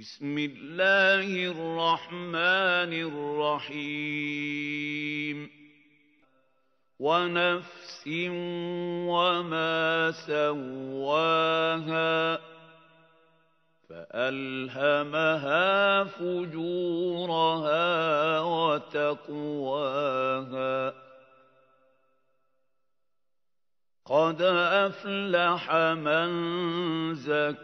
بسم الله الرحمن الرحيم. ونفس وما سواها فألهمها فجورها وتقواها. قد أفلح من زكاها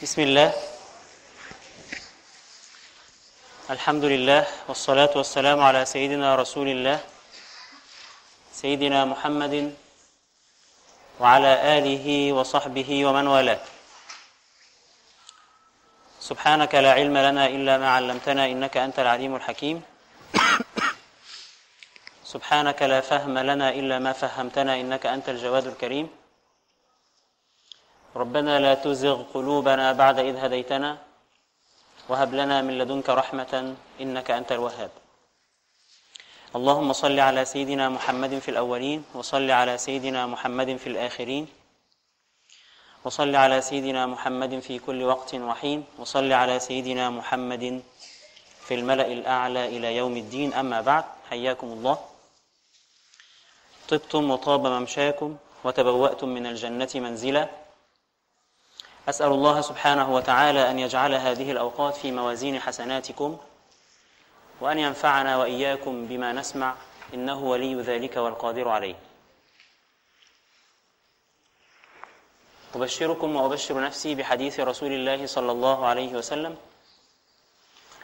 بسم الله. الحمد لله والصلاة والسلام على سيدنا رسول الله سيدنا محمد وعلى آله وصحبه ومن والاه. سبحانك لا علم لنا إلا ما علمتنا إنك أنت العليم الحكيم. سبحانك لا فهم لنا إلا ما فهمتنا إنك أنت الجواد الكريم. ربنا لا تزغ قلوبنا بعد إذ هديتنا وهب لنا من لدنك رحمة إنك أنت الوهاب. اللهم صل على سيدنا محمد في الأولين وصل على سيدنا محمد في الآخرين وصل على سيدنا محمد في كل وقت وحين وصل على سيدنا محمد في الملأ الأعلى إلى يوم الدين. أما بعد حياكم الله. طبتم وطاب ممشاكم وتبوأتم من الجنة منزلا. أسأل الله سبحانه وتعالى أن يجعل هذه الأوقات في موازين حسناتكم وأن ينفعنا وإياكم بما نسمع إنه ولي ذلك والقادر عليه. أبشركم وأبشر نفسي بحديث رسول الله صلى الله عليه وسلم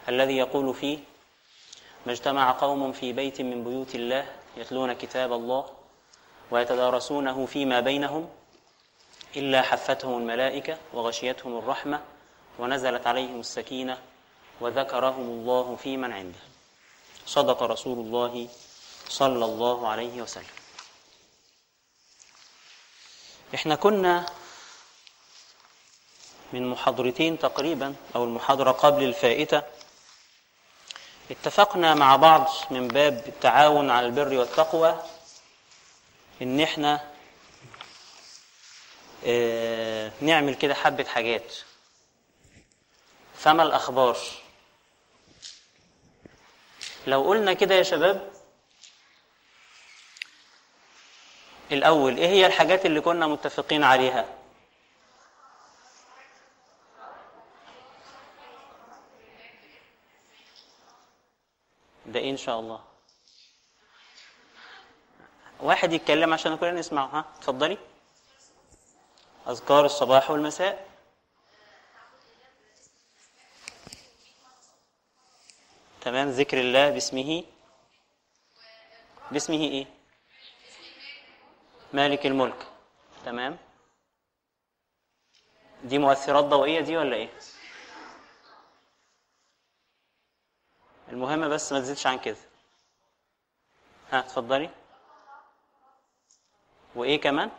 الذي يقول فيه ما اجتمع قوم في بيت من بيوت الله يتلون كتاب الله ويتدارسونه فيما بينهم إلا حفتهم الملائكة وغشيتهم الرحمة ونزلت عليهم السكينة وذكرهم الله في من عنده. صدق رسول الله صلى الله عليه وسلم. إحنا كنا من محاضرتين تقريبا أو المحاضرة قبل الفائتة. اتفقنا مع بعض من باب التعاون على البر والتقوى إن إحنا نعمل كده حبة حاجات. فما الأخبار؟ لو قلنا كده يا شباب الأول إيه هي الحاجات اللي كنا متفقين عليها؟ ده إيه إن شاء الله؟ واحد يتكلم عشان كلنا نسمع ها؟ اتفضلي. أذكار الصباح والمساء. تمام ذكر الله باسمه. باسمه إيه؟ مالك الملك. تمام. دي مؤثرات ضوئية دي ولا إيه؟ المهم بس ما تزيدش عن كده. ها اتفضلي. وإيه كمان؟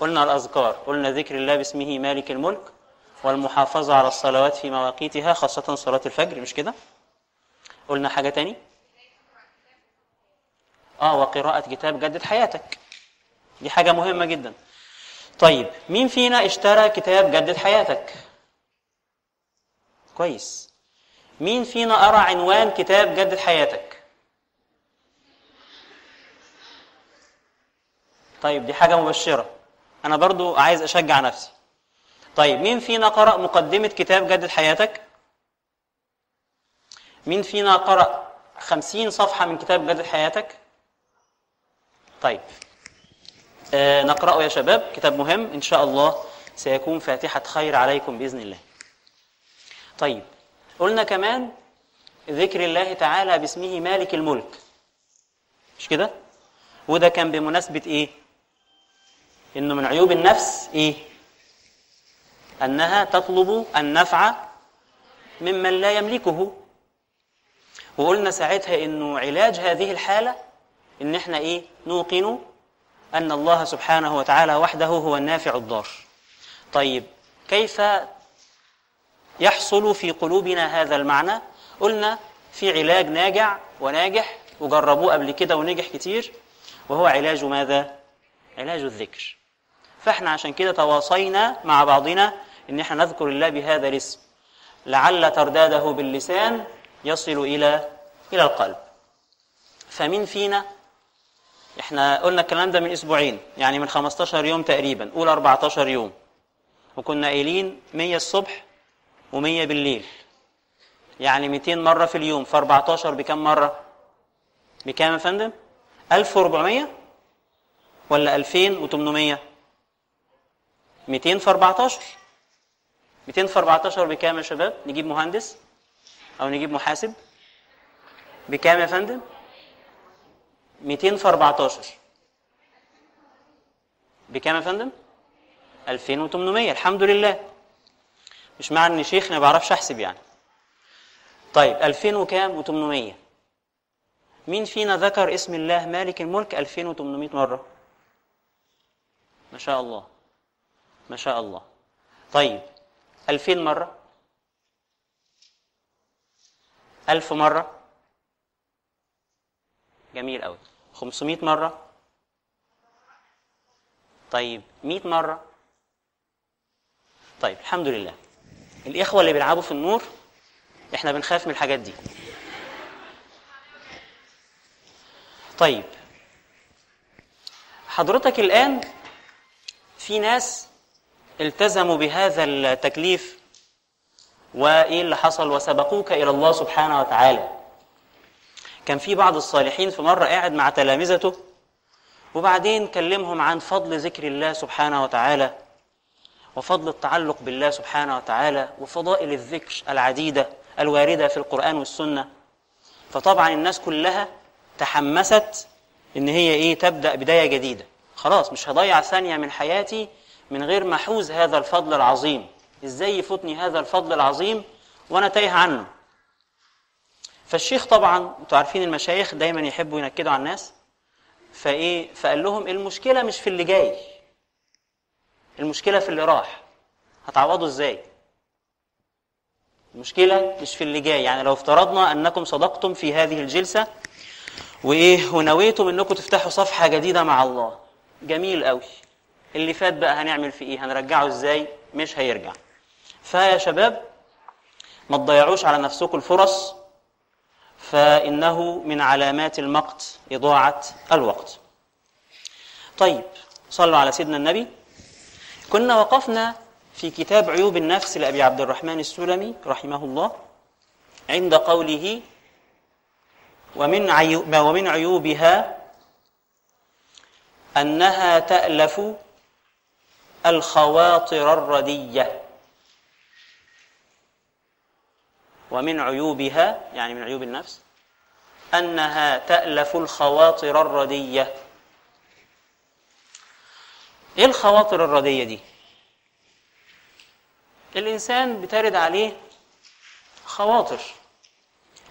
قلنا الأذكار قلنا ذكر الله باسمه مالك الملك والمحافظه على الصلوات في مواقيتها خاصة صلاة الفجر مش كده؟ قلنا حاجة تاني؟ آه وقراءة كتاب جدد حياتك. دي حاجة مهمة جدا. طيب مين فينا اشترى كتاب جدد حياتك؟ كويس. مين فينا قرأ عنوان كتاب جدد حياتك؟ طيب دي حاجة مبشرة. أنا برضو عايز أشجع نفسي. طيب مين فينا قرأ مقدمة كتاب جدد حياتك؟ مين فينا قرأ خمسين صفحة من كتاب جدد حياتك؟ طيب آه نقرأه يا شباب كتاب مهم إن شاء الله سيكون فاتحة خير عليكم بإذن الله. طيب قلنا كمان ذكر الله تعالى باسمه مالك الملك. مش كده؟ وده كان بمناسبة إيه؟ إنه من عيوب النفس إيه؟ أنها تطلب النفع ممن لا يملكه. وقلنا ساعتها إنه علاج هذه الحالة إن إحنا إيه؟ نوقن أن الله سبحانه وتعالى وحده هو النافع الضار. طيب كيف يحصل في قلوبنا هذا المعنى؟ قلنا في علاج ناجع وناجح وجربوه قبل كده ونجح كتير وهو علاج ماذا؟ علاج الذكر. فاحنا عشان كده تواصينا مع بعضنا إن إحنا نذكر الله بهذا الاسم. لعل ترداده باللسان يصل إلى إلى القلب. فمين فينا إحنا قلنا الكلام ده من أسبوعين يعني من 15 يوم تقريبا قول 14 يوم. وكنا قايلين 100 الصبح و100 بالليل. يعني 200 مرة في اليوم في 14 بكم مرة؟ بكام يا فندم؟ 1400 ولا 2800 200 في 14 200 في 14 بكام يا شباب؟ نجيب مهندس أو نجيب محاسب؟ بكام يا فندم؟ 200 في 14 بكام يا فندم؟ 2800 الحمد لله. مش معنى اني شيخ ما بعرفش أحسب يعني. طيب 2000 وكام و800 مين فينا ذكر اسم الله مالك الملك 2800 مرة؟ ما شاء الله. ما شاء الله. طيب 2000 مرة؟ ألف مرة؟ جميل قوي 500 مرة؟ طيب 100 مرة؟ طيب الحمد لله. الإخوة اللي بيلعبوا في النور إحنا بنخاف من الحاجات دي. طيب حضرتك الآن في ناس التزموا بهذا التكليف وإيه اللي حصل؟ وسبقوك إلى الله سبحانه وتعالى. كان في بعض الصالحين في مرة قاعد مع تلامذته وبعدين كلمهم عن فضل ذكر الله سبحانه وتعالى وفضل التعلق بالله سبحانه وتعالى وفضائل الذكر العديدة الواردة في القرآن والسنة. فطبعا الناس كلها تحمست إن هي إيه تبدأ بداية جديدة. خلاص مش هضيع ثانية من حياتي من غير ما أحوز هذا الفضل العظيم. إزاي يفوتني هذا الفضل العظيم وأنا تايه عنه؟ فالشيخ طبعا أنتوا عارفين المشايخ دايما يحبوا ينكدوا على الناس. فإيه؟ فقال لهم المشكلة مش في اللي جاي. المشكلة في اللي راح. هتعوضوا إزاي؟ المشكلة مش في اللي جاي. يعني لو افترضنا أنكم صدقتم في هذه الجلسة وإيه؟ ونويتم إنكم تفتحوا صفحة جديدة مع الله. جميل قوي اللي فات بقى هنعمل فيه إيه؟ هنرجعه إزاي؟ مش هيرجع. فيا شباب ما تضيعوش على نفسكم الفرص فإنه من علامات المقت إضاعة الوقت. طيب صلوا على سيدنا النبي. كنا وقفنا في كتاب عيوب النفس لأبي عبد الرحمن السلمي رحمه الله عند قوله ومن ومن عيوبها أنها تألف الخواطر الردية. ومن عيوبها يعني من عيوب النفس أنها تألف الخواطر الردية. إيه الخواطر الردية دي؟ الإنسان بترد عليه خواطر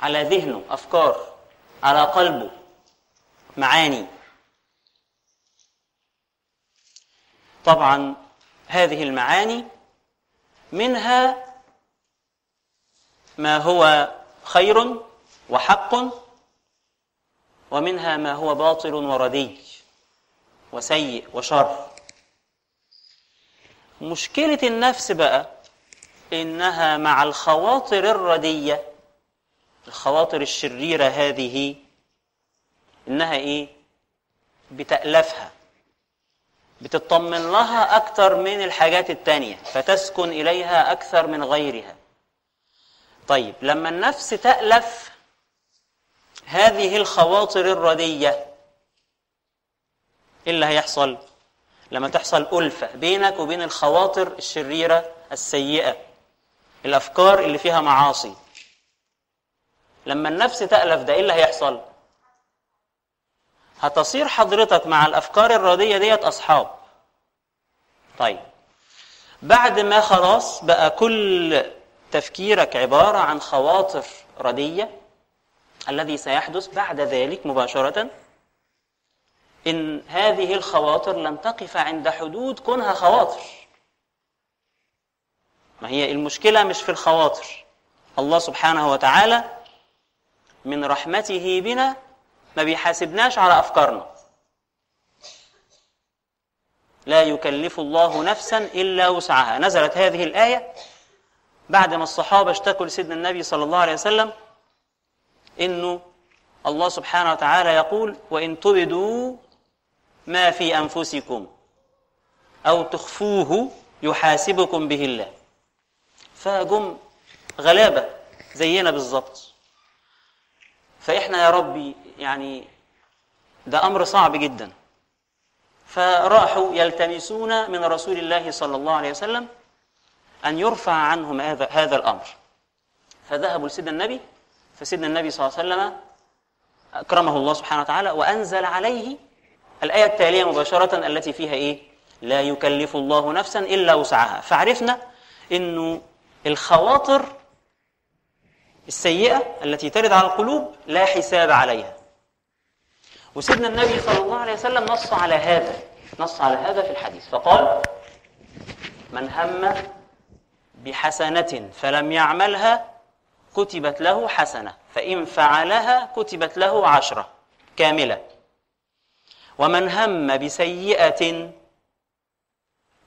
على ذهنه أفكار على قلبه معاني. طبعا هذه المعاني منها ما هو خير وحق ومنها ما هو باطل وردي وسيء وشر مشكلة النفس بقى إنها مع الخواطر الردية الخواطر الشريرة هذه إنها إيه؟ بتألفها بتطمن لها أكثر من الحاجات التانية فتسكن إليها أكثر من غيرها طيب لما النفس تألف هذه الخواطر الردية إيه اللي هيحصل؟ لما تحصل ألفة بينك وبين الخواطر الشريرة السيئة الأفكار اللي فيها معاصي لما النفس تألف ده إيه اللي هيحصل؟ هتصير حضرتك مع الأفكار الردية ديت أصحاب. طيب. بعد ما خلاص بقى كل تفكيرك عبارة عن خواطر ردية الذي سيحدث بعد ذلك مباشرة إن هذه الخواطر لن تقف عند حدود كونها خواطر. ما هي المشكلة مش في الخواطر. الله سبحانه وتعالى من رحمته بنا ما بيحاسبناش على أفكارنا. لا يكلف الله نفسا إلا وسعها. نزلت هذه الآية بعد ما الصحابة اشتكوا لسيدنا النبي صلى الله عليه وسلم إنه الله سبحانه وتعالى يقول وإن تبدوا ما في أنفسكم أو تخفوه يحاسبكم به الله. فجم غلابة زينا بالظبط فإحنا يا ربي يعني ده أمر صعب جدا. فراحوا يلتمسون من رسول الله صلى الله عليه وسلم أن يرفع عنهم هذا هذا الأمر. فذهبوا لسيدنا النبي فسيدنا النبي صلى الله عليه وسلم أكرمه الله سبحانه وتعالى وأنزل عليه الآية التالية مباشرة التي فيها إيه؟ لا يكلف الله نفسا إلا وسعها. فعرفنا إنه الخواطر السيئة التي ترد على القلوب لا حساب عليها. وسيدنا النبي صلى الله عليه وسلم نص على هذا نص على هذا في الحديث. فقال من هم بحسنة فلم يعملها كتبت له حسنة فإن فعلها كتبت له عشرة كاملة. ومن هم بسيئة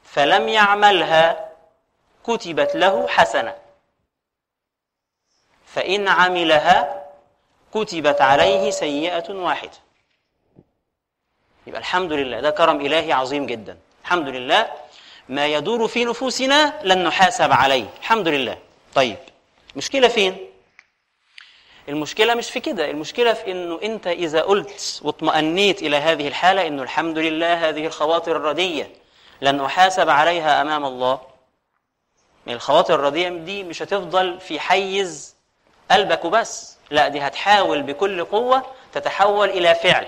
فلم يعملها كتبت له حسنة. فإن عملها كتبت عليه سيئة واحدة. يبقى الحمد لله ده كرم إلهي عظيم جدا. الحمد لله ما يدور في نفوسنا لن نحاسب عليه. الحمد لله. طيب مشكلة فين؟ المشكلة مش في كده المشكلة في إنه أنت إذا قلت واطمأنيت إلى هذه الحالة إنه الحمد لله هذه الخواطر الردية لن أحاسب عليها أمام الله الخواطر الردية دي مش هتفضل في حيز قلبك وبس. لا دي هتحاول بكل قوة تتحول إلى فعل.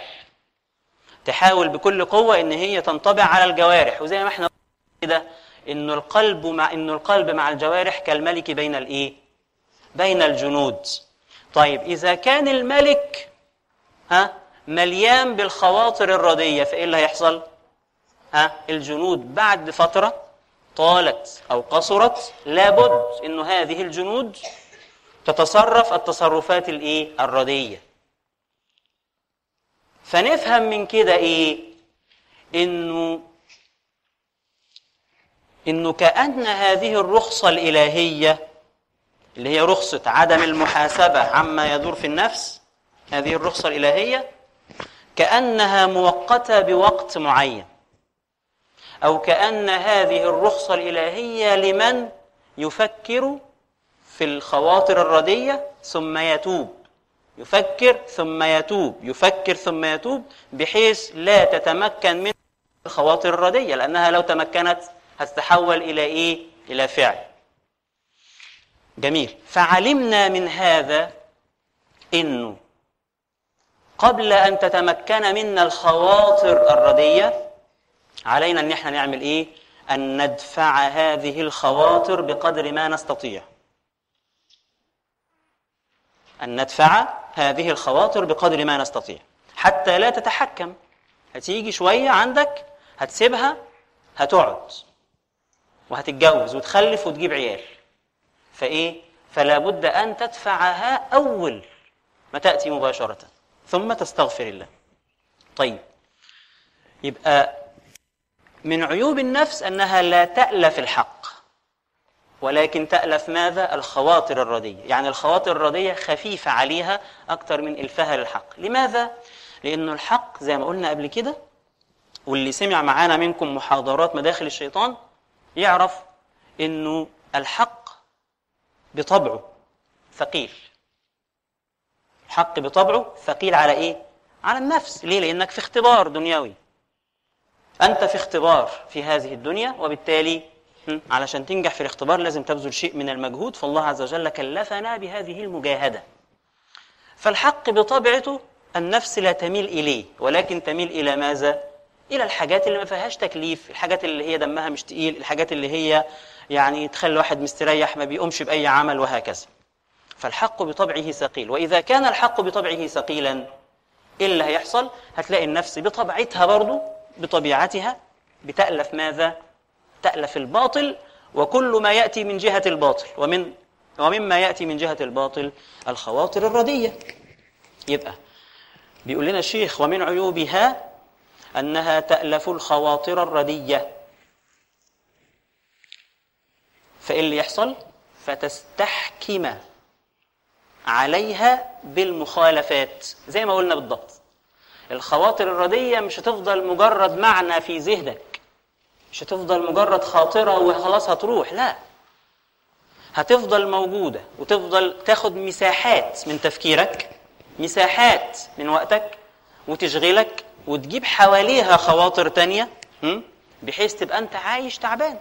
تحاول بكل قوة إن هي تنطبع على الجوارح. وزي ما إحنا كده انه القلب مع انه القلب مع الجوارح كالملك بين الإيه؟ بين الجنود. طيب إذا كان الملك ها مليان بالخواطر الردية فإيه اللي هيحصل؟ ها الجنود بعد فترة طالت أو قصرت لابد إنه هذه الجنود تتصرف التصرفات الإيه؟ الردية فنفهم من كده إيه؟ إنه إنه كأن هذه الرخصة الإلهية اللي هي رخصة عدم المحاسبة عما يدور في النفس هذه الرخصة الإلهية كأنها مؤقتة بوقت معين أو كأن هذه الرخصة الإلهية لمن يفكر في الخواطر الردية ثم يتوب. يفكر ثم يتوب. يفكر ثم يتوب بحيث لا تتمكن من الخواطر الردية لأنها لو تمكنت هتتحول إلى إيه؟ إلى فعل. جميل. فعلمنا من هذا إنه قبل أن تتمكن منا الخواطر الردية علينا إن إحنا نعمل إيه؟ أن ندفع هذه الخواطر بقدر ما نستطيع. أن ندفع هذه الخواطر بقدر ما نستطيع. حتى لا تتحكم. هتيجي شوية عندك هتسيبها هتقعد. وهتتجوز وتخلف وتجيب عيال. فإيه؟ فلا بد أن تدفعها أول ما تأتي مباشرة. ثم تستغفر الله. طيب. يبقى من عيوب النفس أنها لا تألف الحق. ولكن تألف ماذا؟ الخواطر الردية. يعني الخواطر الردية خفيفة عليها أكثر من الفها للحق لماذا؟ لأنه الحق زي ما قلنا قبل كده واللي سمع معانا منكم محاضرات مداخل الشيطان يعرف إنه الحق بطبعه ثقيل. الحق بطبعه ثقيل على إيه؟ على النفس. ليه؟ لأنك في اختبار دنيوي. أنت في اختبار في هذه الدنيا وبالتالي علشان تنجح في الاختبار لازم تبذل شيء من المجهود فالله عز وجل كلفنا بهذه المجاهدة. فالحق بطبيعته النفس لا تميل إليه ولكن تميل إلى ماذا؟ إلى الحاجات اللي ما فيهاش تكليف الحاجات اللي هي دمها مش تقيل الحاجات اللي هي يعني تخلي الواحد مستريح ما بيقومش بأي عمل وهكذا. فالحق بطبعه ثقيل وإذا كان الحق بطبعه ثقيلا إيه اللي هيحصل؟ هتلاقي النفس بطبيعتها برضو بطبيعتها بتألف ماذا؟ تألف الباطل وكل ما يأتي من جهة الباطل ومن ومما يأتي من جهة الباطل الخواطر الردية. يبقى بيقول لنا الشيخ ومن عيوبها أنها تألف الخواطر الردية. فإيه اللي يحصل؟ فتستحكم عليها بالمخالفات. زي ما قلنا بالضبط. الخواطر الردية مش هتفضل مجرد معنى في ذهنك. مش هتفضل مجرد خاطرة وخلاص هتروح لا هتفضل موجودة وتفضل تاخد مساحات من تفكيرك مساحات من وقتك وتشغلك وتجيب حواليها خواطر تانية? بحيث تبقى أنت عايش تعبان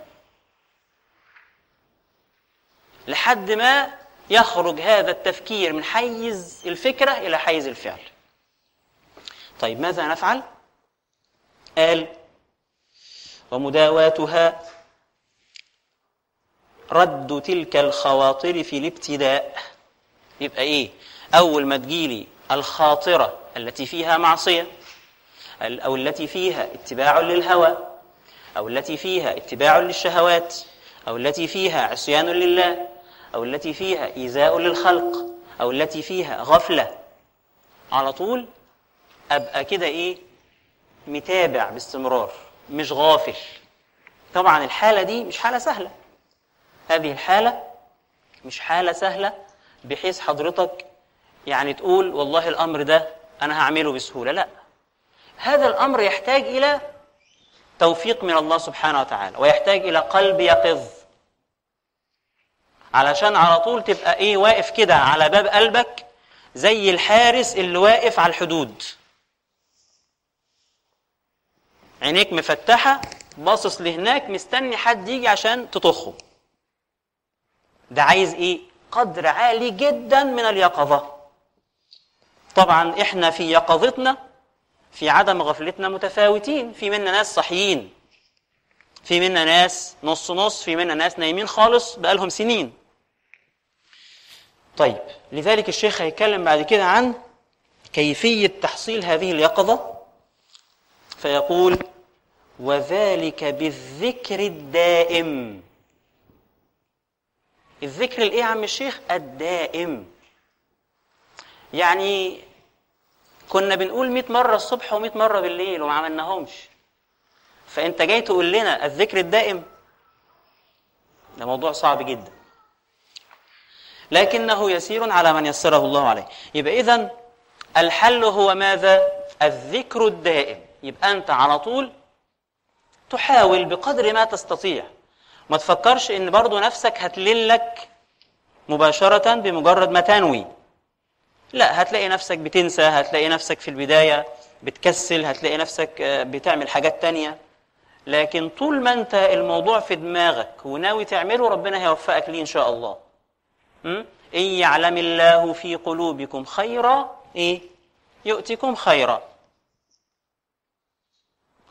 لحد ما يخرج هذا التفكير من حيز الفكرة إلى حيز الفعل طيب ماذا نفعل؟ قال ومداواتها رد تلك الخواطر في الابتداء. يبقى إيه؟ أول ما تجيلي الخاطرة التي فيها معصية أو التي فيها اتباع للهوى أو التي فيها اتباع للشهوات أو التي فيها عصيان لله أو التي فيها إيذاء للخلق أو التي فيها غفلة. على طول أبقى كده إيه؟ متابع باستمرار. مش غافل. طبعا الحالة دي مش حالة سهلة. هذه الحالة مش حالة سهلة بحيث حضرتك يعني تقول والله الأمر ده أنا هعمله بسهولة. لا. هذا الأمر يحتاج إلى توفيق من الله سبحانه وتعالى ويحتاج إلى قلب يقظ. علشان على طول تبقى إيه واقف كده على باب قلبك زي الحارس اللي واقف على الحدود. عينيك مفتحة باصص لهناك مستني حد يجي عشان تطخه. ده عايز إيه؟ قدر عالي جدا من اليقظة. طبعا إحنا في يقظتنا في عدم غفلتنا متفاوتين. في منا ناس صحيين في منا ناس نص نص في منا ناس نايمين خالص بقالهم سنين. طيب لذلك الشيخ هيتكلم بعد كده عن كيفية تحصيل هذه اليقظة. فيقول وذلك بالذكر الدائم. الذكر الإيه يا عم الشيخ؟ الدائم. يعني كنا بنقول 100 مرة الصبح و100 مرة بالليل وما عملناهمش. فأنت جاي تقول لنا الذكر الدائم؟ ده موضوع صعب جدا. لكنه يسير على من يسره الله عليه. يبقى اذا الحل هو ماذا؟ الذكر الدائم. يبقى أنت على طول تحاول بقدر ما تستطيع. ما تفكرش إن برضو نفسك هتللك مباشرة بمجرد ما تنوي. لا هتلاقي نفسك بتنسى هتلاقي نفسك في البداية بتكسل هتلاقي نفسك بتعمل حاجات تانية. لكن طول ما أنت الموضوع في دماغك وناوي تعمله ربنا هيوفقك ليه إن شاء الله. م? إن يعلم الله في قلوبكم خيرا إيه؟ يؤتكم خيرا.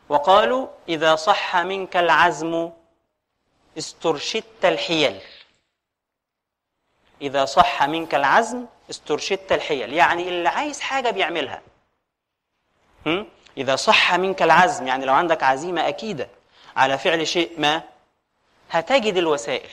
وقالوا إذا صح منك العزم استرشدت الحيل. إذا صح منك العزم استرشدت الحيل. يعني اللي عايز حاجة بيعملها. هم؟ إذا صح منك العزم يعني لو عندك عزيمة أكيدة على فعل شيء ما هتجد الوسائل.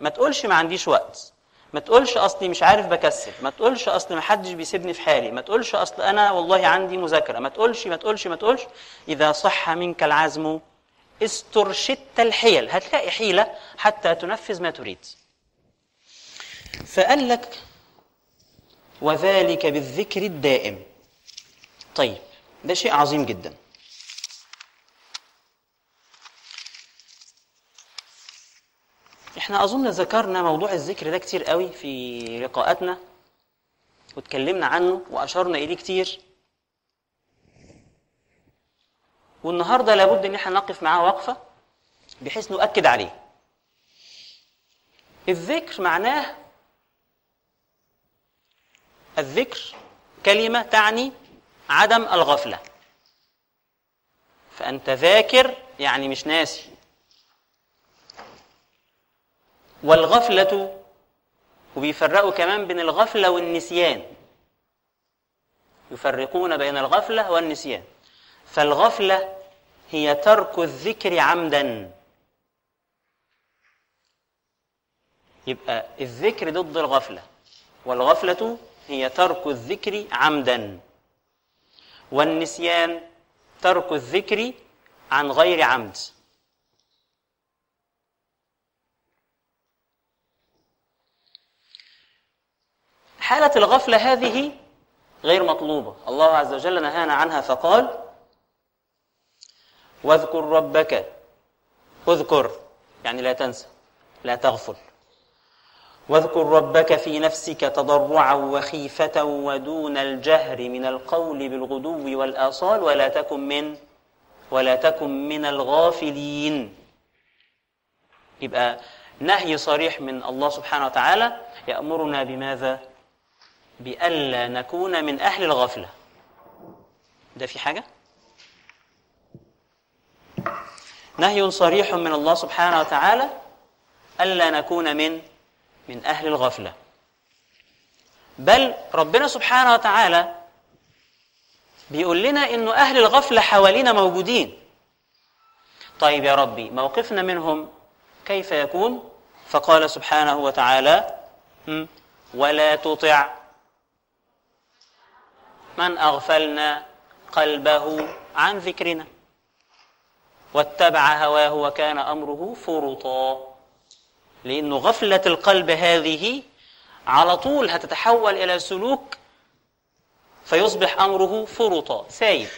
ما تقولش ما عنديش وقت. ما تقولش أصلي مش عارف بكسل ما تقولش اصل ما حدش بيسيبني في حالي ما تقولش أصل أنا والله عندي مذاكرة ما تقولش ما تقولش ما تقولش. إذا صح منك العزم استرشدت الحيل. هتلاقي حيلة حتى تنفذ ما تريد. فقال لك وذلك بالذكر الدائم. طيب ده شيء عظيم جدا. إحنا اظن ذكرنا موضوع الذكر ده كتير قوي في لقاءاتنا واتكلمنا عنه واشرنا اليه كتير. والنهارده لابد ان إحنا نقف معاه وقفة بحيث نؤكد عليه. الذكر معناه الذكر كلمة تعني عدم الغفلة. فأنت ذاكر يعني مش ناسي. والغفلة وبيفرقوا كمان بين الغفلة والنسيان. يفرقون بين الغفلة والنسيان. فالغفلة هي ترك الذكر عمدا. يبقى الذكر ضد الغفلة والغفلة هي ترك الذكر عمدا. والنسيان ترك الذكر عن غير عمد. حالة الغفلة هذه غير مطلوبة. الله عز وجل نهانا عنها فقال واذكر ربك. اذكر يعني لا تنسى لا تغفل. واذكر ربك في نفسك تضرعا وخيفة ودون الجهر من القول بالغدو والآصال ولا تكن من ولا تكن من الغافلين. يبقى نهي صريح من الله سبحانه وتعالى يأمرنا بماذا؟ بألا نكون من أهل الغفلة. ده في حاجة؟ نهي صريح من الله سبحانه وتعالى ألا نكون من من أهل الغفلة. بل ربنا سبحانه وتعالى بيقول لنا إنه أهل الغفلة حوالينا موجودين. طيب يا ربي موقفنا منهم كيف يكون؟ فقال سبحانه وتعالى ولا تطع من أغفلنا قلبه عن ذكرنا واتبع هواه وكان أمره فرطا لأنه غفلة القلب هذه على طول هتتحول إلى سلوك فيصبح أمره فرطا سايب.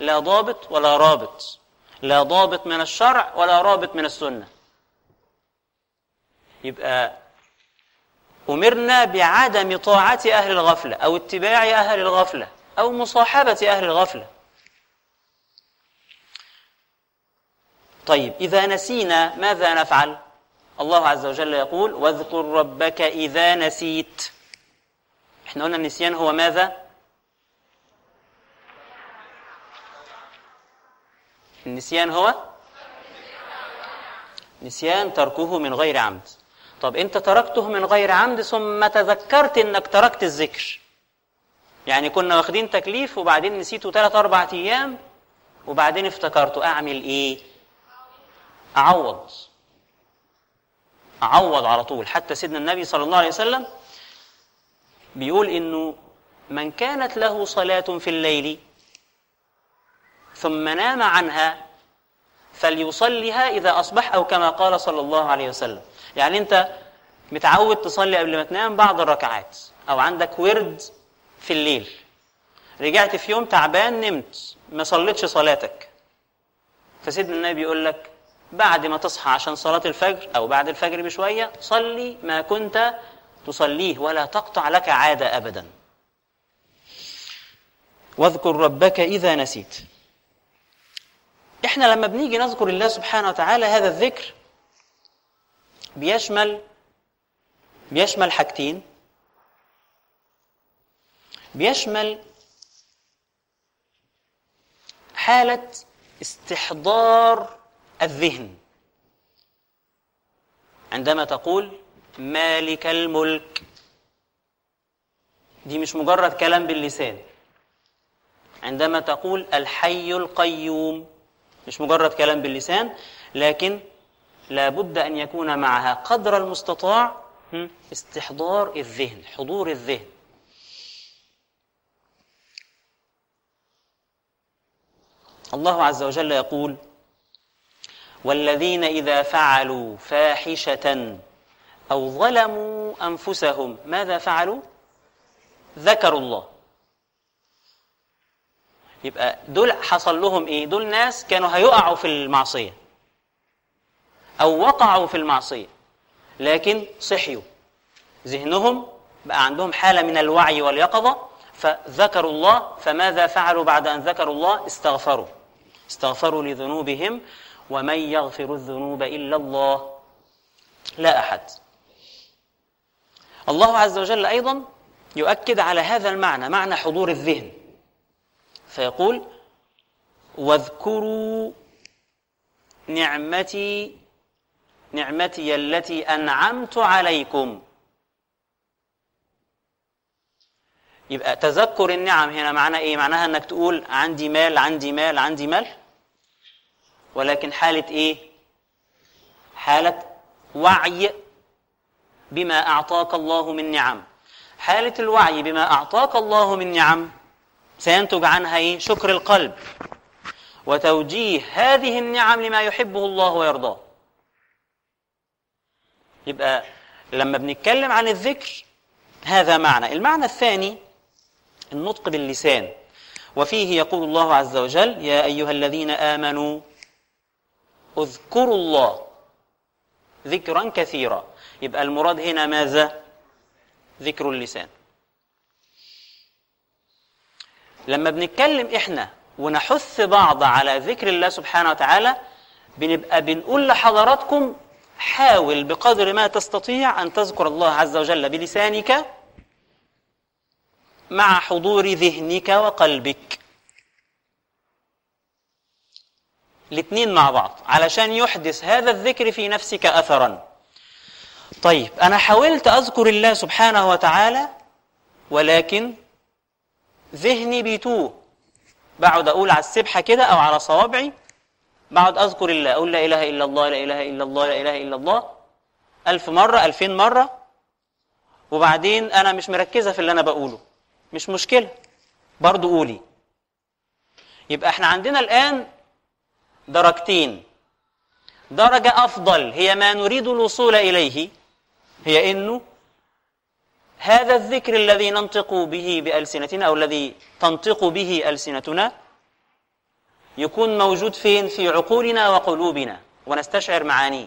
لا ضابط ولا رابط. لا ضابط من الشرع ولا رابط من السنة. يبقى أمرنا بعدم طاعة أهل الغفلة أو اتباع أهل الغفلة أو مصاحبة أهل الغفلة طيب إذا نسينا ماذا نفعل؟ الله عز وجل يقول واذكر ربك إذا نسيت إحنا قلنا النسيان هو ماذا؟ النسيان هو نسيان تركه من غير عمد طب انت تركته من غير عمد ثم تذكرت انك تركت الذكر. يعني كنا واخدين تكليف وبعدين نسيته ثلاث أربع أيام وبعدين افتكرته. اعمل إيه؟ اعوض. اعوض على طول. حتى سيدنا النبي صلى الله عليه وسلم بيقول انه من كانت له صلاة في الليل ثم نام عنها فليصلها إذا أصبح أو كما قال صلى الله عليه وسلم. يعني انت متعود تصلي قبل ما تنام بعض الركعات أو عندك ورد في الليل. رجعت في يوم تعبان نمت ما صليتش صلاتك. فسيدنا النبي يقول لك بعد ما تصحى عشان صلاة الفجر أو بعد الفجر بشوية صلي ما كنت تصليه ولا تقطع لك عادة أبدا. واذكر ربك إذا نسيت. إحنا لما بنيجي نذكر الله سبحانه وتعالى هذا الذكر بيشمل بيشمل حاجتين. بيشمل حالة استحضار الذهن. عندما تقول مالك الملك. دي مش مجرد كلام باللسان. عندما تقول الحي القيوم مش مجرد كلام باللسان لكن لابد أن يكون معها قدر المستطاع استحضار الذهن حضور الذهن. الله عز وجل يقول والذين إذا فعلوا فاحشة أو ظلموا أنفسهم ماذا فعلوا؟ ذكروا الله. يبقى دول حصل لهم إيه؟ دول ناس كانوا هيقعوا في المعصية. أو وقعوا في المعصية. لكن صحيوا. ذهنهم بقى عندهم حالة من الوعي واليقظة فذكروا الله فماذا فعلوا بعد أن ذكروا الله؟ استغفروا. استغفروا لذنوبهم ومن يغفر الذنوب إلا الله؟ لا أحد. الله عز وجل أيضا يؤكد على هذا المعنى معنى حضور الذهن. فيقول واذكروا نعمتي نعمتي التي أنعمت عليكم. يبقى تذكر النعم هنا معناه إيه؟ معناها إنك تقول عندي مال عندي مال عندي مال ولكن حالة إيه؟ حالة وعي بما أعطاك الله من نعم. حالة الوعي بما أعطاك الله من نعم سينتج عنها إيه؟ شكر القلب. وتوجيه هذه النعم لما يحبه الله ويرضاه. يبقى لما بنتكلم عن الذكر هذا معنى. المعنى الثاني النطق باللسان. وفيه يقول الله عز وجل يا أيها الذين آمنوا اذكروا الله ذكرا كثيرا. يبقى المراد هنا ماذا؟ ذكر اللسان. لما بنتكلم إحنا ونحث بعض على ذكر الله سبحانه وتعالى بنبقى بنقول لحضراتكم حاول بقدر ما تستطيع أن تذكر الله عز وجل بلسانك مع حضور ذهنك وقلبك. الاثنين مع بعض علشان يحدث هذا الذكر في نفسك اثرا. طيب أنا حاولت أذكر الله سبحانه وتعالى ولكن ذهني بيتوه. بقعد أقول على السبحة كده أو على صوابعي بقعد أذكر الله أقول لا إله إلا الله لا إله إلا الله لا إله إلا الله ألف مرة ألفين مرة وبعدين أنا مش مركزة في اللي أنا بقوله. مش مشكلة. برضو قولي. يبقى إحنا عندنا الآن درجتين. درجة أفضل هي ما نريد الوصول إليه هي إنه هذا الذكر الذي ننطق به بألسنتنا أو الذي تنطق به ألسنتنا يكون موجود فين؟ في عقولنا وقلوبنا ونستشعر معانيه.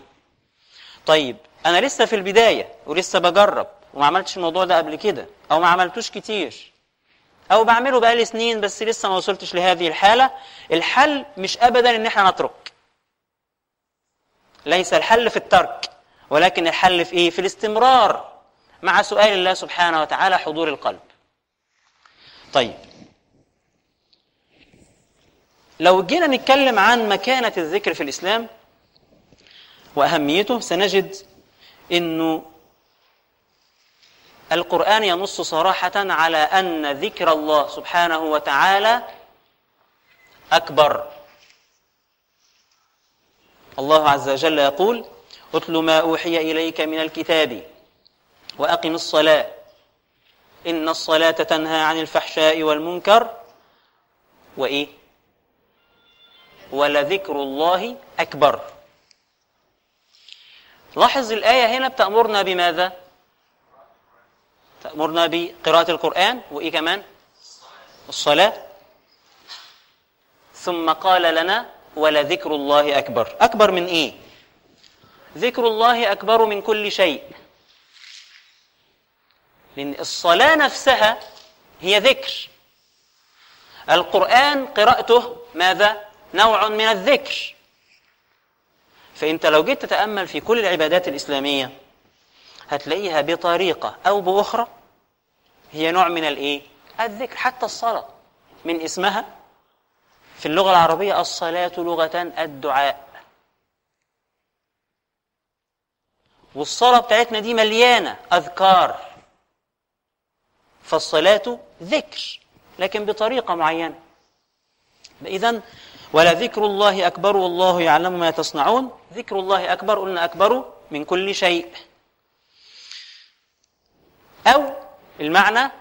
طيب أنا لسه في البداية ولسه بجرب وما عملتش الموضوع ده قبل كده أو ما عملتوش كتير أو بعمله بقالي سنين بس لسه ما وصلتش لهذه الحالة الحل مش أبدا إن إحنا نترك. ليس الحل في الترك ولكن الحل في إيه؟ في الاستمرار مع سؤال الله سبحانه وتعالى حضور القلب. طيب لو جينا نتكلم عن مكانة الذكر في الإسلام وأهميته سنجد أنه القرآن ينص صراحة على أن ذكر الله سبحانه وتعالى أكبر. الله عز وجل يقول اتل ما أوحي إليك من الكتاب وأقم الصلاة. إن الصلاة تنهى عن الفحشاء والمنكر. وإيه؟ ولذكر الله أكبر. لاحظ الآية هنا بتأمرنا بماذا؟ تأمرنا بقراءة القرآن وإيه كمان؟ الصلاة. ثم قال لنا ولذكر الله أكبر. أكبر من إيه؟ ذكر الله أكبر من كل شيء. لأن الصلاة نفسها هي ذكر. القرآن قراءته ماذا؟ نوع من الذكر. فأنت لو جيت تتأمل في كل العبادات الإسلامية هتلاقيها بطريقة أو بأخرى هي نوع من الإيه؟ الذكر. حتى الصلاة من اسمها في اللغة العربية الصلاة لغة الدعاء. والصلاة بتاعتنا دي مليانة أذكار. فالصلاة ذكر لكن بطريقة معينة. إذا ولذكر الله أكبر والله يعلم ما تصنعون. ذكر الله أكبر قلنا أكبر من كل شيء. أو المعنى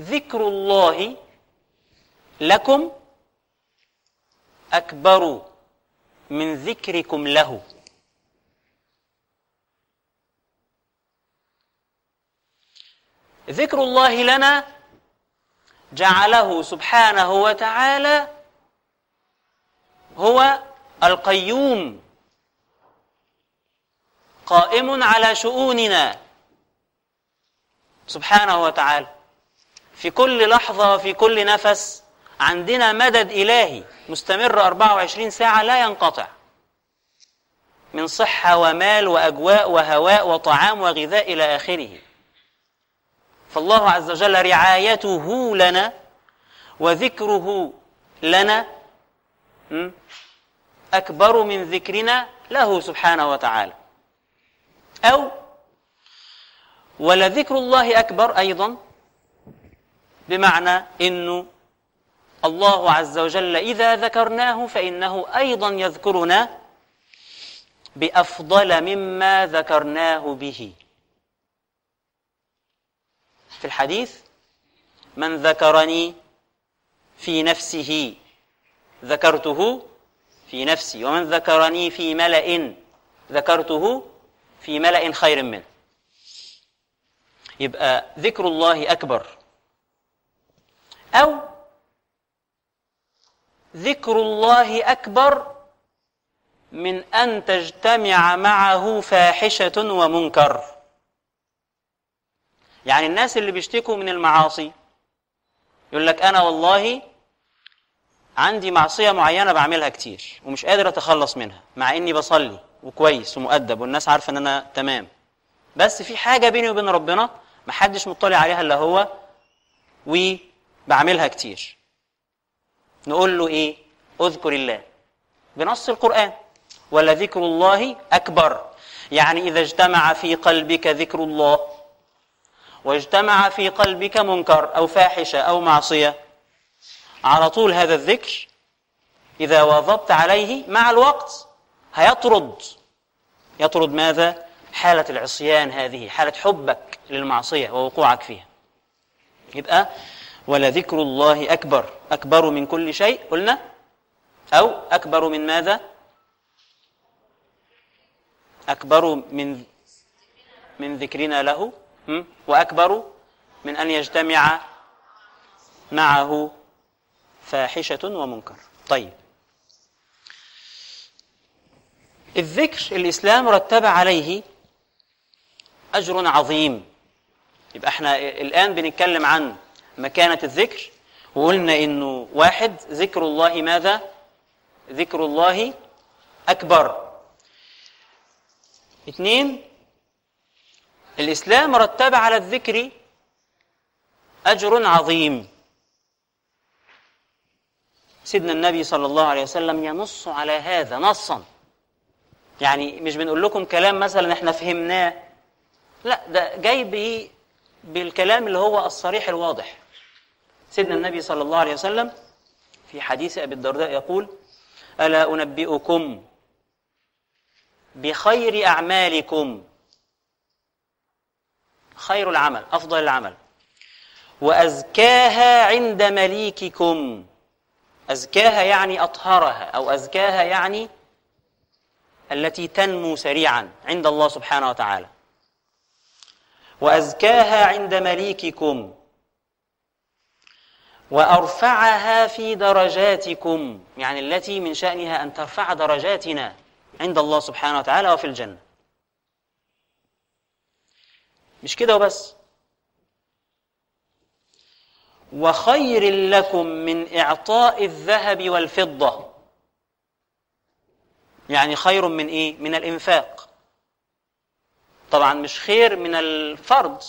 ذكر الله لكم أكبر من ذكركم له. ذكر الله لنا جعله سبحانه وتعالى هو القيوم. قائم على شؤوننا. سبحانه وتعالى. في كل لحظة وفي كل نفس عندنا مدد إلهي. مستمر 24 ساعة لا ينقطع. من صحة ومال وأجواء وهواء وطعام وغذاء إلى آخره. فالله عز وجل رعايته لنا وذكره لنا. أكبر من ذكرنا له سبحانه وتعالى. أو ولذكر الله أكبر أيضا بمعنى أنه الله عز وجل إذا ذكرناه فإنه أيضا يذكرنا بأفضل مما ذكرناه به. في الحديث من ذكرني في نفسه ذكرته في نفسي ومن ذكرني في ملأ ذكرته في ملأ خير منه. يبقى ذكر الله أكبر. أو ذكر الله أكبر من أن تجتمع معه فاحشة ومنكر. يعني الناس اللي بيشتكوا من المعاصي يقول لك أنا والله عندي معصية معينة بعملها كتير ومش قادر أتخلص منها مع إني بصلي وكويس ومؤدب والناس عارفة إن أنا تمام. بس في حاجة بيني وبين ربنا محدش مطلع عليها إلا هو وبعملها كتير. نقول له إيه؟ اذكر الله. بنص القرآن. ولذكر الله أكبر. يعني إذا اجتمع في قلبك ذكر الله واجتمع في قلبك منكر أو فاحشة أو معصية على طول هذا الذكر إذا واظبت عليه مع الوقت هيطرد يطرد ماذا؟ حالة العصيان هذه حالة حبك للمعصية ووقوعك فيها يبقى ولذكر الله أكبر أكبر من كل شيء قلنا أو أكبر من ماذا؟ أكبر من من ذكرنا له وأكبر من أن يجتمع معه فاحشة ومنكر. طيب. الذكر الإسلام رتب عليه أجر عظيم. يبقى إحنا الآن بنتكلم عن مكانة الذكر وقلنا إنه واحد ذكر الله ماذا؟ ذكر الله أكبر. اثنين الإسلام رتب على الذكر أجر عظيم. سيدنا النبي صلى الله عليه وسلم ينص على هذا نصا. يعني مش بنقول لكم كلام مثلا إحنا فهمناه. لا ده جاي به بالكلام اللي هو الصريح الواضح. سيدنا النبي صلى الله عليه وسلم في حديث أبي الدرداء يقول ألا أنبئكم بخير أعمالكم? خير العمل أفضل العمل. وأزكاها عند مليككم. أزكاها يعني أطهرها أو أزكاها يعني التي تنمو سريعا عند الله سبحانه وتعالى. وأزكاها عند مليككم. وأرفعها في درجاتكم يعني التي من شأنها أن ترفع درجاتنا عند الله سبحانه وتعالى وفي الجنة. مش كده وبس؟ وخير لكم من إعطاء الذهب والفضة. يعني خير من إيه؟ من الإنفاق. طبعا مش خير من الفرض.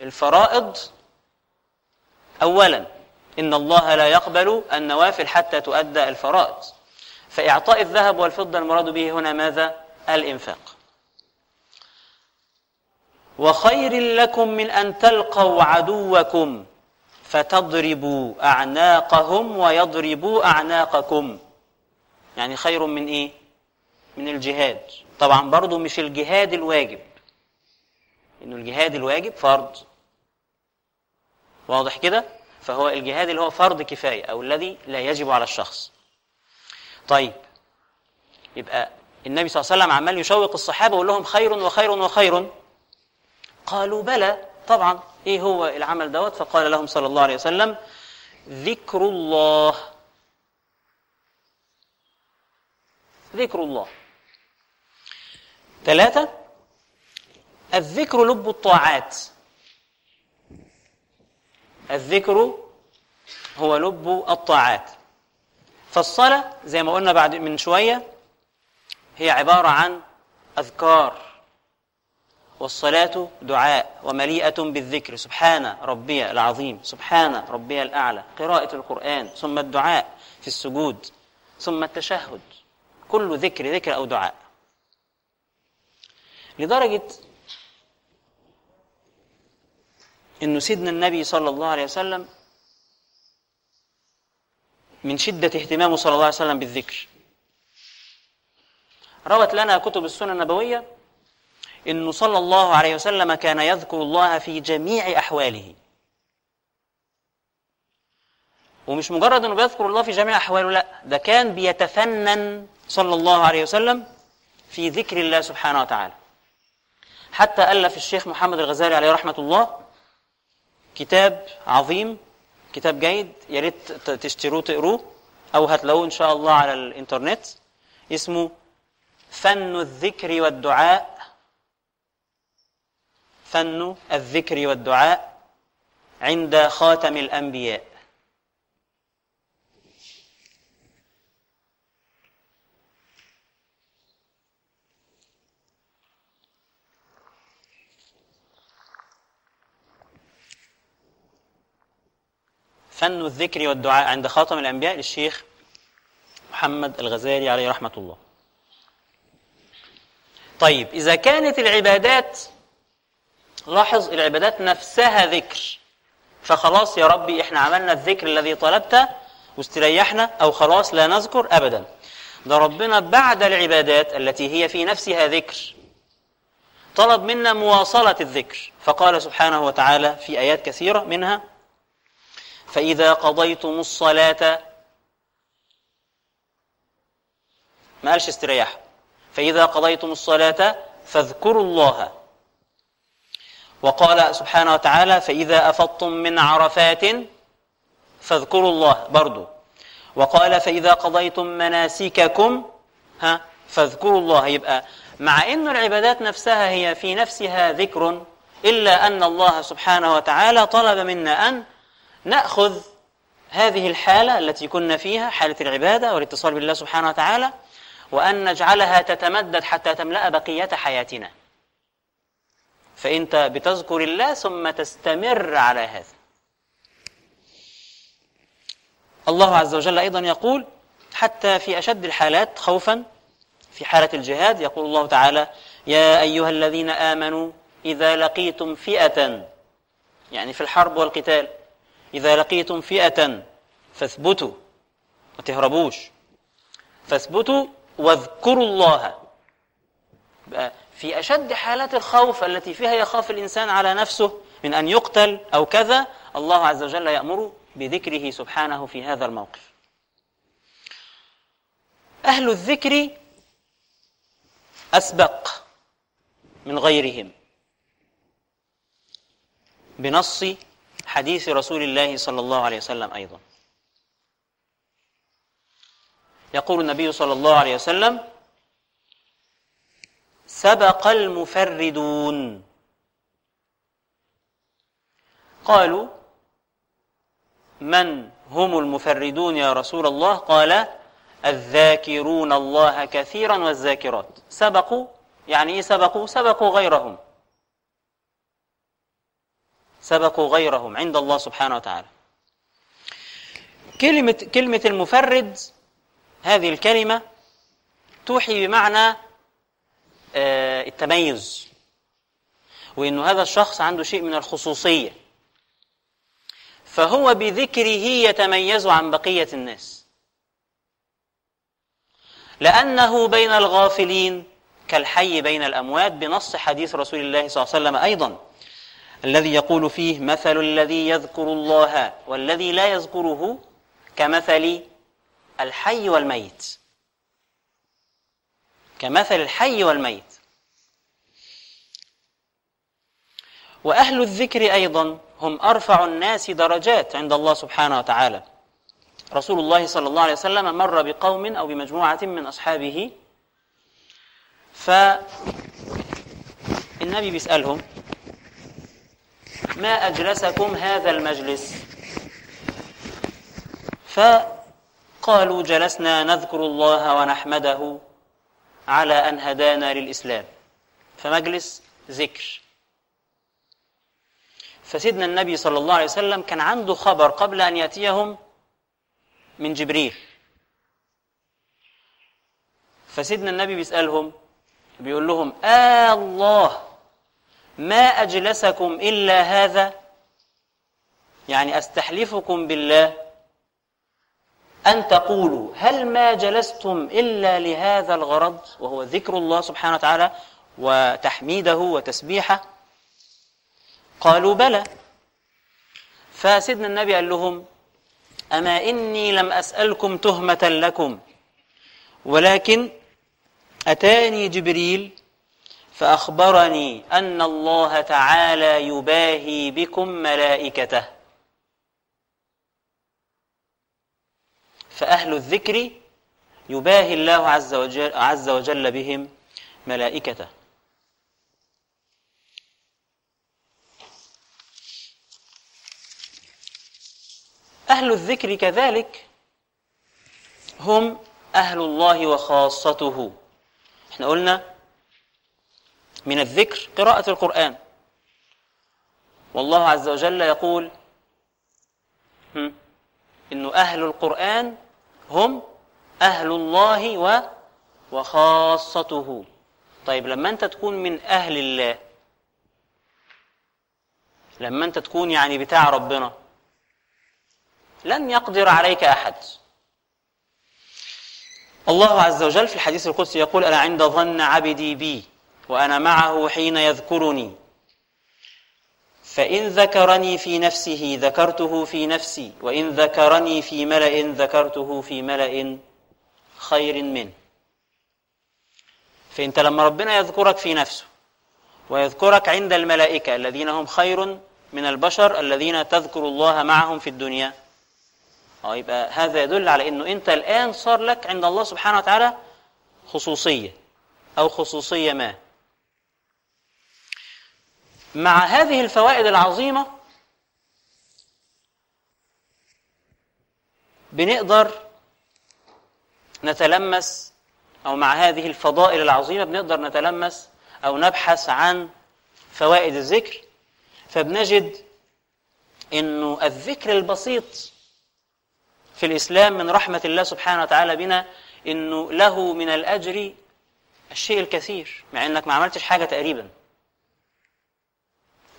الفرائض أولا إن الله لا يقبل النوافل حتى تؤدى الفرائض. فإعطاء الذهب والفضة المراد به هنا ماذا؟ الإنفاق. وخير لكم من أن تلقوا عدوكم. فتضربوا أعناقهم ويضربوا أعناقكم. يعني خير من إيه؟ من الجهاد. طبعا برضو مش الجهاد الواجب. إنه الجهاد الواجب فرض. واضح كده؟ فهو الجهاد اللي هو فرض كفاية أو الذي لا يجب على الشخص. طيب. يبقى النبي صلى الله عليه وسلم عمال يشوق الصحابة ويقول لهم خير وخير وخير. قالوا بلى. طبعا إيه هو العمل دوت؟ فقال لهم صلى الله عليه وسلم ذكر الله. ذكر الله. ثلاثة الذكر لب الطاعات. الذكر هو لب الطاعات. فالصلاة زي ما قلنا بعد من شوية هي عبارة عن أذكار. والصلاة دعاء ومليئة بالذكر. سبحان ربي العظيم. سبحان ربي الأعلى. قراءة القرآن. ثم الدعاء في السجود. ثم التشهد. كل ذكر ذكر أو دعاء. لدرجة أنه سيدنا النبي صلى الله عليه وسلم من شدة اهتمامه صلى الله عليه وسلم بالذكر. روت لنا كتب السنة النبوية انه صلى الله عليه وسلم كان يذكر الله في جميع أحواله. ومش مجرد إنه بيذكر الله في جميع أحواله لا ده كان بيتفنن صلى الله عليه وسلم في ذكر الله سبحانه وتعالى. حتى ألف الشيخ محمد الغزالي عليه رحمة الله كتاب عظيم كتاب جيد يا ريت تشتروه تقروه أو هتلاقوه إن شاء الله على الإنترنت اسمه فن الذكر والدعاء فن الذكر والدعاء عند خاتم الأنبياء. فن الذكر والدعاء عند خاتم الأنبياء للشيخ محمد الغزالي عليه رحمة الله. طيب إذا كانت العبادات لاحظ العبادات نفسها ذكر. فخلاص يا ربي إحنا عملنا الذكر الذي طلبته واستريحنا أو خلاص لا نذكر أبدا. ده ربنا بعد العبادات التي هي في نفسها ذكر. طلب منا مواصلة الذكر. فقال سبحانه وتعالى في آيات كثيرة منها فإذا قضيتم الصلاة ما قالش استرياح. فإذا قضيتم الصلاة فاذكروا الله. وقال سبحانه وتعالى فإذا أفضتم من عرفات فاذكروا الله برضو. وقال فإذا قضيتم مناسككم ها فاذكروا الله. يبقى مع أن العبادات نفسها هي في نفسها ذكر إلا أن الله سبحانه وتعالى طلب منا أن نأخذ هذه الحالة التي كنا فيها حالة العبادة والاتصال بالله سبحانه وتعالى وأن نجعلها تتمدد حتى تملأ بقية حياتنا. فأنت بتذكر الله ثم تستمر على هذا. الله عز وجل أيضا يقول حتى في أشد الحالات خوفا في حالة الجهاد يقول الله تعالى يا أيها الذين آمنوا إذا لقيتم فئة يعني في الحرب والقتال إذا لقيتم فئة فاثبتوا ما تهربوش. فاثبتوا واذكروا الله. في أشد حالات الخوف التي فيها يخاف الإنسان على نفسه من أن يقتل أو كذا الله عز وجل يأمر بذكره سبحانه في هذا الموقف. أهل الذكر أسبق من غيرهم. بنص حديث رسول الله صلى الله عليه وسلم أيضا. يقول النبي صلى الله عليه وسلم سبق المفردون. قالوا من هم المفردون يا رسول الله؟ قال الذاكرون الله كثيرا والذاكرات. سبقوا يعني إيه سبقوا؟ سبقوا غيرهم. سبقوا غيرهم عند الله سبحانه وتعالى. كلمة كلمة المفرد هذه الكلمة توحي بمعنى التميز. وإنه هذا الشخص عنده شيء من الخصوصية. فهو بذكره يتميز عن بقية الناس. لأنه بين الغافلين كالحي بين الأموات بنص حديث رسول الله صلى الله عليه وسلم أيضا. الذي يقول فيه مثل الذي يذكر الله والذي لا يذكره كمثل الحي والميت. كمثل الحي والميت. وأهل الذكر أيضا هم أرفع الناس درجات عند الله سبحانه وتعالى. رسول الله صلى الله عليه وسلم مر بقوم أو بمجموعة من أصحابه فالنبي بيسألهم ما أجلسكم هذا المجلس؟ فقالوا جلسنا نذكر الله ونحمده على أن هدانا للإسلام. فمجلس ذكر. فسيدنا النبي صلى الله عليه وسلم كان عنده خبر قبل أن يأتيهم من جبريل. فسيدنا النبي بيسألهم بيقول لهم آه الله ما أجلسكم إلا هذا؟ يعني أستحلفكم بالله أن تقولوا هل ما جلستم إلا لهذا الغرض؟ وهو ذكر الله سبحانه وتعالى وتحميده وتسبيحه. قالوا بلى. فسيدنا النبي قال لهم أما إني لم أسألكم تهمة لكم ولكن أتاني جبريل فأخبرني أن الله تعالى يباهي بكم ملائكته. فأهل الذكر يباهي الله عز وجل, عز وجل بهم ملائكته. أهل الذكر كذلك هم أهل الله وخاصته. إحنا قلنا من الذكر قراءة القرآن. والله عز وجل يقول إنه أهل القرآن هم أهل الله و وخاصته. طيب لما أنت تكون من أهل الله لما أنت تكون يعني بتاع ربنا لن يقدر عليك أحد. الله عز وجل في الحديث القدسي يقول أنا عند ظن عبدي بي وأنا معه حين يذكرني. فإن ذكرني في نفسه ذكرته في نفسي وإن ذكرني في ملأ ذكرته في ملأ خير منه. فأنت لما ربنا يذكرك في نفسه ويذكرك عند الملائكة الذين هم خير من البشر الذين تذكر الله معهم في الدنيا. يبقى هذا يدل على إنه أنت الآن صار لك عند الله سبحانه وتعالى خصوصية أو خصوصية ما. مع هذه الفوائد العظيمة بنقدر نتلمس أو مع هذه الفضائل العظيمة بنقدر نتلمس أو نبحث عن فوائد الذكر فبنجد إنه الذكر البسيط في الإسلام من رحمة الله سبحانه وتعالى بنا إنه له من الأجر الشيء الكثير مع إنك ما عملتش حاجة تقريبا.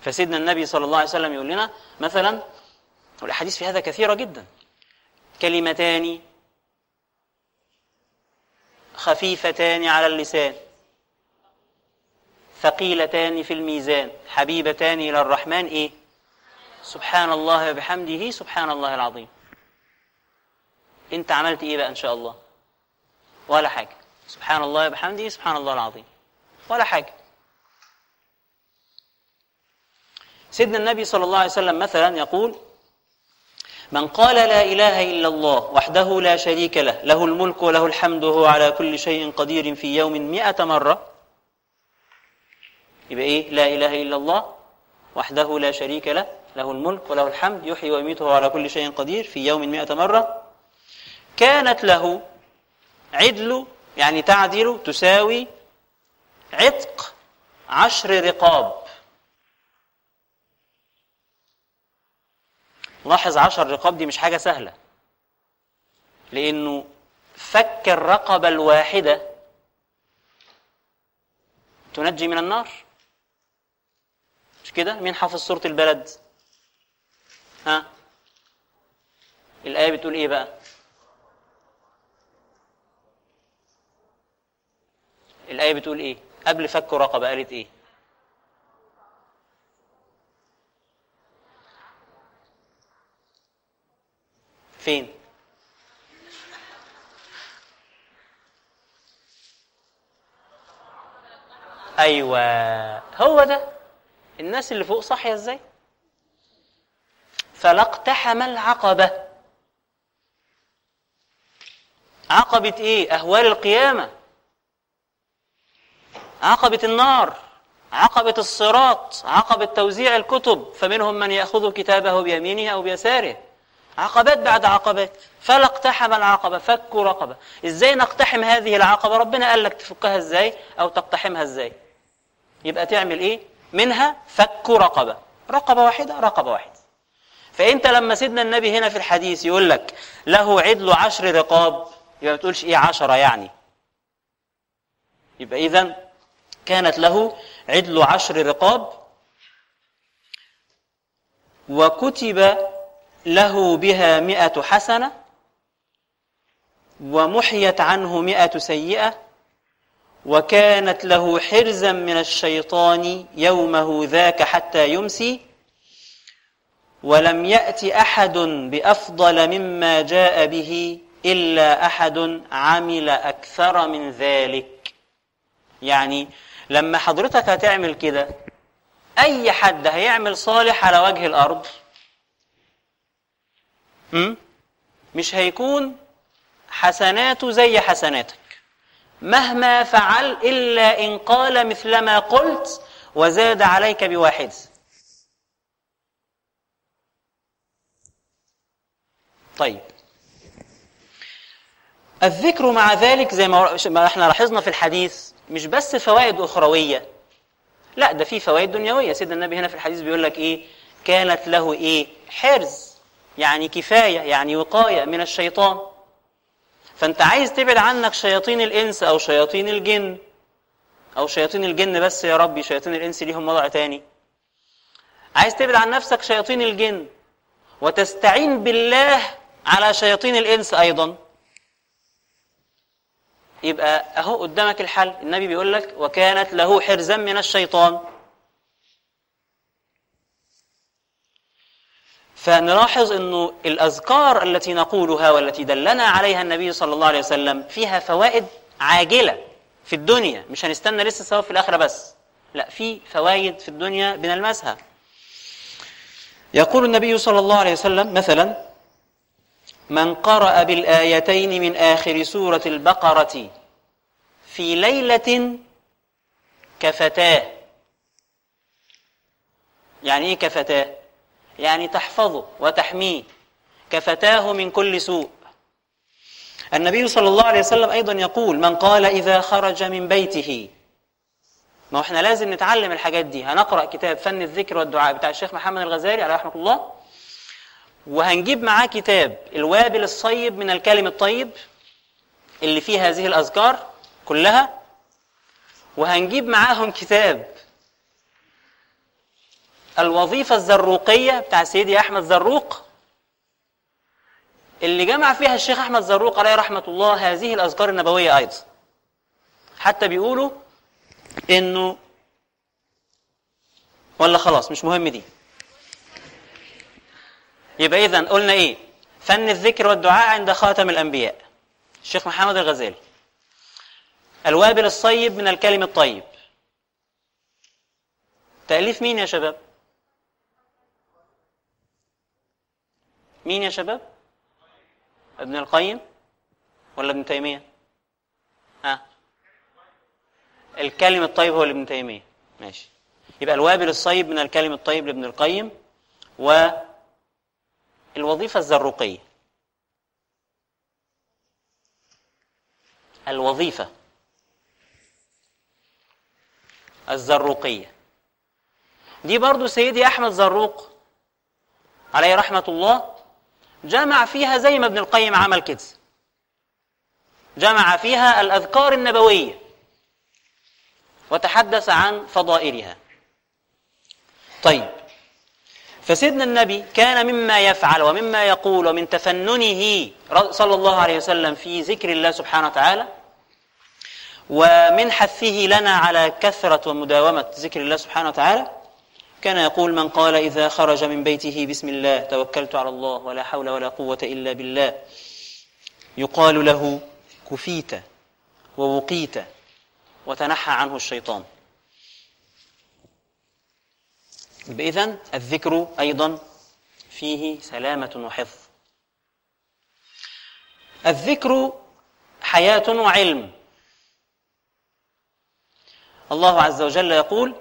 فسيدنا النبي صلى الله عليه وسلم يقول لنا مثلا والأحاديث في هذا كثيرة جدا. كلمتان خفيفتان على اللسان. ثقيلتان في الميزان. حبيبتان إلى الرحمن إيه؟ سبحان الله وبحمده سبحان الله العظيم. انت عملت إيه بقى إن شاء الله؟ ولا حاجة. سبحان الله وبحمده سبحان الله العظيم. ولا حاجة. سيدنا النبي صلى الله عليه وسلم مثلا يقول من قال لا إله إلا الله وحده لا شريك له له الملك وله الحمد وهو على كل شيء قدير في يوم مئة مرة. يبقى إيه؟ لا إله إلا الله وحده لا شريك له له الملك وله الحمد يحيي ويميت وهو على كل شيء قدير في يوم مئة مرة. كانت له عدل يعني تعدل تساوي عتق عشر رقاب. لاحظ عشر رقاب دي مش حاجة سهلة. لأنه فك الرقبة الواحدة تنجي من النار. مش كده؟ مين حافظ سورة البلد؟ ها؟ الآية بتقول إيه بقى؟ الآية بتقول إيه؟ قبل فك رقبة قالت إيه؟ فين؟ أيوة هو ده. الناس اللي فوق صاحية إزاي؟ فلا اقتحم العقبة. عقبة إيه؟ أهوال القيامة. عقبة النار. عقبة الصراط. عقبة توزيع الكتب. فمنهم من يأخذ كتابه بيمينه أو بيساره. عقبات بعد عقبات فلا اقتحم العقبة فك رقبة. إزاي نقتحم هذه العقبة؟ ربنا قال لك تفكها إزاي أو تقتحمها إزاي. يبقى تعمل إيه؟ منها فك رقبة. رقبة واحدة رقبة واحدة. فإنت لما سيدنا النبي هنا في الحديث يقول لك له عدل عشر رقاب يبقى ما تقولش إيه عشرة يعني. يبقى اذا كانت له عدل عشر رقاب. وكتب له بها مئة حسنة ومحيت عنه مئة سيئة وكانت له حرزا من الشيطان يومه ذاك حتى يمسي ولم يأت أحد بأفضل مما جاء به إلا أحد عمل أكثر من ذلك. يعني لما حضرتك هتعمل كده أي حد هيعمل صالح على وجه الأرض مش هيكون حسناته زي حسناتك. مهما فعل إلا إن قال مثل ما قلت وزاد عليك بواحد. طيب. الذكر مع ذلك زي ما إحنا لاحظنا في الحديث مش بس فوائد أخروية. لا ده في فوائد دنيوية. سيدنا النبي هنا في الحديث بيقول لك إيه؟ كانت له إيه؟ حرز. يعني كفاية يعني وقاية من الشيطان. فأنت عايز تبعد عنك شياطين الإنس أو شياطين الجن أو شياطين الجن بس يا ربي شياطين الإنس ليهم وضع تاني. عايز تبعد عن نفسك شياطين الجن وتستعين بالله على شياطين الإنس أيضا. يبقى أهو قدامك الحل. النبي بيقول لك وكانت له حرزا من الشيطان. فنلاحظ إنه الأذكار التي نقولها والتي دلنا عليها النبي صلى الله عليه وسلم فيها فوائد عاجلة في الدنيا. مش هنستنى لسه ثواب في الآخرة بس. لا في فوائد في الدنيا بنلمسها يقول النبي صلى الله عليه وسلم مثلا من قرأ بالآيتين من آخر سورة البقرة في ليلة كفتاه. يعني إيه كفتاه؟ يعني تحفظه وتحميه كفتاه من كل سوء. النبي صلى الله عليه وسلم أيضا يقول من قال إذا خرج من بيته. ما إحنا لازم نتعلم الحاجات دي. هنقرأ كتاب فن الذكر والدعاء بتاع الشيخ محمد الغزالي عليه رحمة الله. وهنجيب معاه كتاب الوابل الصيب من الكلم الطيب اللي فيه هذه الأذكار كلها. وهنجيب معاهم كتاب الوظيفة الزروقية بتاع سيدي أحمد زروق اللي جمع فيها الشيخ أحمد زروق عليه رحمة الله هذه الأذكار النبوية أيضا. حتى بيقولوا إنه ولا خلاص مش مهم دي. يبقى إذا قلنا إيه؟ فن الذكر والدعاء عند خاتم الأنبياء. الشيخ محمد الغزالي. الوابل الصيب من الكلم الطيب. تأليف مين يا شباب؟ مين يا شباب؟ ابن القيم ولا ابن تيمية؟ ها؟ الكلم الطيب هو لابن تيمية. ماشي. يبقى الوابل الصيب من الكلم الطيب لابن القيم والوظيفة الزروقية. الوظيفة الزروقية. دي برضو سيدي أحمد زروق عليه رحمة الله جمع فيها زي ما ابن القيم عمل كده جمع فيها الأذكار النبوية. وتحدث عن فضائلها. طيب. فسيدنا النبي كان مما يفعل ومما يقول ومن تفننه صلى الله عليه وسلم في ذكر الله سبحانه وتعالى. ومن حثه لنا على كثرة ومداومة ذكر الله سبحانه وتعالى. كان يقول من قال إذا خرج من بيته بسم الله توكلت على الله ولا حول ولا قوة إلا بالله. يقال له كفيت ووقيت وتنحى عنه الشيطان. إذن الذكر أيضا فيه سلامة وحفظ. الذكر حياة وعلم. الله عز وجل يقول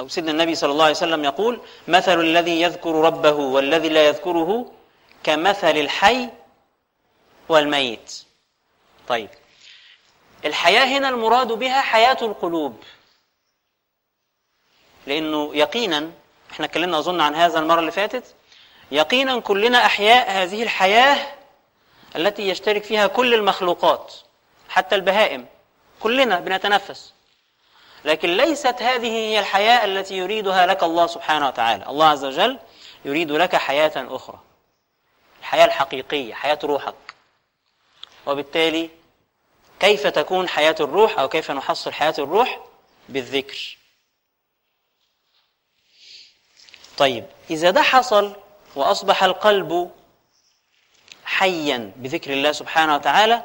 أو سيدنا النبي صلى الله عليه وسلم يقول مثل الذي يذكر ربه والذي لا يذكره كمثل الحي والميت. طيب. الحياة هنا المراد بها حياة القلوب. لأنه يقينا إحنا اتكلمنا أظن عن هذا المرة اللي فاتت يقينا كلنا أحياء هذه الحياة التي يشترك فيها كل المخلوقات حتى البهائم. كلنا بنتنفس. لكن ليست هذه هي الحياة التي يريدها لك الله سبحانه وتعالى. الله عز وجل يريد لك حياة أخرى. الحياة الحقيقية حياة روحك. وبالتالي كيف تكون حياة الروح أو كيف نحصل حياة الروح بالذكر؟ طيب إذا ده حصل وأصبح القلب حيا بذكر الله سبحانه وتعالى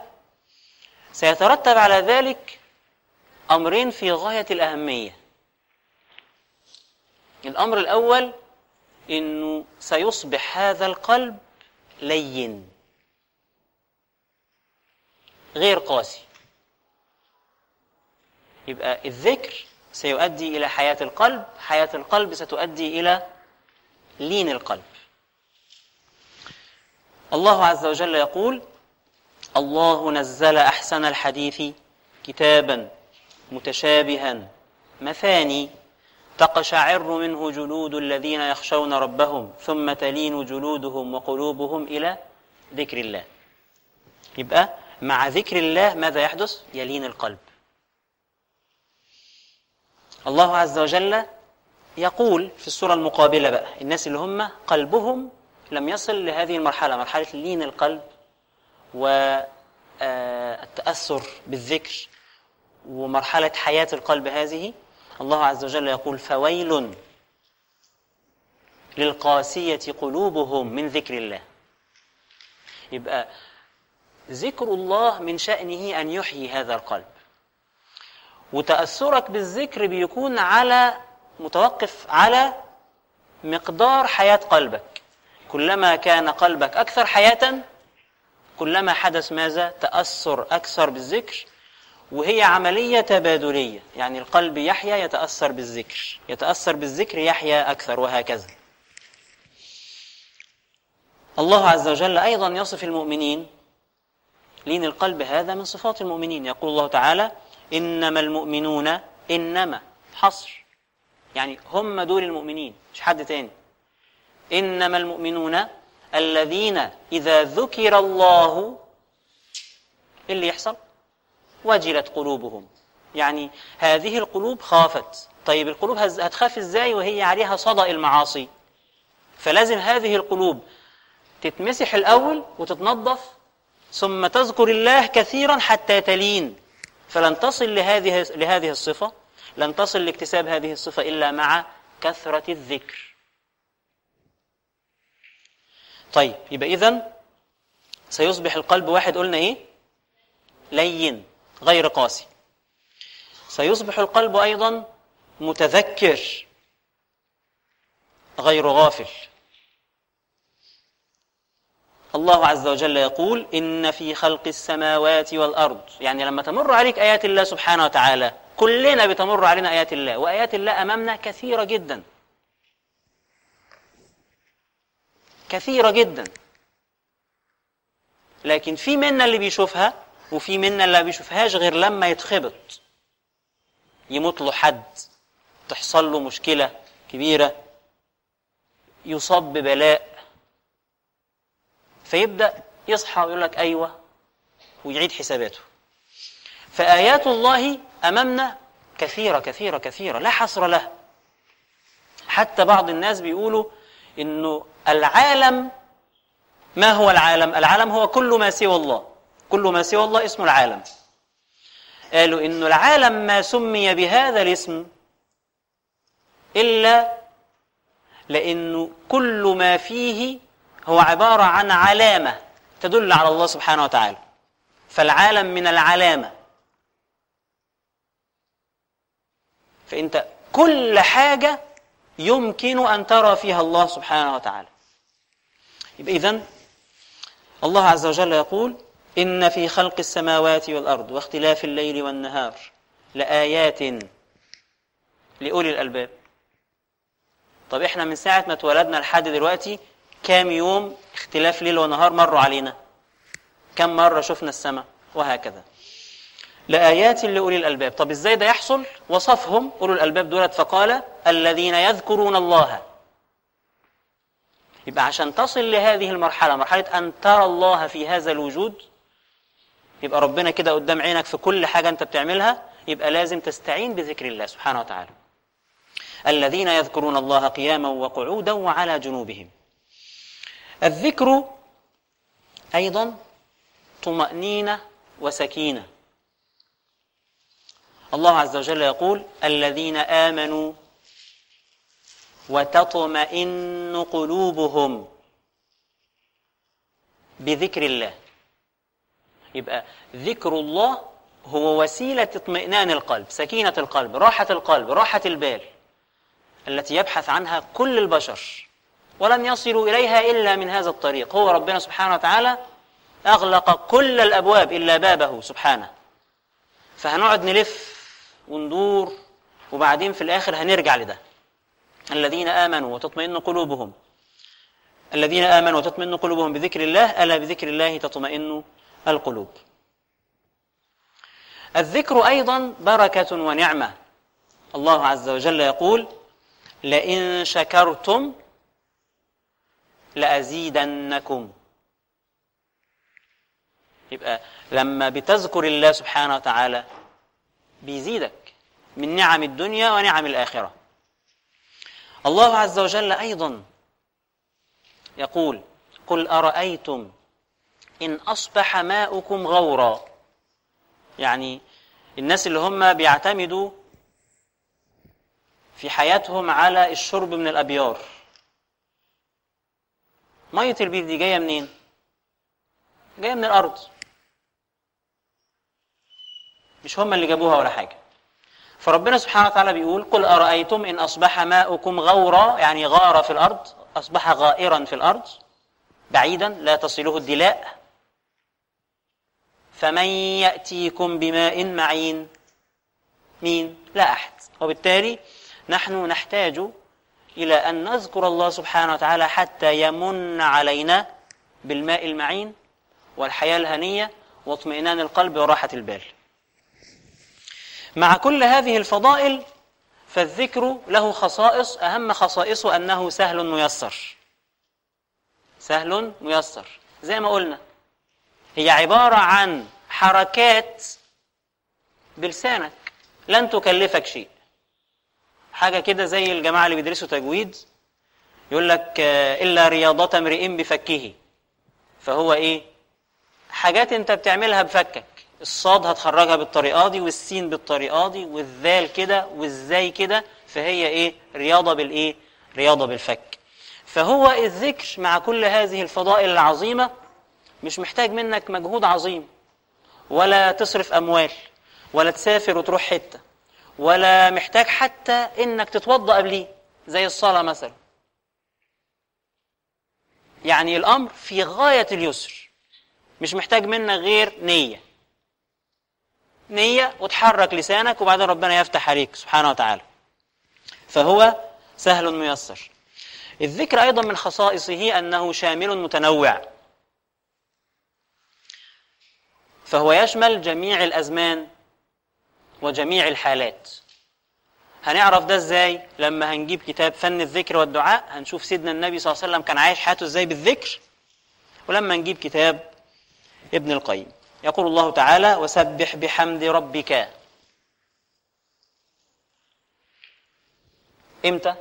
سيترتب على ذلك أمرين في غاية الأهمية. الأمر الأول أنه سيصبح هذا القلب لين. غير قاسي. يبقى الذكر سيؤدي إلى حياة القلب حياة القلب ستؤدي إلى لين القلب. الله عز وجل يقول الله نزل أحسن الحديث كتابا متشابها. مثاني تقشعر منه جلود الذين يخشون ربهم ثم تلين جلودهم وقلوبهم إلى ذكر الله. يبقى مع ذكر الله ماذا يحدث؟ يلين القلب. الله عز وجل يقول في السورة المقابلة بقى الناس اللي هم قلبهم لم يصل لهذه المرحلة مرحلة لين القلب والتأثر بالذكر. ومرحلة حياة القلب هذه الله عز وجل يقول فويل للقاسية قلوبهم من ذكر الله. يبقى ذكر الله من شأنه أن يحيي هذا القلب. وتأثرك بالذكر بيكون على متوقف على مقدار حياة قلبك. كلما كان قلبك أكثر حياة كلما حدث ماذا؟ تأثر أكثر بالذكر وهي عملية تبادلية. يعني القلب يحيا يتأثر بالذكر. يتأثر بالذكر يحيا أكثر وهكذا. الله عز وجل أيضا يصف المؤمنين. لين القلب هذا من صفات المؤمنين. يقول الله تعالى إنما المؤمنون إنما. حصر. يعني هم دول المؤمنين مش حد تاني. إنما المؤمنون الذين إذا ذكر الله إيه اللي يحصل؟ وجلت قلوبهم. يعني هذه القلوب خافت. طيب القلوب هتخاف إزاي وهي عليها صدأ المعاصي؟ فلازم هذه القلوب تتمسح الأول وتتنظف ثم تذكر الله كثيرا حتى تلين. فلن تصل لهذه لهذه الصفة لن تصل لاكتساب هذه الصفة إلا مع كثرة الذكر. طيب يبقى إذن سيصبح القلب واحد قلنا إيه؟ لين. غير قاسي. سيصبح القلب أيضا متذكر غير غافل. الله عز وجل يقول إن في خلق السماوات والأرض. يعني لما تمر عليك آيات الله سبحانه وتعالى كلنا بتمر علينا آيات الله وآيات الله أمامنا كثيرة جدا. كثيرة جدا. لكن في منا اللي بيشوفها وفي منا اللي ما بيشوفهاش غير لما يتخبط. يموت له حد تحصل له مشكلة كبيرة يصاب ببلاء. فيبدأ يصحى ويقول لك أيوة ويعيد حساباته. فآيات الله أمامنا كثيرة كثيرة كثيرة لا حصر لها. حتى بعض الناس بيقولوا إنه العالم ما هو العالم؟ العالم هو كل ما سوى الله. كل ما سوى الله اسمه العالم. قالوا إنه العالم ما سمي بهذا الاسم إلا لأنه كل ما فيه هو عبارة عن علامة تدل على الله سبحانه وتعالى. فالعالم من العلامة. فأنت كل حاجة يمكن أن ترى فيها الله سبحانه وتعالى. يبقى إذن الله عز وجل يقول إن في خلق السماوات والأرض واختلاف الليل والنهار لآيات لأولي الألباب. طب إحنا من ساعة ما اتولدنا لحد دلوقتي كام يوم اختلاف ليل ونهار مروا علينا؟ كم مرة شفنا السماء؟ وهكذا. لآيات لأولي الألباب. طب إزاي ده يحصل؟ وصفهم أولو الألباب دولت فقال الذين يذكرون الله. يبقى عشان تصل لهذه المرحلة مرحلة أن ترى الله في هذا الوجود يبقى ربنا كده قدام عينك في كل حاجة أنت بتعملها يبقى لازم تستعين بذكر الله سبحانه وتعالى. الذين يذكرون الله قياما وقعودا وعلى جنوبهم. الذكر أيضا طمأنينة وسكينة. الله عز وجل يقول الذين آمنوا وتطمئن قلوبهم بذكر الله. يبقى ذكر الله هو وسيلة اطمئنان القلب سكينة القلب راحة القلب راحة البال التي يبحث عنها كل البشر ولن يصلوا إليها إلا من هذا الطريق. هو ربنا سبحانه وتعالى أغلق كل الأبواب إلا بابه سبحانه. فهنقعد نلف وندور وبعدين في الآخر هنرجع لده. الذين آمنوا وتطمئن قلوبهم الذين آمنوا وتطمئن قلوبهم بذكر الله ألا بذكر الله تطمئن القلوب. الذكر أيضا بركة ونعمة. الله عز وجل يقول لئن شكرتم لأزيدنكم. يبقى لما بتذكر الله سبحانه وتعالى بيزيدك من نعم الدنيا ونعم الآخرة. الله عز وجل أيضا يقول قل أرأيتم إن أصبح ماؤكم غورا. يعني الناس اللي هم بيعتمدوا في حياتهم على الشرب من الأبيار. مية البير دي جاية منين؟ جاية من الأرض. مش هم اللي جابوها ولا حاجة. فربنا سبحانه وتعالى بيقول قل أرأيتم إن أصبح ماؤكم غورا؟ يعني غار في الأرض أصبح غائرا في الأرض بعيدا لا تصله الدلاء. فمن يأتيكم بماء معين مين؟ لا أحد. وبالتالي نحن نحتاج إلى أن نذكر الله سبحانه وتعالى حتى يمن علينا بالماء المعين والحياة الهنية واطمئنان القلب وراحة البال. مع كل هذه الفضائل فالذكر له خصائص أهم خصائصه أنه سهل ميسر. سهل ميسر. زي ما قلنا هي عبارة عن حركات بلسانك لن تكلفك شيء. حاجة كده زي الجماعة اللي بيدرسوا تجويد يقول لك آه، إلا رياضة امرئ بفكه. فهو إيه؟ حاجات أنت بتعملها بفكك. الصاد هتخرجها بالطريقة دي والسين بالطريقة دي والذال كده والزاي كده. فهي إيه؟ رياضة بالإيه؟ رياضة بالفك. فهو الذكر مع كل هذه الفضائل العظيمة مش محتاج منك مجهود عظيم ولا تصرف أموال ولا تسافر وتروح حتة ولا محتاج حتى إنك تتوضأ قبليه زي الصلاة مثلا. يعني الأمر في غاية اليسر مش محتاج منك غير نية. نية وتحرك لسانك وبعدين ربنا يفتح عليك سبحانه وتعالى. فهو سهل ميسر. الذكر أيضا من خصائصه أنه شامل متنوع. فهو يشمل جميع الأزمان وجميع الحالات. هنعرف ده إزاي؟ لما هنجيب كتاب فن الذكر والدعاء هنشوف سيدنا النبي صلى الله عليه وسلم كان عايش حياته إزاي بالذكر. ولما نجيب كتاب ابن القيم. يقول الله تعالى وسبح بحمد ربك. إمتى؟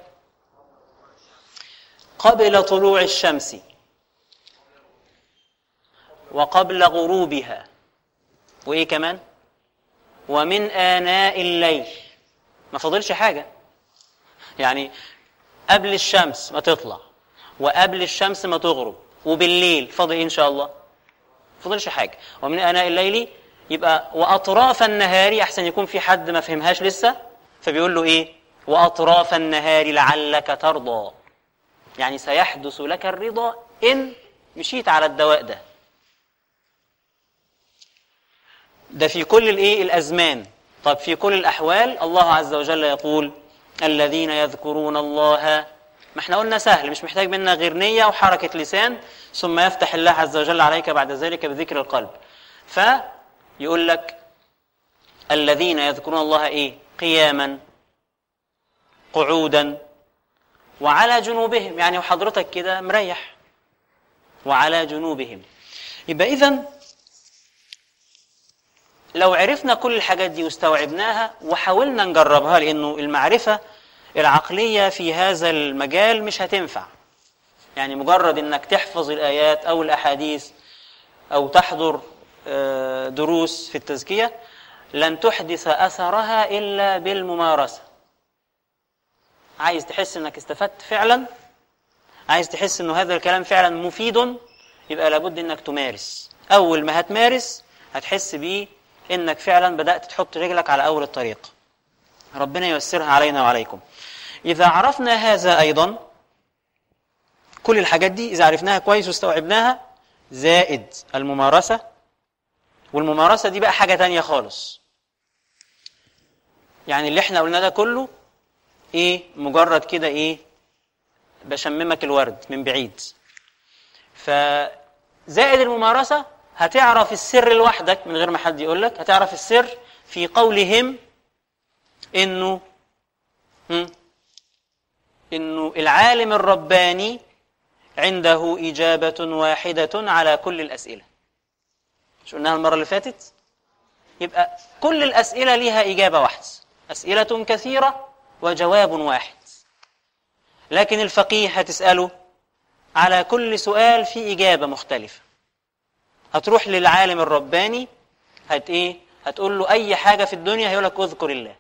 قبل طلوع الشمس. وقبل غروبها. وإيه كمان؟ ومن آناء الليل. ما فاضلش حاجة. يعني قبل الشمس ما تطلع وقبل الشمس ما تغرب وبالليل فاضل إيه إن شاء الله؟ فاضلش حاجة. ومن آناء الليل يبقى وأطراف النهار أحسن يكون في حد ما فهمهاش لسه؟ فبيقول له إيه؟ وأطراف النهار لعلك ترضى. يعني سيحدث لك الرضا إن مشيت على الدواء ده. ده في كل الايه؟ الازمان. طب في كل الاحوال الله عز وجل يقول الذين يذكرون الله. ما إحنا قلنا سهل مش محتاج منا غير نية وحركة لسان ثم يفتح الله عز وجل عليك بعد ذلك بذكر القلب. فيقول لك الذين يذكرون الله إيه؟ قياما قعودا وعلى جنوبهم. يعني وحضرتك كده مريح. وعلى جنوبهم. يبقى اذا لو عرفنا كل الحاجات دي واستوعبناها وحاولنا نجربها لأنه المعرفة العقلية في هذا المجال مش هتنفع. يعني مجرد إنك تحفظ الآيات أو الأحاديث أو تحضر آه، دروس في التزكية لن تحدث أثرها إلا بالممارسة. عايز تحس إنك استفدت فعلا؟ عايز تحس إنه هذا الكلام فعلا مفيد؟ يبقى لابد إنك تمارس. أول ما هتمارس هتحس بيه إنك فعلا بدأت تحط رجلك على أول الطريق. ربنا ييسرها علينا وعليكم. إذا عرفنا هذا أيضا كل الحاجات دي إذا عرفناها كويس واستوعبناها زائد الممارسة. والممارسة دي بقى حاجة تانية خالص. يعني اللي إحنا قلنا ده كله إيه مجرد كده إيه بشممك الورد من بعيد. فزائد الممارسة هتعرف السر لوحدك من غير ما حد يقول لك هتعرف السر في قولهم إنه؟ إنه العالم الرباني عنده إجابة واحدة على كل الأسئلة. مش قلناها المرة اللي فاتت؟ يبقى كل الأسئلة لها إجابة واحدة. أسئلة كثيرة وجواب واحد. لكن الفقيه هتسأله على كل سؤال في إجابة مختلفة. هتروح للعالم الرباني هت إيه؟ هتقول له أي حاجة في الدنيا هيقول لك اذكر الله.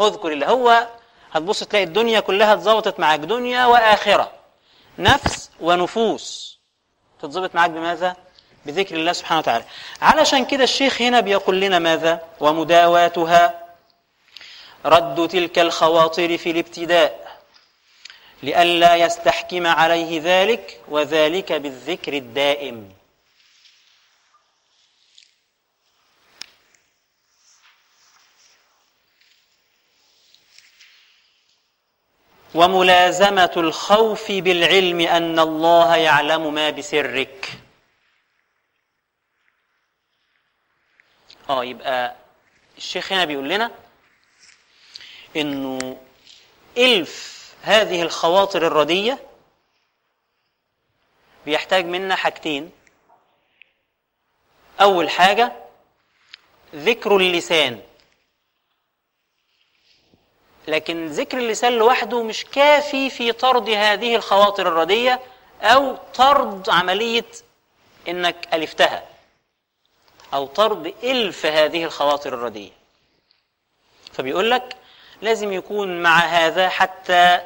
اذكر الله. هو هتبص تلاقي الدنيا كلها اتظبطت معاك دنيا وآخرة. نفس ونفوس. تتظبط معاك بماذا؟ بذكر الله سبحانه وتعالى. علشان كده الشيخ هنا بيقول لنا ماذا؟ ومداواتها. رد تلك الخواطر في الابتداء. لئلا يستحكم عليه ذلك وذلك بالذكر الدائم. وملازمة الخوف بالعلم أن الله يعلم ما بسرك. آه يبقى الشيخ هنا بيقول لنا إنه إلف هذه الخواطر الردية بيحتاج منا حاجتين. أول حاجة ذكر اللسان. لكن ذكر اللسان لوحده مش كافي في طرد هذه الخواطر الردية أو طرد عملية إنك ألفتها أو طرد إلف هذه الخواطر الردية. فبيقول لك لازم يكون مع هذا حتى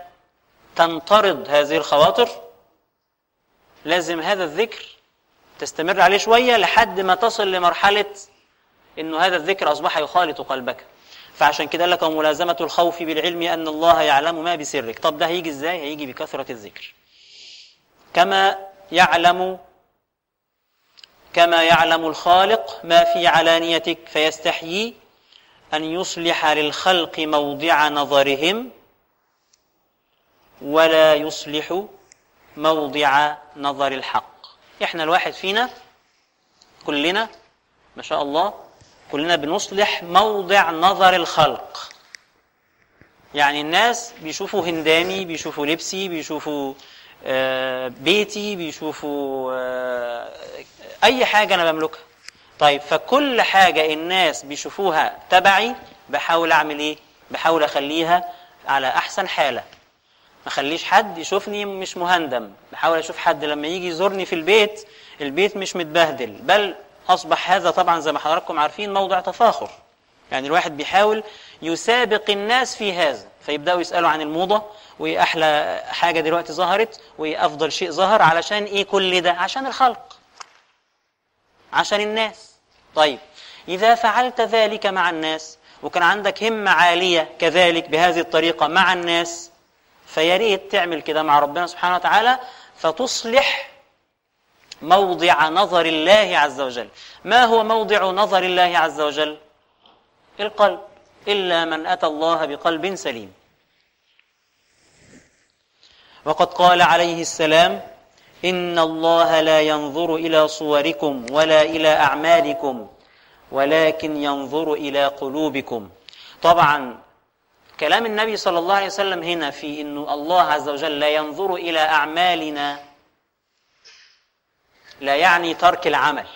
تنطرد هذه الخواطر. لازم هذا الذكر تستمر عليه شوية لحد ما تصل لمرحلة إنه هذا الذكر أصبح يخالط قلبك. فعشان كده لك ملازمة الخوف بالعلم أن الله يعلم ما بسرك. طب ده هيجي إزاي؟ هيجي بكثرة الذكر. كما يعلم كما يعلم الخالق ما في علانيتك فيستحيي أن يصلح للخلق موضع نظرهم ولا يصلح موضع نظر الحق. إحنا الواحد فينا كلنا ما شاء الله كلنا بنصلح موضع نظر الخلق. يعني الناس بيشوفوا هندامي بيشوفوا لبسي بيشوفوا آه، بيتي بيشوفوا آه، أي حاجة أنا بملكها. طيب فكل حاجة الناس بيشوفوها تبعي بحاول أعمل إيه؟ بحاول أخليها على أحسن حالة. ما أخليش حد يشوفني مش مهندم. بحاول أشوف حد لما يجي يزورني في البيت البيت مش متبهدل. بل أصبح هذا طبعا زي ما حضراتكم عارفين موضع تفاخر. يعني الواحد بيحاول يسابق الناس في هذا فيبدأوا يسألوا عن الموضة وايه أحلى حاجة دلوقتي ظهرت وايه أفضل شيء ظهر علشان إيه كل ده؟ عشان الخلق. عشان الناس. طيب إذا فعلت ذلك مع الناس وكان عندك همة عالية كذلك بهذه الطريقة مع الناس فيا ريت تعمل كده مع ربنا سبحانه وتعالى فتصلح موضع نظر الله عز وجل. ما هو موضع نظر الله عز وجل؟ القلب. إلا من أتى الله بقلب سليم. وقد قال عليه السلام إن الله لا ينظر إلى صوركم ولا إلى أعمالكم ولكن ينظر إلى قلوبكم. طبعا كلام النبي صلى الله عليه وسلم هنا في انه الله عز وجل لا ينظر إلى أعمالنا لا يعني ترك العمل.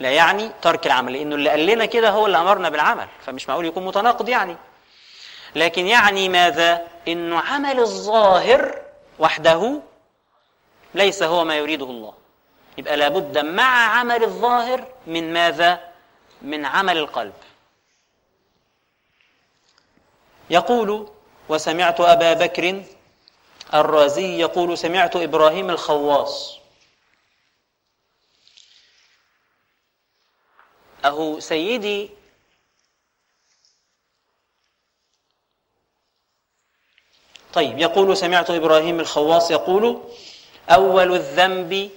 لا يعني ترك العمل لأنه اللي قال لنا كده هو اللي أمرنا بالعمل فمش معقول يكون متناقض يعني. لكن يعني ماذا؟ إنه عمل الظاهر وحده ليس هو ما يريده الله. يبقى لابد مع عمل الظاهر من ماذا؟ من عمل القلب. يقول وسمعت أبا بكر الرازي يقول سمعت إبراهيم الخواص. أهو سيدي طيب يقول سمعت إبراهيم الخواص يقول أول الذنب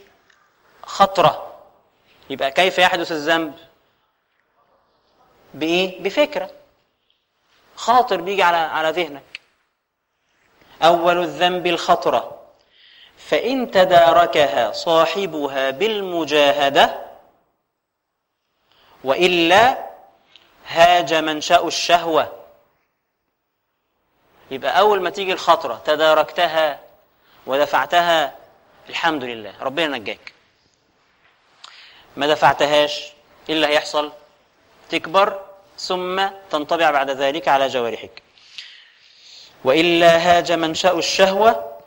خطرة. يبقى كيف يحدث الذنب؟ بإيه؟ بفكرة. خاطر بيجي على على ذهنك. أول الذنب الخطرة. فإن تداركها صاحبها بالمجاهدة وإلا هاج منشأ الشهوة. يبقى أول ما تيجي الخطرة تداركتها ودفعتها الحمد لله ربنا نجاك. ما دفعتهاش إيه اللي هيحصل؟ تكبر ثم تنطبع بعد ذلك على جوارحك. وإلا هاج منشأ الشهوة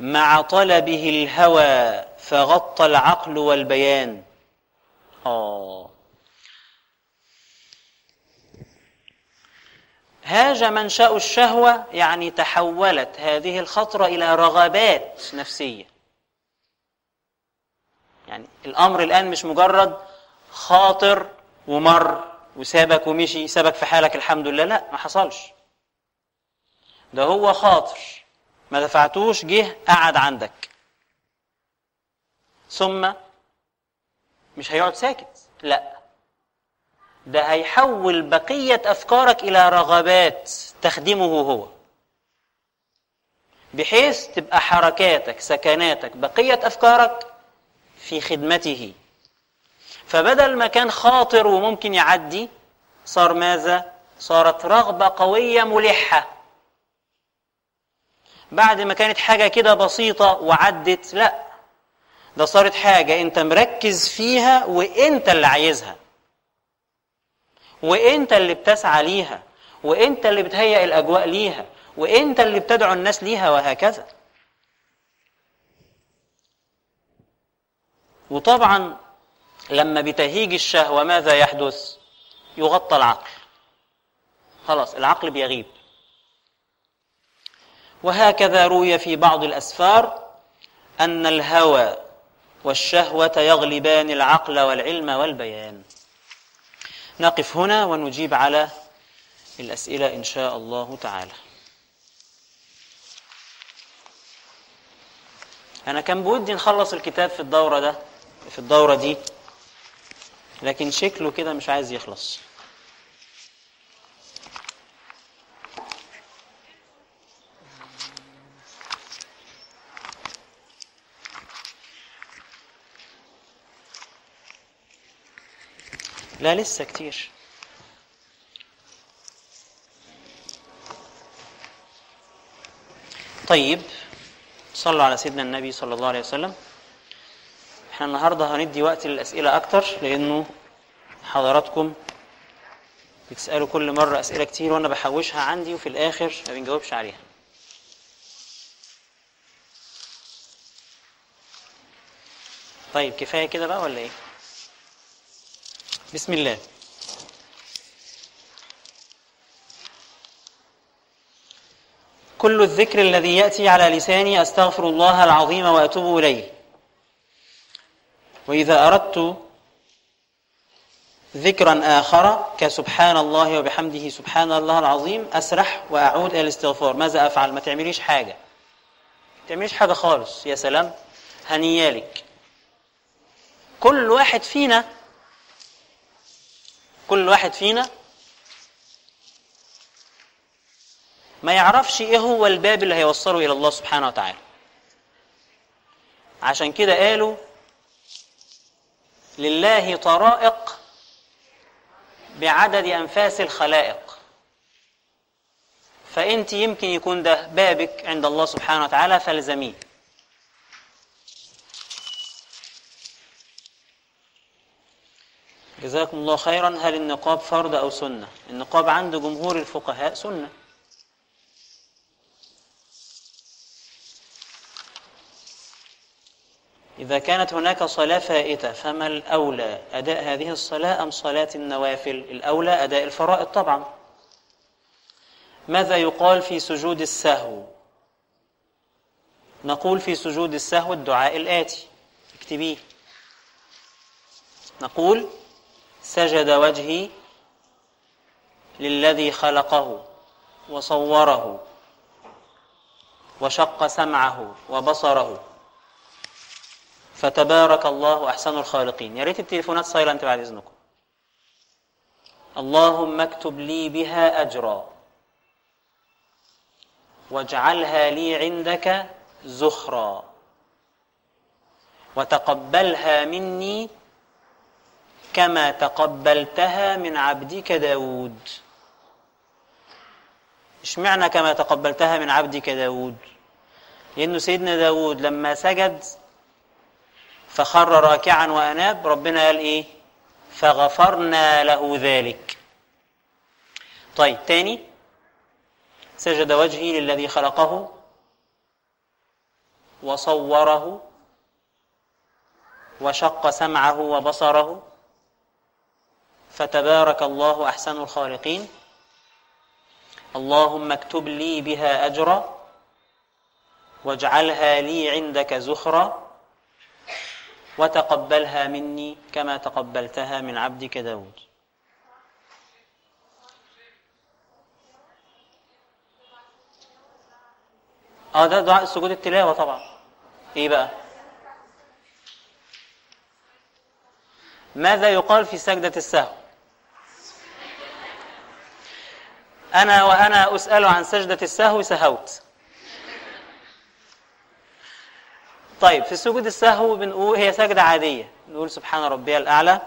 مع طلبه الهوى فغطى العقل والبيان. آه. هاج منشأ الشهوة يعني تحولت هذه الخطرة إلى رغبات نفسية. يعني الأمر الآن مش مجرد خاطر ومر وسابك ومشي سابك في حالك الحمد لله لا ما حصلش. ده هو خاطر. ما دفعتوش جه قعد عندك. ثم مش هيقعد ساكت. لا. ده هيحول بقية أفكارك إلى رغبات تخدمه هو. بحيث تبقى حركاتك سكناتك بقية أفكارك في خدمته. فبدل ما كان خاطر وممكن يعدي صار ماذا؟ صارت رغبة قوية ملحة. بعد ما كانت حاجة كده بسيطة وعدت لا ده صارت حاجة انت مركز فيها وانت اللي عايزها وانت اللي بتسعى ليها وانت اللي بتهيئ الأجواء ليها وانت اللي بتدعو الناس ليها وهكذا. وطبعا لما بتهيج الشهوة ماذا يحدث؟ يغطى العقل. خلاص العقل بيغيب. وهكذا روي في بعض الأسفار أن الهوى والشهوة يغلبان العقل والعلم والبيان. نقف هنا ونجيب على الأسئلة إن شاء الله تعالى. أنا كان بودي نخلص الكتاب في الدورة ده في الدورة دي؟ لكن شكله كده مش عايز يخلص. لا لسه كتير. طيب صلوا على سيدنا النبي صلى الله عليه وسلم. إحنا النهارده هندي وقت للأسئلة أكتر لأنه حضراتكم بتسألوا كل مرة أسئلة كتير وأنا بحوشها عندي وفي الآخر ما بنجاوبش عليها. طيب كفاية كده بقى ولا إيه؟ بسم الله. كل الذكر الذي يأتي على لساني أستغفر الله العظيم وأتوب إليه. وإذا أردت ذكرا آخر كسبحان الله وبحمده سبحان الله العظيم أسرح وأعود إلى الاستغفار. ماذا أفعل؟ ما تعمليش حاجة. ما تعمليش حاجة خالص. يا سلام. هنيالك. كل واحد فينا كل واحد فينا ما يعرفش إيه هو الباب اللي هيوصله إلى الله سبحانه وتعالى. عشان كده قالوا لله طرائق بعدد أنفاس الخلائق. فأنت يمكن يكون ده بابك عند الله سبحانه وتعالى فالزميه جزاكم الله خيرا. هل النقاب فرض أو سنة؟ النقاب عند جمهور الفقهاء سنة. إذا كانت هناك صلاة فائتة فما الأولى؟ أداء هذه الصلاة أم صلاة النوافل؟ الأولى أداء الفرائض طبعا. ماذا يقال في سجود السهو؟ نقول في سجود السهو الدعاء الآتي. اكتبيه. نقول سجد وجهي للذي خلقه وصوره وشق سمعه وبصره. فتبارك الله أحسن الخالقين. يا ريت التليفونات سايلنت بعد إذنكم. اللهم اكتب لي بها أجرا واجعلها لي عندك زخرا. وتقبلها مني كما تقبلتها من عبدك داود اشمعنى كما تقبلتها من عبدك داود لأنه سيدنا داود لما سجد فخر راكعا وأناب ربنا قال إيه؟ فغفرنا له ذلك. طيب تاني سجد وجهي للذي خلقه وصوره وشق سمعه وبصره. فتبارك الله أحسن الخالقين. اللهم اكتب لي بها أجرا واجعلها لي عندك زخرا وتقبلها مني كما تقبلتها من عبدك داود. آه ده دعاء سجود التلاوة طبعا. إيه بقى؟ ماذا يقال في سجدة السهو؟ أنا وأنا أسأل عن سجدة السهو سهوت. طيب في سجود السهو بنقول هي سجدة عادية. نقول سبحان ربي الأعلى.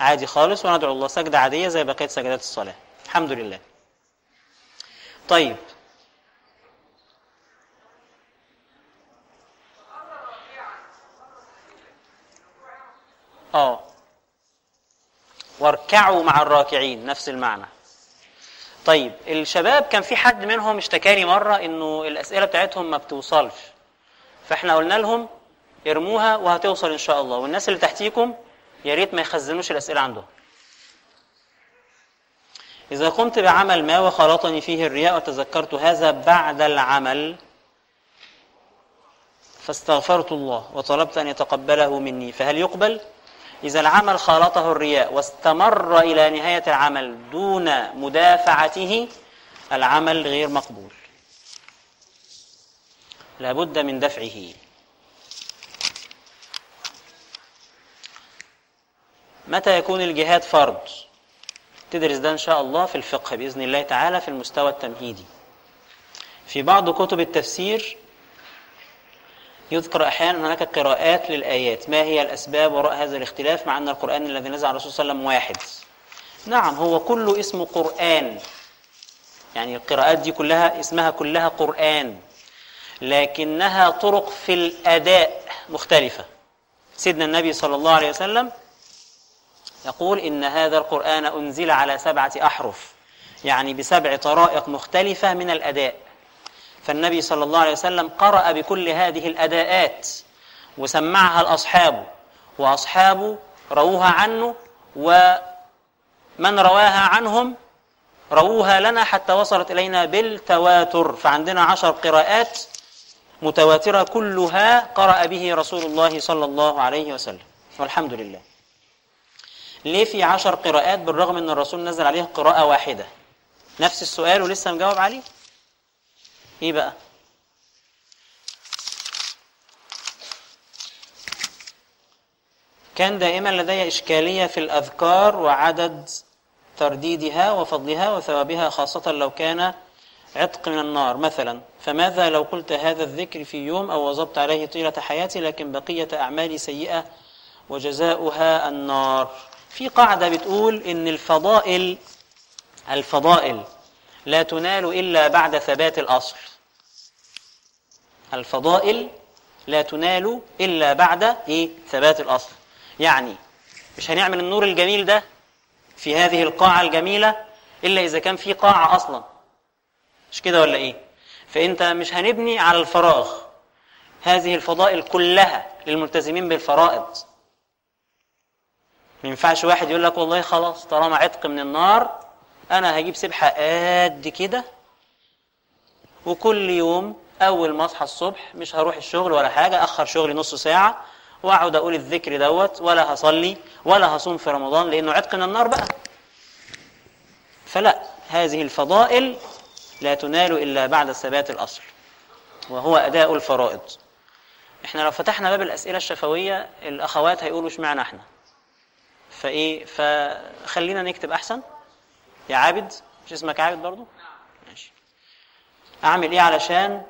عادي خالص وندعو الله سجدة عادية زي بقية سجدات الصلاة. الحمد لله. طيب. آه. واركعوا مع الراكعين نفس المعنى. طيب الشباب كان في حد منهم اشتكى لي مرة إنه الأسئلة بتاعتهم ما بتوصلش. فإحنا قلنا لهم ارموها وهتوصل إن شاء الله. والناس اللي تحتيكم يا ريت ما يخزنوش الأسئلة عندهم. إذا قمت بعمل ما وخلطني فيه الرياء وتذكرت هذا بعد العمل فاستغفرت الله وطلبت أن يتقبله مني. فهل يقبل؟ إذا العمل خالطه الرياء واستمر إلى نهاية العمل دون مدافعته العمل غير مقبول. لابد من دفعه. متى يكون الجهاد فرض؟ تدرس ده إن شاء الله في الفقه بإذن الله تعالى في المستوى التمهيدي. في بعض كتب التفسير يذكر أحيانا هناك قراءات للآيات. ما هي الأسباب وراء هذا الاختلاف مع أن القرآن الذي نزل على الرسول صلى الله عليه وسلم واحد؟ نعم هو كله اسمه قرآن. يعني القراءات دي كلها اسمها كلها قرآن. لكنها طرق في الأداء مختلفة. سيدنا النبي صلى الله عليه وسلم يقول إن هذا القرآن أنزل على سبعة أحرف. يعني بسبع طرائق مختلفة من الأداء. فالنبي صلى الله عليه وسلم قرأ بكل هذه الأداءات وسمعها لأصحابه وأصحابه رووها عنه ومن رواها عنهم رووها لنا حتى وصلت إلينا بالتواتر. فعندنا عشر قراءات متواترة كلها قرأ به رسول الله صلى الله عليه وسلم. والحمد لله. ليه في عشر قراءات بالرغم أن الرسول نزل عليه قراءة واحدة؟ نفس السؤال ولسه مجاوب عليه؟ إيه بقى؟ كان دائما لدي إشكالية في الأذكار وعدد ترديدها وفضلها وثوابها خاصة لو كان عتق من النار. مثلا فماذا لو قلت هذا الذكر في يوم أو وظبت عليه طيلة حياتي لكن بقية أعمالي سيئة وجزاؤها النار؟ في قاعدة بتقول إن الفضائل الفضائل لا تنال إلا بعد ثبات الأصل. الفضائل لا تنال إلا بعد إيه؟ ثبات الأصل. يعني مش هنعمل النور الجميل ده في هذه القاعة الجميلة إلا إذا كان في قاعة أصلا. مش كده ولا إيه؟ فأنت مش هنبني على الفراغ. هذه الفضائل كلها للملتزمين بالفرائض. ما ينفعش واحد يقول لك والله خلاص طالما عتق من النار أنا هجيب سبحة قد كده وكل يوم أول ما أصحى الصبح مش هروح الشغل ولا حاجة أخر شغلي نص ساعة وأقعد أقول الذكر دوت ولا هصلي ولا هصوم في رمضان لأنه عتق من النار بقى. فلا هذه الفضائل لا تنال إلا بعد ثبات الأصل وهو أداء الفرائض. إحنا لو فتحنا باب الأسئلة الشفوية الأخوات هيقولوا اشمعنى إحنا؟ فإيه؟ فخلينا نكتب أحسن. يا عابد مش اسمك عابد برضو؟ ماشي. أعمل إيه علشان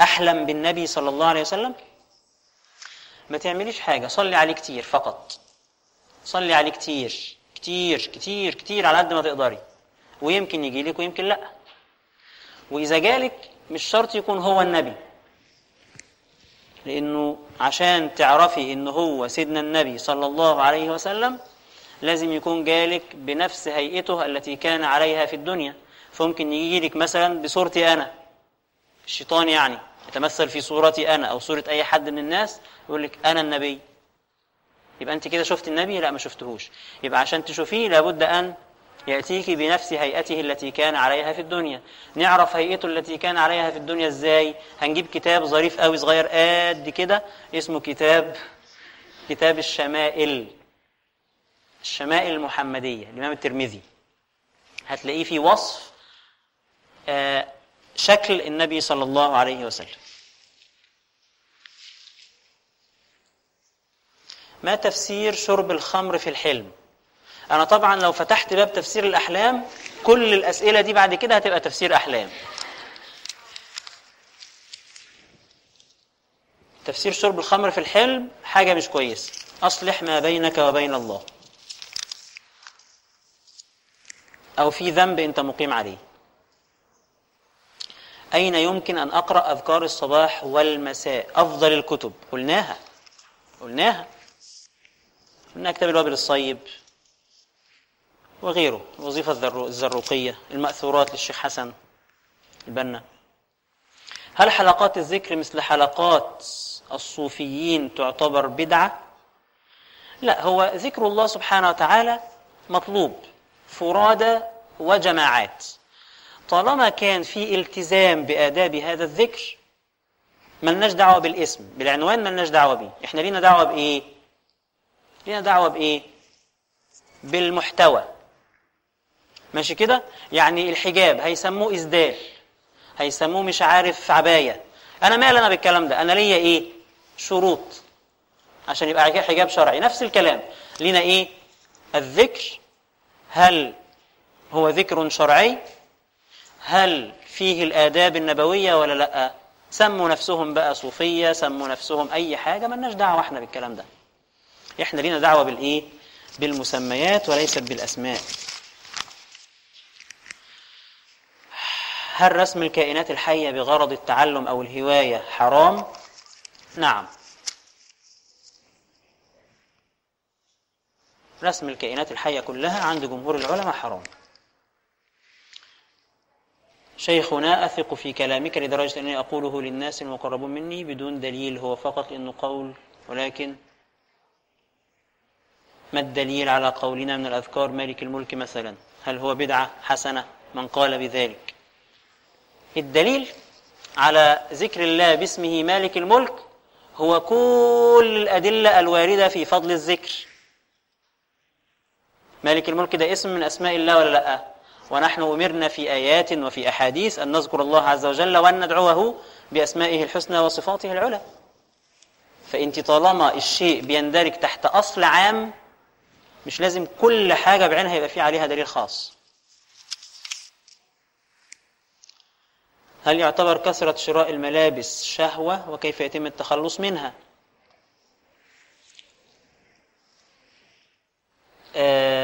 أحلم بالنبي صلى الله عليه وسلم؟ ما تعمليش حاجة صلي عليه كتير فقط. صلي عليه كتير كتير كتير كتير على قد ما تقدري. ويمكن يجي لك ويمكن لأ. وإذا جالك مش شرط يكون هو النبي. لأنه عشان تعرفي إن هو سيدنا النبي صلى الله عليه وسلم لازم يكون جالك بنفس هيئته التي كان عليها في الدنيا. فممكن يجي لك مثلا بصورتي أنا. الشيطان يعني يتمثل في صورتي أنا أو صورة أي حد من الناس يقول لك أنا النبي. يبقى أنت كده شفت النبي؟ لا ما شفتهوش. يبقى عشان تشوفيه لابد أن يأتيك بنفس هيئته التي كان عليها في الدنيا. نعرف هيئته التي كان عليها في الدنيا إزاي؟ هنجيب كتاب ظريف قوي صغير قد كده اسمه كتاب كتاب الشمائل. الشمائل المحمدية الإمام الترمذي. هتلاقيه في وصف آه، شكل النبي صلى الله عليه وسلم. ما تفسير شرب الخمر في الحلم؟ أنا طبعا لو فتحت باب تفسير الأحلام كل الأسئلة دي بعد كده هتبقى تفسير أحلام. تفسير شرب الخمر في الحلم حاجة مش كويسة. أصلح ما بينك وبين الله. أو في ذنب أنت مقيم عليه. أين يمكن أن أقرأ أذكار الصباح والمساء؟ أفضل الكتب. قلناها. قلناها. قلنا كتاب الوابل الصيب وغيره. الوظيفة الزروقية المأثورات للشيخ حسن البنا. هل حلقات الذكر مثل حلقات الصوفيين تعتبر بدعة؟ لا هو ذكر الله سبحانه وتعالى مطلوب. فرادى وجماعات. طالما كان في التزام بآداب هذا الذكر ملناش دعوة بالاسم بالعنوان ملناش دعوة بيه. إحنا لينا دعوة بإيه؟ لينا دعوة بإيه؟ بالمحتوى. ماشي كده؟ يعني الحجاب هيسموه إسدال هيسموه مش عارف عباية. أنا مال أنا بالكلام ده؟ أنا ليا إيه؟ شروط. عشان يبقى حجاب شرعي. نفس الكلام. لينا إيه؟ الذكر هل هو ذكر شرعي؟ هل فيه الآداب النبوية ولا لأ؟ سموا نفسهم بقى صوفية سموا نفسهم أي حاجة ملناش دعوة إحنا بالكلام ده. إحنا لينا دعوة بالإيه؟ بالمسميات وليست بالأسماء. هل رسم الكائنات الحية بغرض التعلم أو الهواية حرام؟ نعم. رسم الكائنات الحية كلها عند جمهور العلماء حرام. شيخنا أثق في كلامك لدرجة أني أقوله للناس المقربون مني بدون دليل هو فقط إنه قول ولكن ما الدليل على قولنا من الأذكار مالك الملك مثلا؟ هل هو بدعة حسنة؟ من قال بذلك. الدليل على ذكر الله باسمه مالك الملك هو كل الأدلة الواردة في فضل الذكر. مالك الملك ده اسم من أسماء الله ولا لأ؟ ونحن أمرنا في آيات وفي أحاديث أن نذكر الله عز وجل وأن ندعوه بأسمائه الحسنى وصفاته العلى. فأنت طالما الشيء بيندرج تحت أصل عام مش لازم كل حاجة بعينها يبقى في عليها دليل خاص. هل يعتبر كثرة شراء الملابس شهوة؟ وكيف يتم التخلص منها؟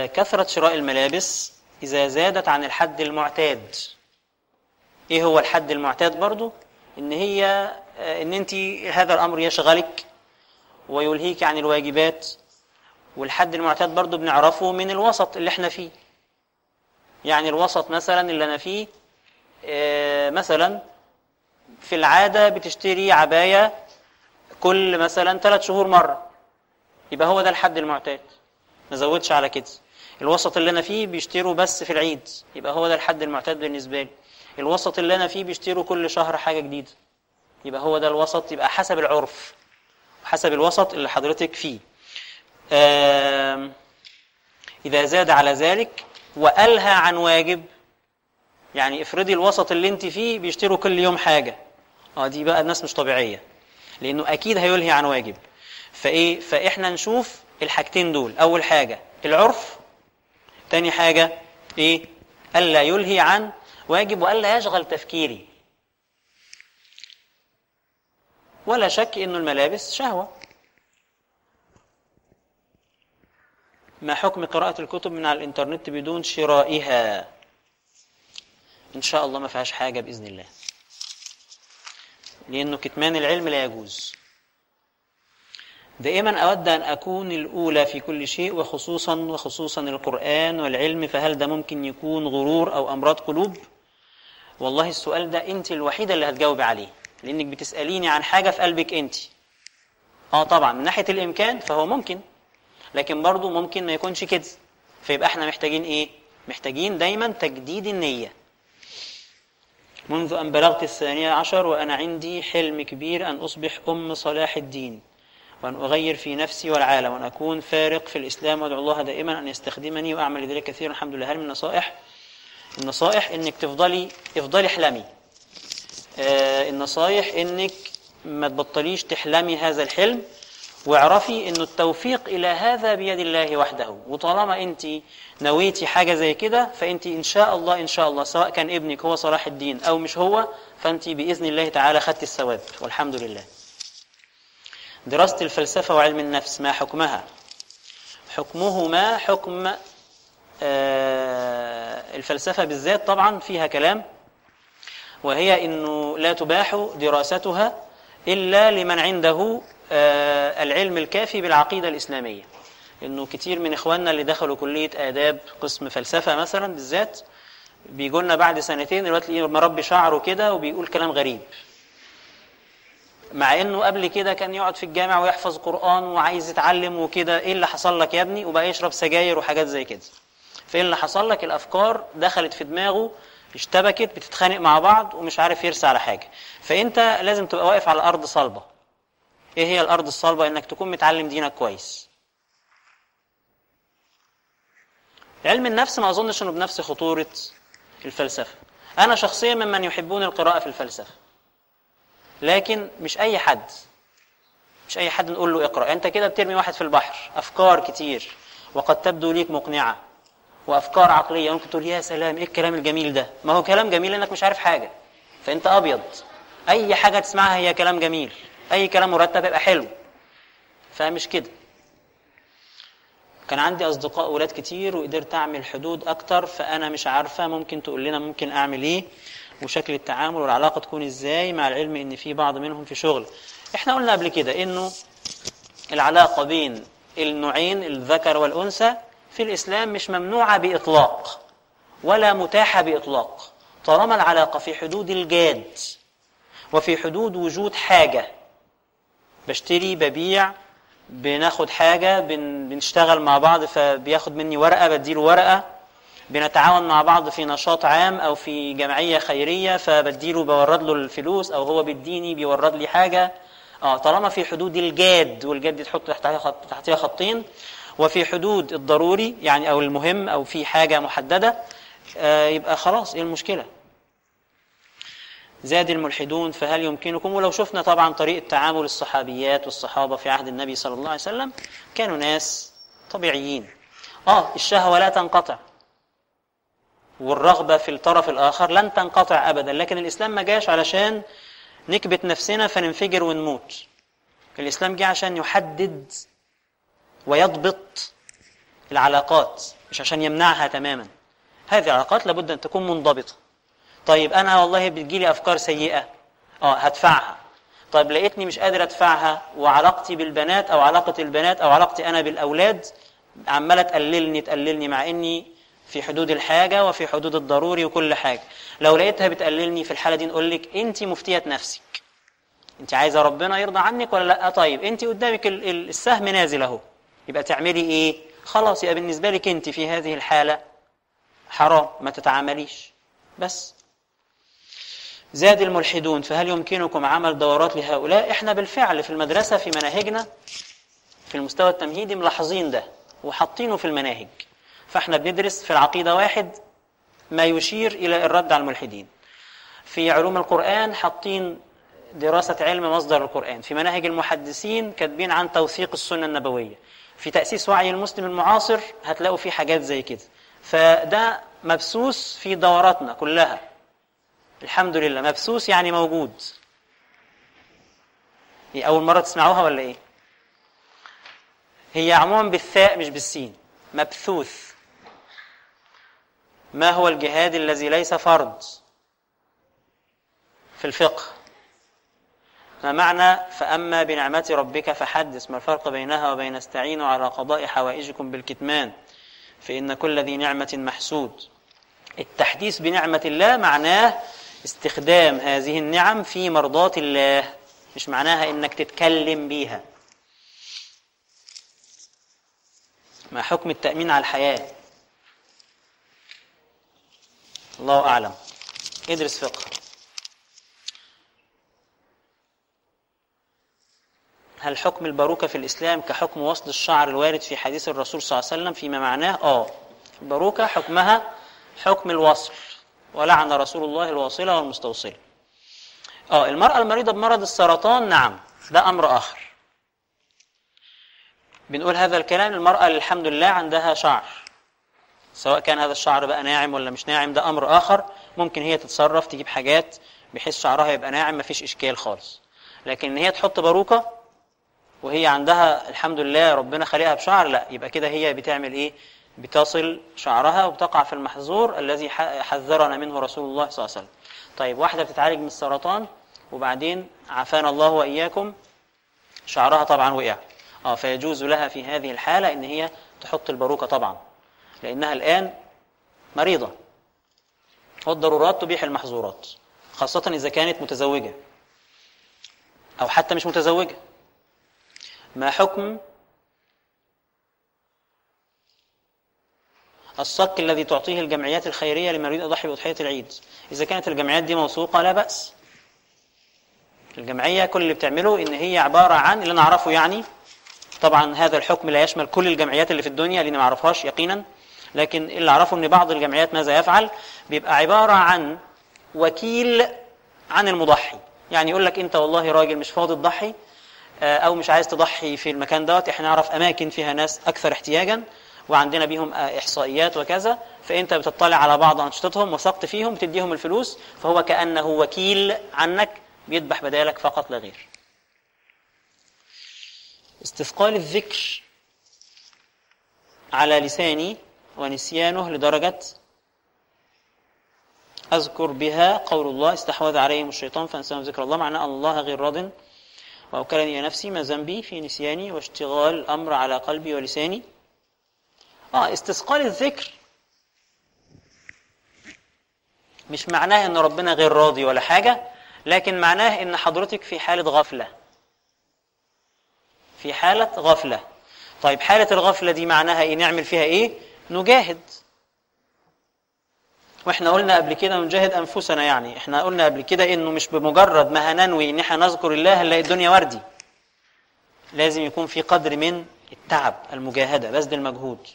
كثرة شراء الملابس إذا زادت عن الحد المعتاد. إيه هو الحد المعتاد برضو؟ إن هي آه إن أنت هذا الأمر يشغلك ويلهيك عن الواجبات. والحد المعتاد برضو بنعرفه من الوسط اللي إحنا فيه. يعني الوسط مثلا اللي أنا فيه آه مثلا في العادة بتشتري عباية كل مثلا ثلاث شهور مرة. يبقى هو ده الحد المعتاد. ما على كده. الوسط اللي أنا فيه بيشتروا بس في العيد يبقى هو ده الحد المعتاد بالنسبة لي. الوسط اللي أنا فيه بيشتروا كل شهر حاجة جديدة يبقى هو ده الوسط يبقى حسب العرف حسب الوسط اللي حضرتك فيه. إذا زاد على ذلك وألهى عن واجب يعني افرضي الوسط اللي أنت فيه بيشتروا كل يوم حاجة. آه دي بقى الناس مش طبيعية لأنه أكيد هيلهي عن واجب. فإيه؟ فإحنا نشوف الحاجتين دول. أول حاجة العرف. تاني حاجة إيه؟ ألا يلهي عن واجب وألا يشغل تفكيري. ولا شك إنه الملابس شهوة. ما حكم قراءة الكتب من على الإنترنت بدون شرائها؟ إن شاء الله ما فيهاش حاجة بإذن الله. لأنه كتمان العلم لا يجوز. دائما أود أن أكون الأولى في كل شيء وخصوصا وخصوصا القرآن والعلم فهل ده ممكن يكون غرور أو أمراض قلوب؟ والله السؤال ده أنت الوحيدة اللي هتجاوبي عليه لأنك بتسأليني عن حاجة في قلبك أنت. آه طبعا من ناحية الإمكان فهو ممكن لكن برضه ممكن ما يكونش كده. فيبقى إحنا محتاجين إيه؟ محتاجين دايما تجديد النية. منذ أن بلغت الثانية عشر وأنا عندي حلم كبير أن أصبح أم صلاح الدين. وأن أغير في نفسي والعالم وأن أكون فارق في الإسلام وأدعو الله دائما أن يستخدمني وأعمل ذلك كثيرا. الحمد لله. هل من نصائح؟ النصائح إنك تفضلي افضلي احلمي آه النصائح إنك ما تبطليش تحلمي هذا الحلم واعرفي انه التوفيق إلى هذا بيد الله وحده. وطالما أنت نويتي حاجة زي كده فأنت إن شاء الله إن شاء الله سواء كان ابنك هو صلاح الدين أو مش هو فأنت بإذن الله تعالى خدت الثواب. والحمد لله. دراسه الفلسفة وعلم النفس ما حكمها؟ حكمهما حكم آه الفلسفة بالذات طبعا فيها كلام وهي إنه لا تباح دراستها إلا لمن عنده آه العلم الكافي بالعقيدة الإسلامية. إنه كتير من إخواننا اللي دخلوا كلية آداب قسم فلسفة مثلا بالذات بيجوا لنا بعد سنتين تلاقيه مربي شعره كده وبيقول كلام غريب. مع إنه قبل كده كان يقعد في الجامع ويحفظ قرآن وعايز يتعلم وكده إيه اللي حصل لك يا ابني؟ وبقى يشرب سجاير وحاجات زي كده. فإيه اللي حصل لك؟ الأفكار دخلت في دماغه اشتبكت بتتخانق مع بعض ومش عارف يرسى على حاجة. فإنت لازم تبقى واقف على أرض صلبة. إيه هي الأرض الصلبة؟ إنك تكون متعلم دينك كويس. علم النفس ما أظنش إنه بنفس خطورة الفلسفة. أنا شخصيا ممن يحبون القراءة في الفلسفة. لكن مش أي حد مش أي حد نقول له اقرأ. أنت كده بترمي واحد في البحر أفكار كتير وقد تبدو ليك مقنعة وأفكار عقلية ممكن تقول يا سلام إيه الكلام الجميل ده؟ ما هو كلام جميل إنك مش عارف حاجة. فأنت أبيض. أي حاجة تسمعها هي كلام جميل. أي كلام مرتب يبقى حلو. فمش كده. كان عندي أصدقاء ولاد كتير وقدرت أعمل حدود أكتر فأنا مش عارفة ممكن تقول لنا ممكن أعمل إيه. وشكل التعامل والعلاقة تكون إزاي مع العلم إن في بعض منهم في شغل. إحنا قلنا قبل كده إنه العلاقة بين النوعين الذكر والأنثى في الإسلام مش ممنوعة بإطلاق ولا متاحة بإطلاق. طالما العلاقة في حدود الجاد وفي حدود وجود حاجة بشتري ببيع بناخد حاجة بن بنشتغل مع بعض فبياخد مني ورقة بديله ورقة بنتعاون مع بعض في نشاط عام أو في جمعية خيرية فبديله بورد له الفلوس أو هو بيديني بيورد لي حاجة. آه طالما في حدود الجاد والجاد دي تحط تحتها خط تحتها خطين. وفي حدود الضروري يعني أو المهم أو في حاجة محددة آه يبقى خلاص إيه المشكلة؟ زاد الملحدون فهل يمكنكم؟ ولو شفنا طبعا طريقة تعامل الصحابيات والصحابة في عهد النبي صلى الله عليه وسلم كانوا ناس طبيعيين. آه الشهوة لا تنقطع. والرغبة في الطرف الآخر لن تنقطع أبدا. لكن الإسلام ما جاش علشان نكبت نفسنا فننفجر ونموت. الإسلام جه عشان يحدد ويضبط العلاقات مش عشان يمنعها تماما. هذه العلاقات لابد أن تكون منضبطة. طيب أنا والله بتجيلي أفكار سيئة. آه هدفعها. طيب لقيتني مش قادر أدفعها وعلاقتي بالبنات أو علاقة البنات أو علاقتي أنا بالأولاد عمالة تقللني تقللني مع إني في حدود الحاجة وفي حدود الضروري وكل حاجة. لو لقيتها بتقللني في الحالة دي نقول لك أنت مفتية نفسك. أنت عايزة ربنا يرضى عنك ولا لأ؟ طيب أنت قدامك السهم نازل أهو. يبقى تعملي إيه؟ خلاص يبقى بالنسبة لك أنت في هذه الحالة حرام ما تتعامليش. بس. زاد الملحدون فهل يمكنكم عمل دورات لهؤلاء؟ إحنا بالفعل في المدرسة في مناهجنا في المستوى التمهيدي ملاحظين ده وحاطينه في المناهج. فاحنا بندرس في العقيدة واحد ما يشير إلى الرد على الملحدين. في علوم القرآن حاطين دراسة علم مصدر القرآن. في مناهج المحدثين كاتبين عن توثيق السنة النبوية. في تأسيس وعي المسلم المعاصر هتلاقوا فيه حاجات زي كده. فده مبسوس في دوراتنا كلها. الحمد لله. مبسوس يعني موجود. هي أول مرة تسمعوها ولا إيه؟ هي عموما بالثاء مش بالسين. مبثوث. ما هو الجهاد الذي ليس فرض في الفقه؟ ما معنى فأما بنعمة ربك فحدث؟ ما الفرق بينها وبين استعينوا على قضاء حوائجكم بالكتمان فإن كل ذي نعمة محسود. التحديث بنعمة الله معناه استخدام هذه النعم في مرضاة الله مش معناها إنك تتكلم بيها. ما حكم التأمين على الحياة؟ الله أعلم. ادرس فقه. هل حكم الباروكة في الإسلام كحكم وصل الشعر الوارد في حديث الرسول صلى الله عليه وسلم فيما معناه؟ آه. الباروكة حكمها حكم الوصل ولعن رسول الله الواصلة والمستوصلة. آه المرأة المريضة بمرض السرطان نعم ده أمر آخر. بنقول هذا الكلام المرأة الحمد لله عندها شعر. سواء كان هذا الشعر بقى ناعم ولا مش ناعم ده أمر آخر. ممكن هي تتصرف تجيب حاجات بحيث شعرها يبقى ناعم مفيش إشكال خالص. لكن إن هي تحط باروكة وهي عندها الحمد لله ربنا خلقها بشعر لا يبقى كده هي بتعمل إيه؟ بتصل شعرها وبتقع في المحظور الذي حذرنا منه رسول الله صلى الله عليه وسلم. طيب واحدة بتتعالج من السرطان وبعدين عافانا الله وإياكم. شعرها طبعا وقع. آه فيجوز لها في هذه الحالة إن هي تحط الباروكة طبعا. لأنها الآن مريضة. والضرورات تبيح المحظورات خاصة إذا كانت متزوجة أو حتى مش متزوجة. ما حكم الصك الذي تعطيه الجمعيات الخيرية لمن يريد أضحي بأضحية العيد؟ إذا كانت الجمعيات دي موثوقة لا بأس. الجمعية كل اللي بتعمله إن هي عبارة عن اللي أنا أعرفه يعني طبعا هذا الحكم لا يشمل كل الجمعيات اللي في الدنيا لأني ما أعرفهاش يقينا. لكن اللي أعرفه إن بعض الجمعيات ماذا يفعل؟ بيبقى عبارة عن وكيل عن المضحي. يعني يقول لك أنت والله راجل مش فاضي تضحي أو مش عايز تضحي في المكان دوت. إحنا نعرف أماكن فيها ناس أكثر احتياجا وعندنا بيهم إحصائيات وكذا. فأنت بتطلع على بعض أنشطتهم وثقت فيهم بتديهم الفلوس فهو كأنه وكيل عنك بيذبح بدالك فقط لا غير. استثقال الذكر على لساني ونسيانه لدرجة أذكر بها قول الله استحوذ عليهم الشيطان فأنساهم ذكر الله معناه الله غير راض. وأوكلني نفسي ما ذنبي في نسياني واشتغال الأمر على قلبي ولساني. آه استثقال الذكر مش معناه إن ربنا غير راضي ولا حاجة لكن معناه إن حضرتك في حالة غفلة. في حالة غفلة. طيب حالة الغفلة دي معناها إيه؟ نعمل فيها إيه؟ نجاهد. وإحنا قلنا قبل كده نجاهد أنفسنا يعني. إحنا قلنا قبل كده إنه مش بمجرد ما هننوي إن إحنا نذكر الله نلاقي الدنيا وردي. لازم يكون في قدر من التعب المجاهدة بذل المجهود.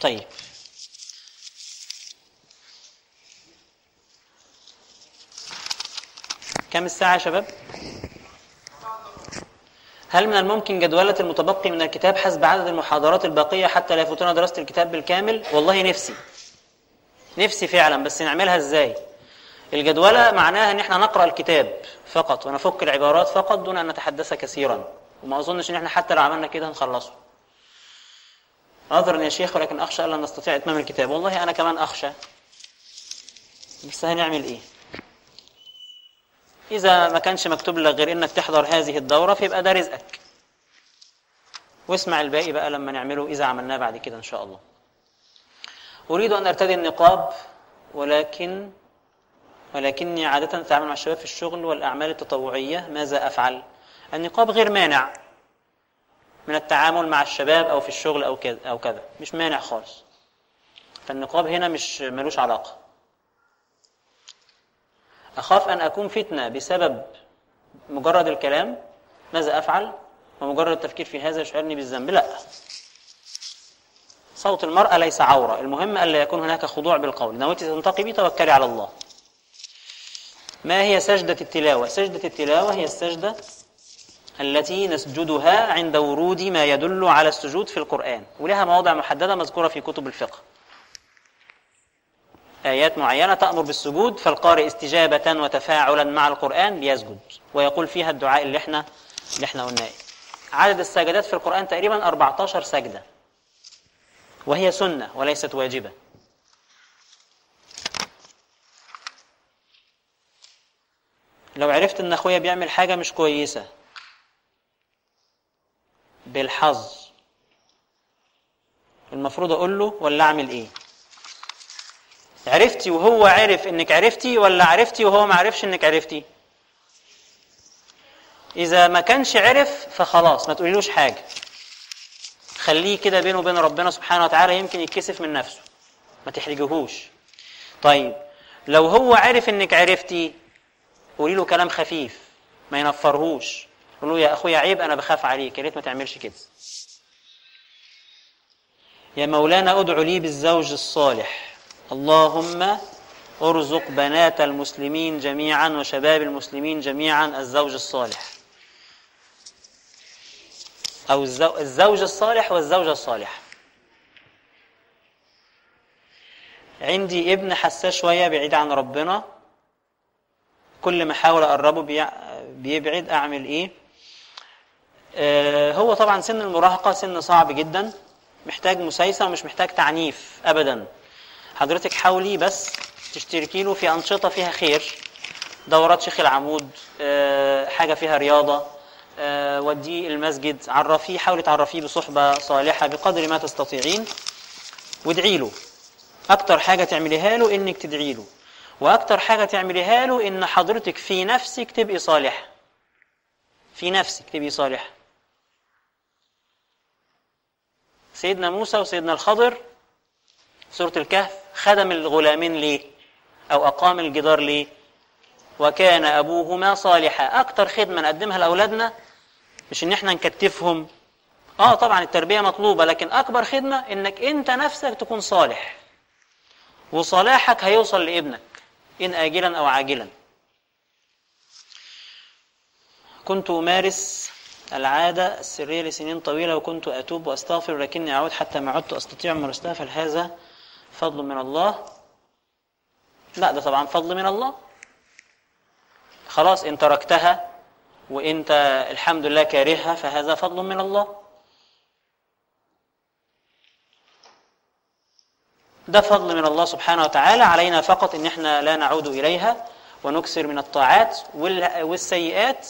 طيب. كم الساعة يا شباب؟ هل من الممكن جدولة المتبقي من الكتاب حسب عدد المحاضرات الباقية حتى لا يفوتنا دراسة الكتاب بالكامل؟ والله نفسي. نفسي فعلا بس نعملها إزاي؟ الجدولة معناها إن إحنا نقرأ الكتاب فقط ونفك العبارات فقط دون أن نتحدث كثيرا وما أظنش إن إحنا حتى لو عملنا كده هنخلصه. عذرا يا شيخ ولكن أخشى الا نستطيع إتمام الكتاب، والله أنا كمان أخشى. بس هنعمل إيه؟ إذا ما كانش مكتوب لك غير إنك تحضر هذه الدورة فيبقى ده رزقك. واسمع الباقي بقى لما نعمله إذا عملناه بعد كده إن شاء الله. أريد أن أرتدي النقاب ولكن ولكني عادة أتعامل مع الشباب في الشغل والأعمال التطوعية ماذا أفعل؟ النقاب غير مانع من التعامل مع الشباب أو في الشغل أو كذا أو كذا مش مانع خالص. فالنقاب هنا مش ملوش علاقة. أخاف أن أكون فتنة بسبب مجرد الكلام؟ ماذا أفعل؟ ومجرد التفكير في هذا يشعرني بالذنب؟ لا. صوت المرأة ليس عورة. المهم ألا يكون هناك خضوع بالقول. نويت تنتقبي توكلي على الله. ما هي سجدة التلاوة؟ سجدة التلاوة هي السجدة التي نسجدها عند ورود ما يدل على السجود في القرآن. ولها مواضع محددة مذكورة في كتب الفقه. آيات معينة تأمر بالسجود فالقارئ استجابة وتفاعلا مع القرآن بيسجد ويقول فيها الدعاء اللي إحنا اللي إحنا قلناه عدد السجدات في القرآن تقريبا 14 سجدة وهي سنة وليست واجبة. لو عرفت إن أخويا بيعمل حاجة مش كويسة. بالحظ. المفروض أقول له ولا أعمل إيه؟ عرفتي وهو عرف إنك عرفتي ولا عرفتي وهو ما عرفش إنك عرفتي؟ إذا ما كانش عرف فخلاص ما تقوليلوش حاجة. خليه كده بينه وبين ربنا سبحانه وتعالى يمكن يتكسف من نفسه. ما تحرجهوش. طيب لو هو عرف إنك عرفتي قولي له كلام خفيف ما ينفرهوش. قول له يا أخويا عيب أنا بخاف عليك يا ريت ما تعملش كده. يا مولانا ادعو لي بالزوج الصالح. اللهم ارزق بنات المسلمين جميعا وشباب المسلمين جميعا الزوج الصالح. الزو- الزوج الصالح والزوجة الصالحة. عندي ابن حساس شوية بعيد عن ربنا. كل ما أحاول أقربه بيع- بيبعد أعمل إيه؟ آه، هو طبعا سن المراهقة سن صعب جدا. محتاج مسايسة ومش محتاج تعنيف ابدا. حضرتك حاولي بس تشتركي له في أنشطة فيها خير. دورات شيخ العمود آه، حاجة فيها رياضة آه، وديه المسجد. عرفيه حاولي تعرفيه بصحبة صالحة بقدر ما تستطيعين. وادعي له. أكتر حاجة تعمليها له إنك تدعي له. وأكتر حاجة تعمليها له إن حضرتك في نفسك تبقي صالحه في نفسك تبقي صالحه سيدنا موسى وسيدنا الخضر سورة الكهف خدم الغلامين ليه؟ أو أقام الجدار ليه؟ وكان أبوهما صالحا. أكتر خدمة نقدمها لأولادنا مش إن إحنا نكتفهم. آه طبعا التربية مطلوبة لكن أكبر خدمة إنك أنت نفسك تكون صالح. وصلاحك هيوصل لابنك إن آجلا أو عاجلا. كنت أمارس العادة السرية لسنين طويلة وكنت أتوب وأستغفر لكني أعود حتى ما عدت أستطيع ممارستها فهل هذا فضل من الله. لا ده طبعا فضل من الله. خلاص إن تركتها وإنت الحمد لله كارهها فهذا فضل من الله. ده فضل من الله سبحانه وتعالى. علينا فقط إن إحنا لا نعود إليها ونكثر من الطاعات وال- والسيئات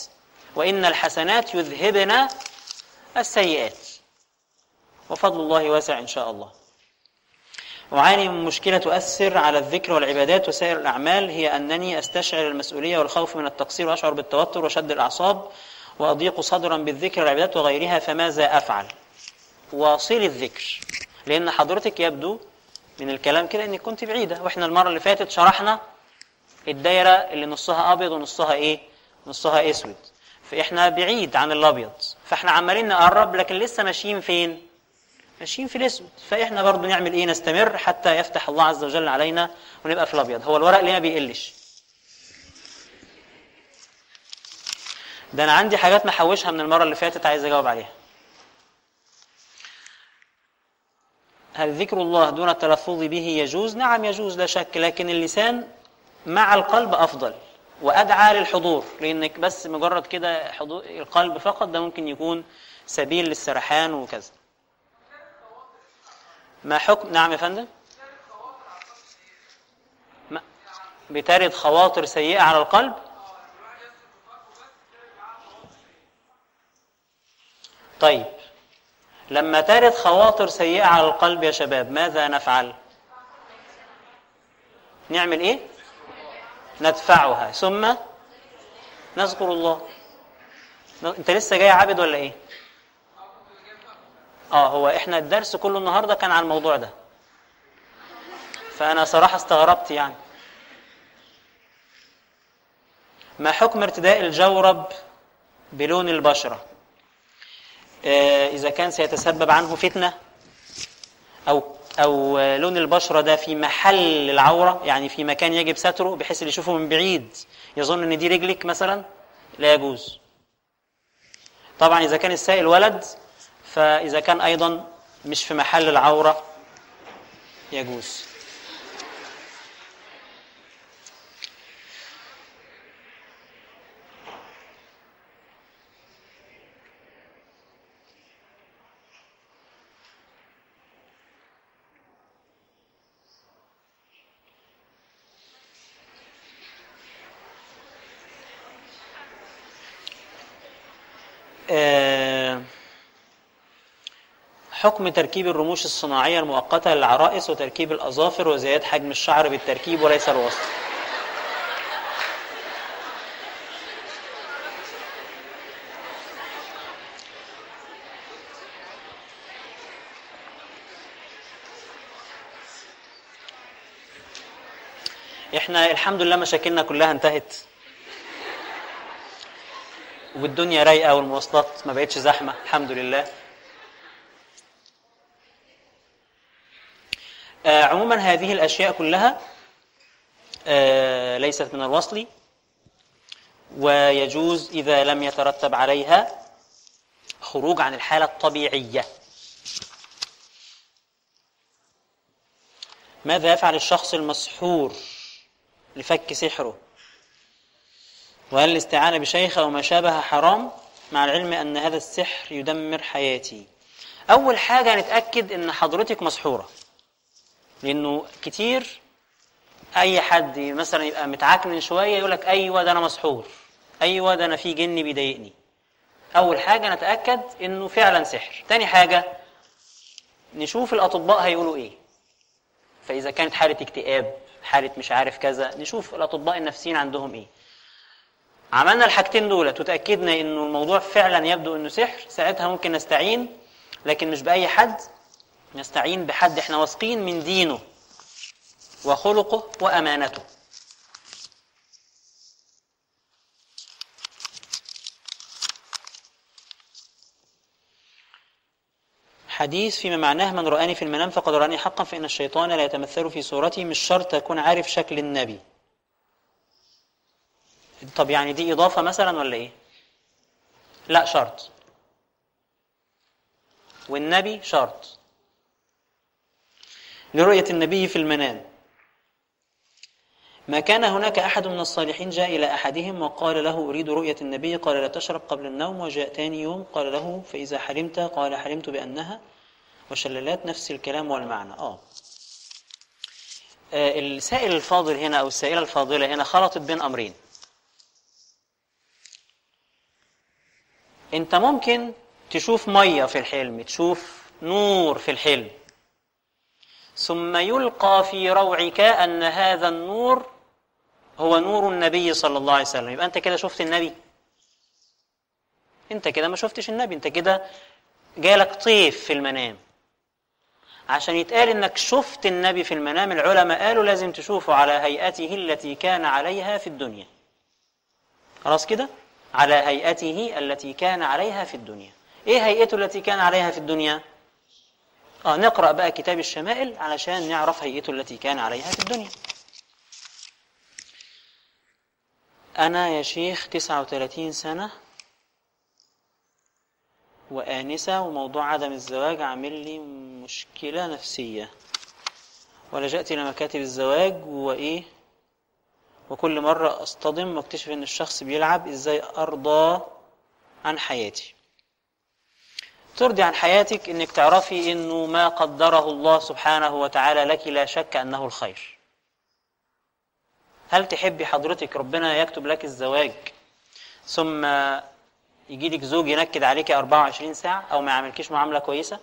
وإن الحسنات يذهبن السيئات. وفضل الله واسع إن شاء الله. أعاني من مشكلة تؤثر على الذكر والعبادات وسائر الأعمال هي أنني أستشعر المسؤولية والخوف من التقصير وأشعر بالتوتر وشد الأعصاب وأضيق صدرا بالذكر والعبادات وغيرها فماذا أفعل؟ واصلي الذكر لأن حضرتك يبدو من الكلام كده إنك كنت بعيدة وإحنا المرة اللي فاتت شرحنا الدايرة اللي نصها أبيض ونصها إيه؟ نصها أسود فإحنا بعيد عن الأبيض فإحنا عمالين نقرب لكن لسه ماشيين فين؟ ماشيين في الاسود فإحنا برضو نعمل إيه؟ نستمر حتى يفتح الله عز وجل علينا ونبقى في الأبيض. هو الورق ليه ما بيقلش؟ ده أنا عندي حاجات محوشها من المرة اللي فاتت عايز أجاوب عليها. هل ذكر الله دون التلفظ به يجوز؟ نعم يجوز لا شك لكن اللسان مع القلب أفضل وأدعى للحضور لأنك بس مجرد كده حضور القلب فقط ده ممكن يكون سبيل للسرحان وكذا. ما حكم نعم يا فندم. ما... بترد خواطر سيئة على القلب؟ طيب. لما ترد خواطر سيئة على القلب يا شباب ماذا نفعل؟ نعمل إيه؟ ندفعها. ثم نذكر الله. انت لسه جاي عابد ولا إيه؟ آه هو إحنا الدرس كله النهارده كان عن الموضوع ده. فأنا صراحة استغربت يعني. ما حكم ارتداء الجورب بلون البشرة؟ آه، إذا كان سيتسبب عنه فتنة أو أو آه، لون البشرة ده في محل العورة يعني في مكان يجب ستره بحيث اللي يشوفه من بعيد يظن إن دي رجلك مثلا؟ لا يجوز. طبعا إذا كان السائل ولد فإذا كان أيضا مش في محل العورة يجوز. حكم تركيب الرموش الصناعية المؤقتة للعرائس وتركيب الأظافر وزيادة حجم الشعر بالتركيب وليس الوصل إحنا الحمد لله مشاكلنا كلها انتهت. والدنيا رايقة والمواصلات ما بقتش زحمة الحمد لله آه عموما هذه الأشياء كلها آه ليست من الوصل ويجوز إذا لم يترتب عليها خروج عن الحالة الطبيعية. ماذا يفعل الشخص المسحور لفك سحره؟ وهل الاستعانة بشيخ أو ما شابه حرام؟ مع العلم أن هذا السحر يدمر حياتي. أول حاجة نتأكد أن حضرتك مسحورة. لأنه كتير أي حد مثلا يبقى متعكنن شوية يقول لك أيوة ده أنا مسحور أيوة ده أنا في جن بيضايقني. أول حاجة نتأكد أنه فعلا سحر. تاني حاجة نشوف الأطباء هيقولوا إيه. فإذا كانت حالة اكتئاب حالة مش عارف كذا نشوف الأطباء النفسيين عندهم إيه. عملنا الحاجتين دول وتأكدنا إنه الموضوع فعلا يبدو إنه سحر ساعتها ممكن نستعين لكن مش بأي حد. نستعين بحد إحنا واثقين من دينه وخلقه وأمانته. حديث فيما معناه من رآني في المنام فقد رآني حقا فإن الشيطان لا يتمثل في صورتي مش شرط أكون عارف شكل النبي. طب يعني دي إضافة مثلا ولا إيه؟ لا شرط. والنبي شرط. لرؤية النبي في المنام. ما كان هناك أحد من الصالحين جاء إلى أحدهم وقال له أريد رؤية النبي. قال لا تشرب قبل النوم وجاء تاني يوم. قال له فإذا حلمت. قال حلمت بأنها وشلالات نفس الكلام والمعنى. آه. آه، السائل الفاضل هنا أو السائلة الفاضلة هنا خلطت بين أمرين. أنت ممكن تشوف مية في الحلم تشوف نور في الحلم. ثم يلقى في روعك أن هذا النور هو نور النبي صلى الله عليه وسلم. يبقى أنت كده شفت النبي. أنت كده ما شفتش النبي. أنت كده جالك طيف في المنام. عشان يتقال إنك شفت النبي في المنام العلماء قالوا لازم تشوفه على هيئته التي كان عليها في الدنيا. خلاص كده؟ على هيئته التي كان عليها في الدنيا. إيه هيئته التي كان عليها في الدنيا؟ آه نقرأ بقى كتاب الشمائل علشان نعرف هيئته التي كان عليها في الدنيا. أنا يا شيخ 39 سنة وآنسة وموضوع عدم الزواج عامل لي مشكلة نفسية. ولجأت إلى مكاتب الزواج وإيه؟ وكل مرة أصطدم واكتشف إن الشخص بيلعب إزاي أرضى عن حياتي. ترضي عن حياتك إنك تعرفي إنه ما قدره الله سبحانه وتعالى لك لا شك أنه الخير. هل تحبي حضرتك ربنا يكتب لك الزواج ثم يجي لك زوج ينكد عليك 24 ساعة أو ما يعملكيش معاملة كويسة؟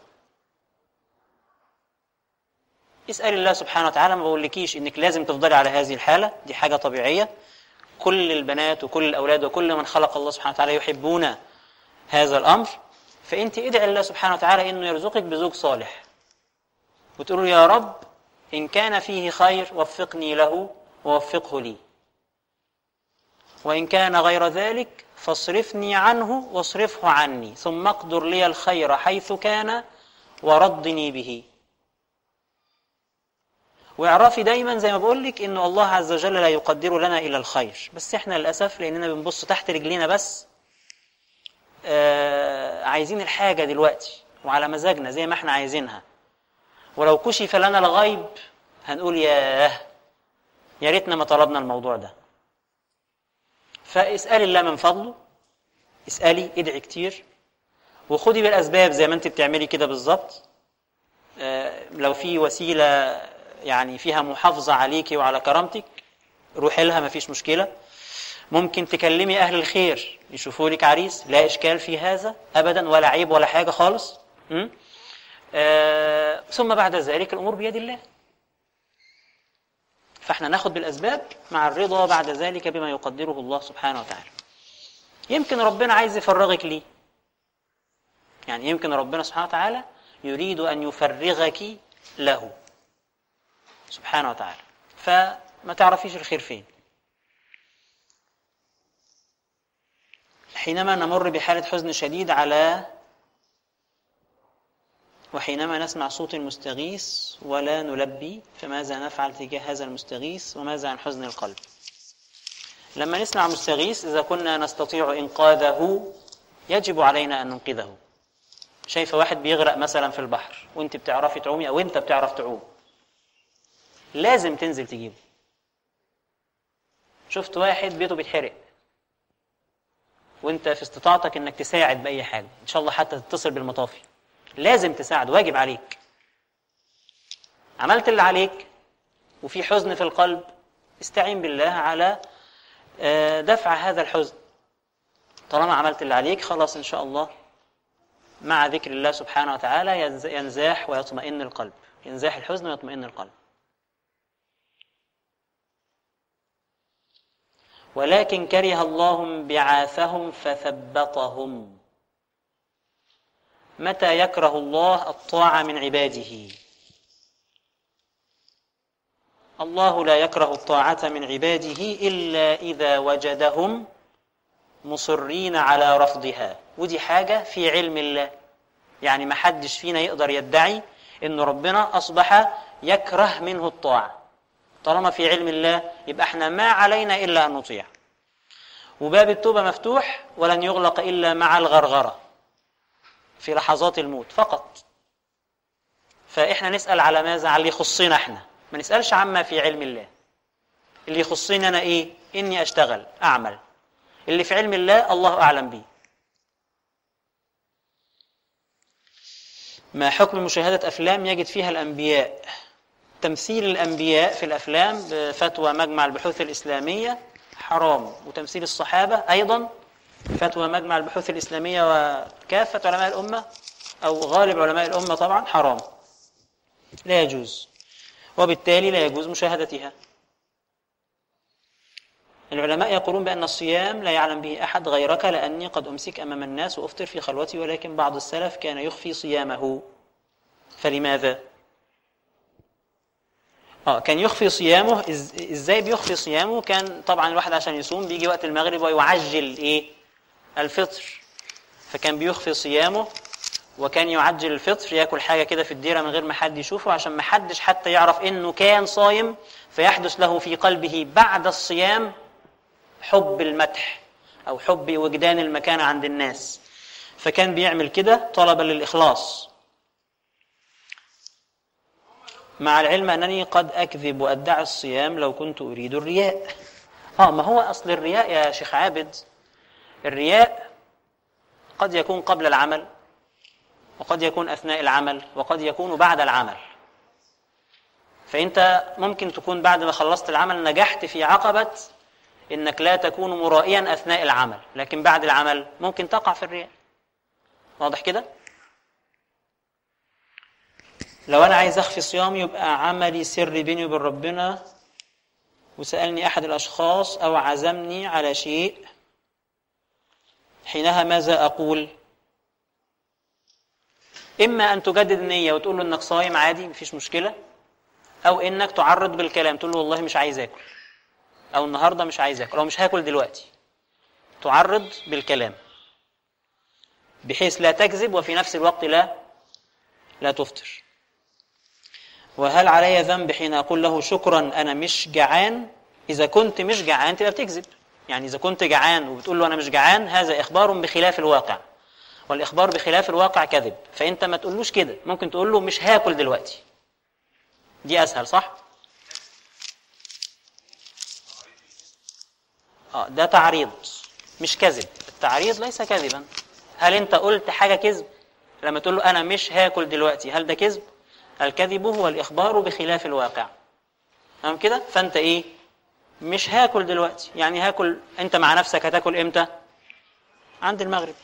اسأل الله سبحانه وتعالى ما بقولكيش إنك لازم تفضلي على هذه الحالة دي حاجة طبيعية. كل البنات وكل الأولاد وكل من خلق الله سبحانه وتعالى يحبون هذا الأمر. فأنت ادعي الله سبحانه وتعالى إنه يرزقك بزوج صالح. وتقول يا رب إن كان فيه خير وفقني له ووفقه لي. وإن كان غير ذلك فاصرفني عنه واصرفه عني. ثم أقدر لي الخير حيث كان وردني به. واعرفي دايما زي ما بقول لك إنه الله عز وجل لا يقدر لنا إلا الخير. بس إحنا للأسف لأننا بنبص تحت رجلينا بس عايزين الحاجة دلوقتي وعلى مزاجنا زي ما إحنا عايزينها. ولو كشف لنا الغيب هنقول ياه يا ريتنا ما طلبنا الموضوع ده. فاسألي الله من فضله اسألي ادعي كتير وخدي بالأسباب زي ما انت بتعملي كده بالظبط. آه لو في وسيلة يعني فيها محافظة عليكي وعلى كرامتك روحي لها مفيش مشكلة. ممكن تكلمي أهل الخير يشوفوا لك عريس لا إشكال في هذا أبدا ولا عيب ولا حاجة خالص. م? آه ثم بعد ذلك الأمور بيد الله. فإحنا ناخد بالأسباب مع الرضا بعد ذلك بما يقدره الله سبحانه وتعالى. يمكن ربنا عايز يفرغك ليه؟ يعني يمكن ربنا سبحانه وتعالى يريد أن يفرغك له سبحانه وتعالى. فما تعرفيش الخير فين؟ حينما نمر بحالة حزن شديد على وحينما نسمع صوت المستغيث ولا نلبي فماذا نفعل تجاه هذا المستغيث؟ وماذا عن حزن القلب؟ لما نسمع مستغيث إذا كنا نستطيع إنقاذه يجب علينا أن ننقذه. شايفة واحد بيغرق مثلا في البحر وأنت بتعرفي تعومي أو أنت بتعرف تعوم. لازم تنزل تجيبه. شفت واحد بيته بيتحرق. وانت في استطاعتك انك تساعد بأي حاجة. إن شاء الله حتى تتصل بالمطافي. لازم تساعد. واجب عليك. عملت اللي عليك وفي حزن في القلب استعين بالله على دفع هذا الحزن. طالما عملت اللي عليك خلاص إن شاء الله مع ذكر الله سبحانه وتعالى ينزاح ويطمئن القلب. ينزاح الحزن ويطمئن القلب. ولكن كره الله انبعاثهم فثبطهم. متى يكره الله الطاعة من عباده؟ الله لا يكره الطاعة من عباده إلا إذا وجدهم مصرين على رفضها. ودي حاجة في علم الله. يعني ما حدش فينا يقدر يدعي إن ربنا أصبح يكره منه الطاعة. طالما في علم الله يبقى إحنا ما علينا إلا أن نطيع. وباب التوبة مفتوح ولن يغلق إلا مع الغرغرة في لحظات الموت فقط. فإحنا نسأل على ماذا؟ على اللي يخصنا إحنا. ما نسألش عما في علم الله. اللي يخصني أنا إيه؟ إني أشتغل أعمل. اللي في علم الله الله أعلم به ما حكم مشاهدة أفلام يجد فيها الأنبياء؟ تمثيل الأنبياء في الأفلام بفتوى مجمع البحوث الإسلامية حرام وتمثيل الصحابة أيضا فتوى مجمع البحوث الإسلامية وكافة علماء الأمة أو غالب علماء الأمة طبعا حرام. لا يجوز وبالتالي لا يجوز مشاهدتها. العلماء يقولون بأن الصيام لا يعلم به أحد غيرك لأني قد أمسك أمام الناس وأفطر في خلوتي ولكن بعض السلف كان يخفي صيامه. فلماذا؟ آه كان يخفي صيامه. إز... إزاي بيخفي صيامه؟ كان طبعا الواحد عشان يصوم بيجي وقت المغرب ويعجل إيه؟ الفطر. فكان بيخفي صيامه وكان يعجل الفطر ياكل حاجة كده في الديرة من غير ما حد يشوفه عشان ما حدش حتى يعرف إنه كان صايم فيحدث له في قلبه بعد الصيام حب المدح أو حب وجدان المكانه عند الناس. فكان بيعمل كده طلبا للإخلاص. مع العلم أنني قد أكذب وأدعي الصيام لو كنت أريد الرياء. آه ما هو أصل الرياء يا شيخ عابد؟ الرياء قد يكون قبل العمل وقد يكون أثناء العمل وقد يكون بعد العمل. فأنت ممكن تكون بعد ما خلصت العمل نجحت في عقبة إنك لا تكون مرائيا أثناء العمل لكن بعد العمل ممكن تقع في الرياء. واضح كده؟ لو أنا عايز أخفي صيامي يبقى عملي سر بيني وبين ربنا وسألني أحد الأشخاص أو عزمني على شيء حينها ماذا أقول؟ إما أن تجدد النية وتقول له إنك صايم عادي مفيش مشكلة أو إنك تعرض بالكلام تقول له والله مش عايز آكل أو النهارده مش عايز آكل أو مش هاكل دلوقتي. تعرض بالكلام بحيث لا تكذب وفي نفس الوقت لا لا تفطر. وهل علي ذنب حين أقول له شكرا أنا مش جعان؟ إذا كنت مش جعان تبقى بتكذب. يعني إذا كنت جعان وبتقول له أنا مش جعان هذا إخبار بخلاف الواقع. والإخبار بخلاف الواقع كذب. فأنت ما تقولوش كده. ممكن تقول له مش هاكل دلوقتي. دي أسهل صح؟ آه ده تعريض. مش كذب. التعريض ليس كذبا. هل أنت قلت حاجة كذب؟ لما تقول له أنا مش هاكل دلوقتي هل ده كذب؟ الكذب هو الإخبار بخلاف الواقع. تمام كده؟ فأنت إيه؟ مش هاكل دلوقتي. يعني هاكل أنت مع نفسك هتاكل إمتى؟ عند المغرب.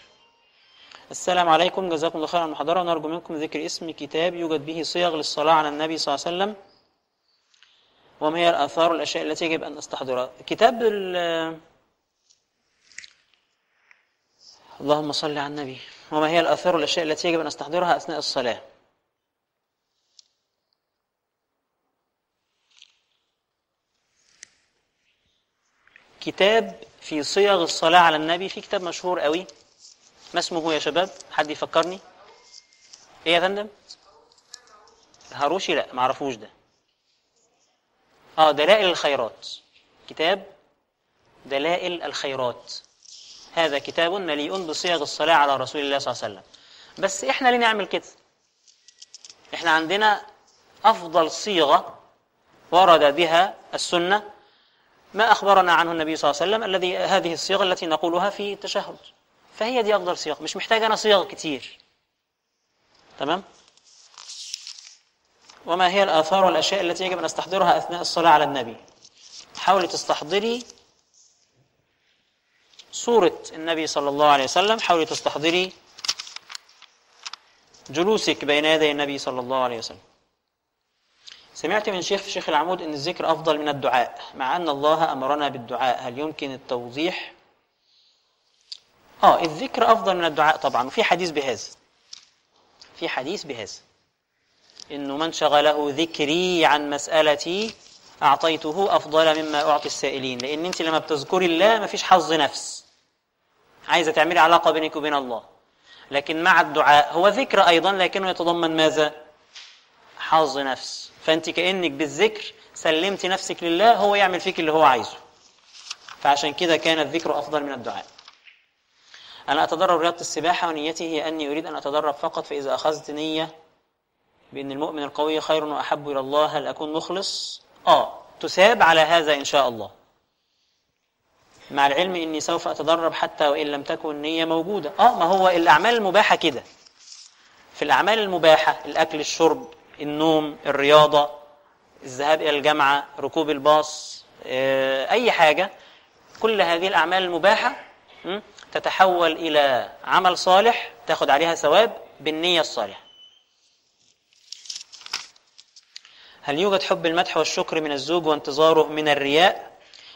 السلام عليكم. جزاكم الله خيرا. المحاضرة ونرجو منكم ذكر اسم كتاب يوجد به صيغ للصلاة على النبي صلى الله عليه وسلم وما هي الآثار والأشياء التي يجب أن نستحضرها. كتاب ال- اللهم صل على النبي. وما هي الآثار والأشياء التي يجب أن نستحضرها أثناء الصلاة. كتاب في صيغ الصلاة على النبي في كتاب مشهور قوي. ما اسمه يا شباب؟ حد يفكرني؟ إيه يا فندم؟ الهاروشي لا معرفوش ده. آه دلائل الخيرات. كتاب دلائل الخيرات. هذا كتاب مليء بصيغ الصلاة على رسول الله صلى الله عليه وسلم. بس إحنا ليه نعمل كده؟ إحنا عندنا أفضل صيغة ورد بها السنة ما أخبرنا عنه النبي صلى الله عليه وسلم الذي هذه الصيغة التي نقولها في التشهد. فهي دي أفضل صيغ مش محتاج أنا صيغ كتير. تمام؟ وما هي الآثار والأشياء التي يجب أن نستحضرها أثناء الصلاة على النبي؟ حاولي تستحضري صورة النبي صلى الله عليه وسلم حاولي تستحضري جلوسك بين يدي النبي صلى الله عليه وسلم. سمعت من شيخ شيخ العمود إن الذكر أفضل من الدعاء مع أن الله أمرنا بالدعاء. هل يمكن التوضيح؟ آه الذكر أفضل من الدعاء طبعا. وفي حديث بهذا. في حديث بهذا. إنه من شغله ذكري عن مسألتي أعطيته أفضل مما أعطي السائلين. لأن أنت لما بتذكري الله ما فيش حظ نفس. عايزة تعملي علاقة بينك وبين الله. لكن مع الدعاء هو ذكر أيضا لكنه يتضمن ماذا؟ حظ نفس. فانت كأنك بالذكر سلمت نفسك لله هو يعمل فيك اللي هو عايزه. فعشان كده كان الذكر أفضل من الدعاء. أنا أتدرب رياضة السباحة ونيتي هي أني أريد أن أتدرب فقط فإذا أخذت نية بأن المؤمن القوي خير وأحب إلى الله هل أكون مخلص؟ آه تثاب على هذا إن شاء الله. مع العلم إني سوف أتدرب حتى وإن لم تكن النيه موجودة. آه ما هو الأعمال المباحة كده. في الأعمال المباحة الأكل الشرب النوم الرياضة الذهاب إلى الجامعة ركوب الباص آه، أي حاجة. كل هذه الأعمال المباحة م، تتحول إلى عمل صالح تاخد عليها ثواب بالنية الصالحة. هل يوجد حب المدح والشكر من الزوج وانتظاره من الرياء؟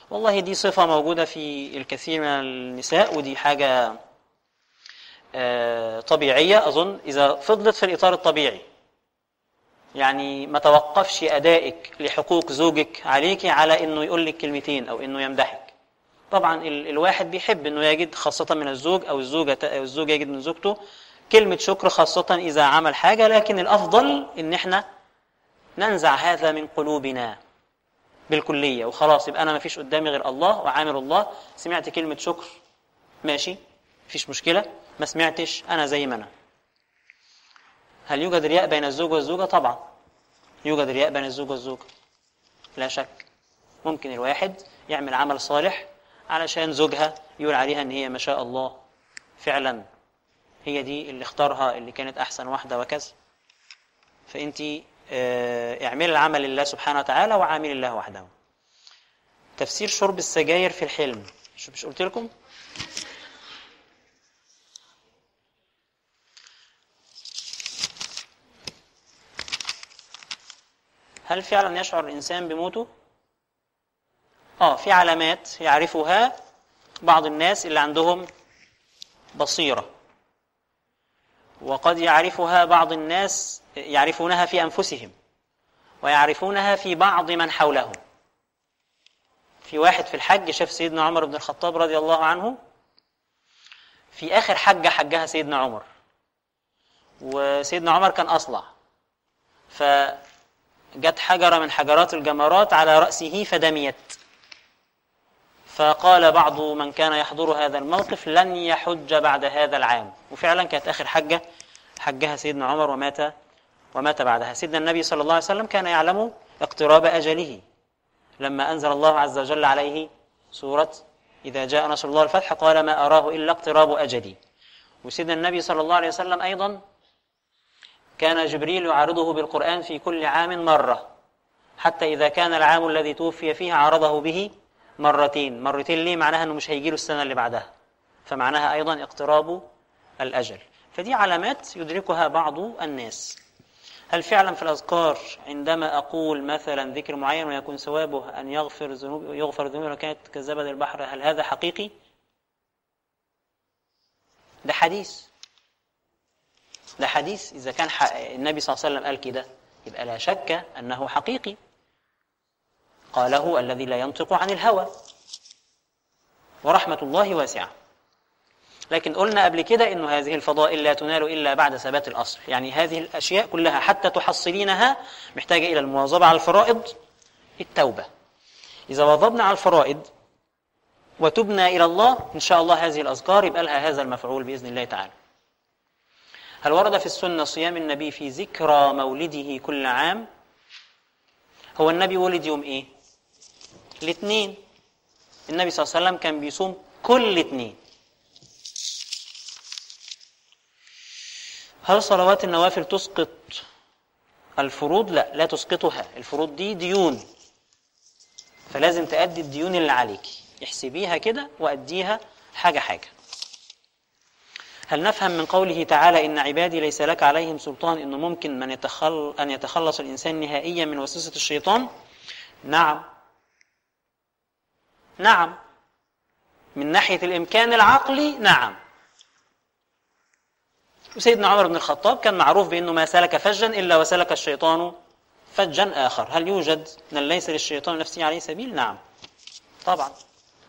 والله دي صفة موجودة في الكثير من النساء ودي حاجة آه، طبيعية أظن إذا فضلت في الإطار الطبيعي. يعني ما توقفش أدائك لحقوق زوجك عليك على إنه يقول لك كلمتين أو إنه يمدحك. طبعا ال- الواحد بيحب إنه يجد خاصة من الزوج أو الزوجة أو الزوج يجد من زوجته كلمة شكر خاصة إذا عمل حاجة لكن الأفضل إن إحنا ننزع هذا من قلوبنا بالكلية وخلاص يبقى أنا ما فيش قدامي غير الله وعامل الله. سمعت كلمة شكر؟ ماشي مفيش مشكلة. ما سمعتش؟ أنا زي ما أنا. هل يوجد رياء بين الزوج والزوجة؟ طبعا. يوجد رياء بين الزوج والزوجة. لا شك. ممكن الواحد يعمل عمل صالح علشان زوجها يقول عليها إن هي ما شاء الله. فعلا. هي دي اللي اختارها اللي كانت أحسن واحدة وكذا. فأنت آه، اعملي العمل لله سبحانه وتعالى وعامل الله وحده. تفسير شرب السجاير في الحلم. مش مش قلت لكم؟ هل فعلا يشعر الإنسان بموته؟ آه في علامات يعرفها بعض الناس اللي عندهم بصيرة. وقد يعرفها بعض الناس يعرفونها في أنفسهم ويعرفونها في بعض من حولهم. في واحد في الحج شاف سيدنا عمر بن الخطاب رضي الله عنه. في آخر حجة حجها سيدنا عمر. وسيدنا عمر كان أصلع. فجت حجرة من حجرات الجمرات على رأسه فدميت. فقال بعض من كان يحضر هذا الموقف لن يحج بعد هذا العام. وفعلا كانت آخر حجة حجها سيدنا عمر ومات ومات بعدها. سيدنا النبي صلى الله عليه وسلم كان يعلم اقتراب أجله. لما أنزل الله عز وجل عليه سورة إذا جاء نصر الله الفتح قال ما أراه إلا اقتراب أجلي. وسيدنا النبي صلى الله عليه وسلم أيضا كان جبريل يعارضه بالقرآن في كل عام مرة. حتى إذا كان العام الذي توفي فيه عارضه به مرتين. مرتين ليه؟ معناها أنه مش هيجيله السنة اللي بعدها. فمعناها أيضا اقتراب الأجل. فدي علامات يدركها بعض الناس. هل فعلا في الأذكار عندما أقول مثلا ذكر معين ويكون ثوابه أن يغفر ذنوب يغفر ذنوب لو كانت كزبد البحر هل هذا حقيقي؟ ده حديث. ده حديث. إذا كان النبي صلى الله عليه وسلم قال كده يبقى لا شك أنه حقيقي. قاله الذي لا ينطق عن الهوى. ورحمة الله واسعة. لكن قلنا قبل كده إنه هذه الفضائل لا تنال إلا بعد ثبات الأصل. يعني هذه الأشياء كلها حتى تحصلينها محتاجة إلى المواظبة على الفرائض التوبة. إذا واظبنا على الفرائض وتبنا إلى الله إن شاء الله هذه الأذكار يبقى لها هذا المفعول بإذن الله تعالى. هل ورد في السنة صيام النبي في ذكرى مولده كل عام؟ هو النبي ولد يوم إيه؟ الاثنين. النبي صلى الله عليه وسلم كان بيصوم كل اثنين. هل صلوات النوافل تسقط الفروض؟ لا لا تسقطها. الفروض دي ديون. فلازم تأدي الديون اللي عليك احسبيها كده وأديها حاجة حاجة. هل نفهم من قوله تعالى إن عبادي ليس لك عليهم سلطان إنه ممكن من يتخل أن يتخلص الإنسان نهائيا من وسوسة الشيطان؟ نعم. نعم. من ناحية الإمكان العقلي نعم. وسيدنا عمر بن الخطاب كان معروف بأنه ما سلك فجا إلا وسلك الشيطان فجا آخر. هل يوجد من ليس للشيطان نفسه عليه سبيل؟ نعم. طبعا.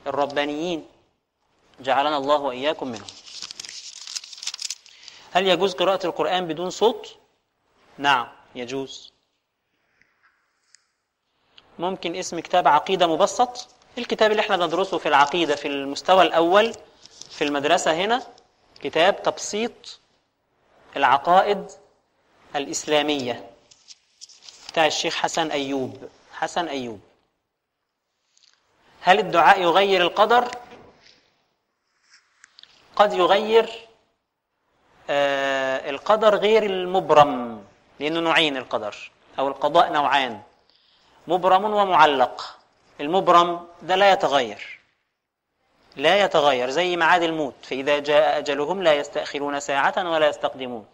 الربانيين جعلنا الله وإياكم منهم. هل يجوز قراءة القرآن بدون صوت؟ نعم يجوز. ممكن اسم كتاب عقيدة مبسط؟ الكتاب اللي إحنا بندرسه في العقيدة في المستوى الأول في المدرسة هنا كتاب تبسيط العقائد الإسلامية بتاع الشيخ حسن أيوب. حسن أيوب. هل الدعاء يغير القدر؟ قد يغير القدر غير المبرم لأنه نوعين القدر أو القضاء نوعان مبرم ومعلق. المبرم ده لا يتغير لا يتغير زي ميعاد الموت فإذا جاء أجلهم لا يستأخرون ساعة ولا يستقدمون.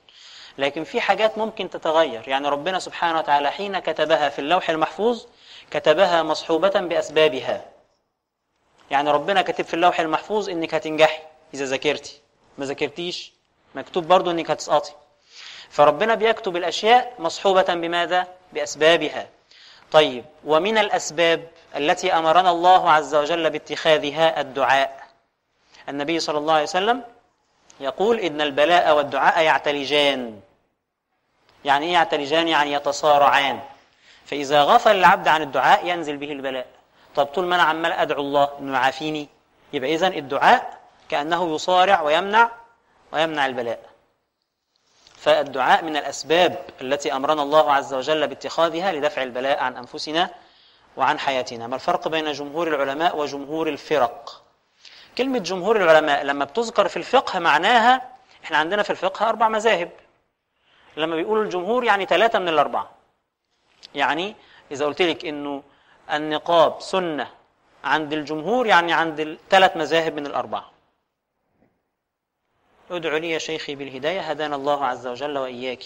لكن في حاجات ممكن تتغير يعني ربنا سبحانه وتعالى حين كتبها في اللوح المحفوظ كتبها مصحوبة بأسبابها. يعني ربنا كتب في اللوح المحفوظ إنك هتنجحي إذا ذاكرتي. ما ذاكرتيش مكتوب برضو إنك هتسقطي. فربنا بيكتب الأشياء مصحوبة بماذا؟ بأسبابها. طيب ومن الأسباب التي أمرنا الله عز وجل باتخاذها الدعاء. النبي صلى الله عليه وسلم يقول إن البلاء والدعاء يعتلجان. يعني إيه يعتلجان؟ يعني يتصارعان. فإذا غفل العبد عن الدعاء ينزل به البلاء. طب طول ما أنا عمال أدعو الله إنه يعافيني يبقى إذن الدعاء كأنه يصارع ويمنع ويمنع البلاء. فالدعاء من الأسباب التي أمرنا الله عز وجل باتخاذها لدفع البلاء عن أنفسنا وعن حياتنا. ما الفرق بين جمهور العلماء وجمهور الفرق؟ كلمة جمهور العلماء لما بتذكر في الفقه معناها إحنا عندنا في الفقه أربع مذاهب. لما بيقولوا الجمهور يعني ثلاثة من الأربعة. يعني إذا قلت لك إنه النقاب سنة عند الجمهور يعني عند الثلاث مذاهب من الأربعة. ادعو لي يا شيخي بالهداية هدانا الله عز وجل وإياك.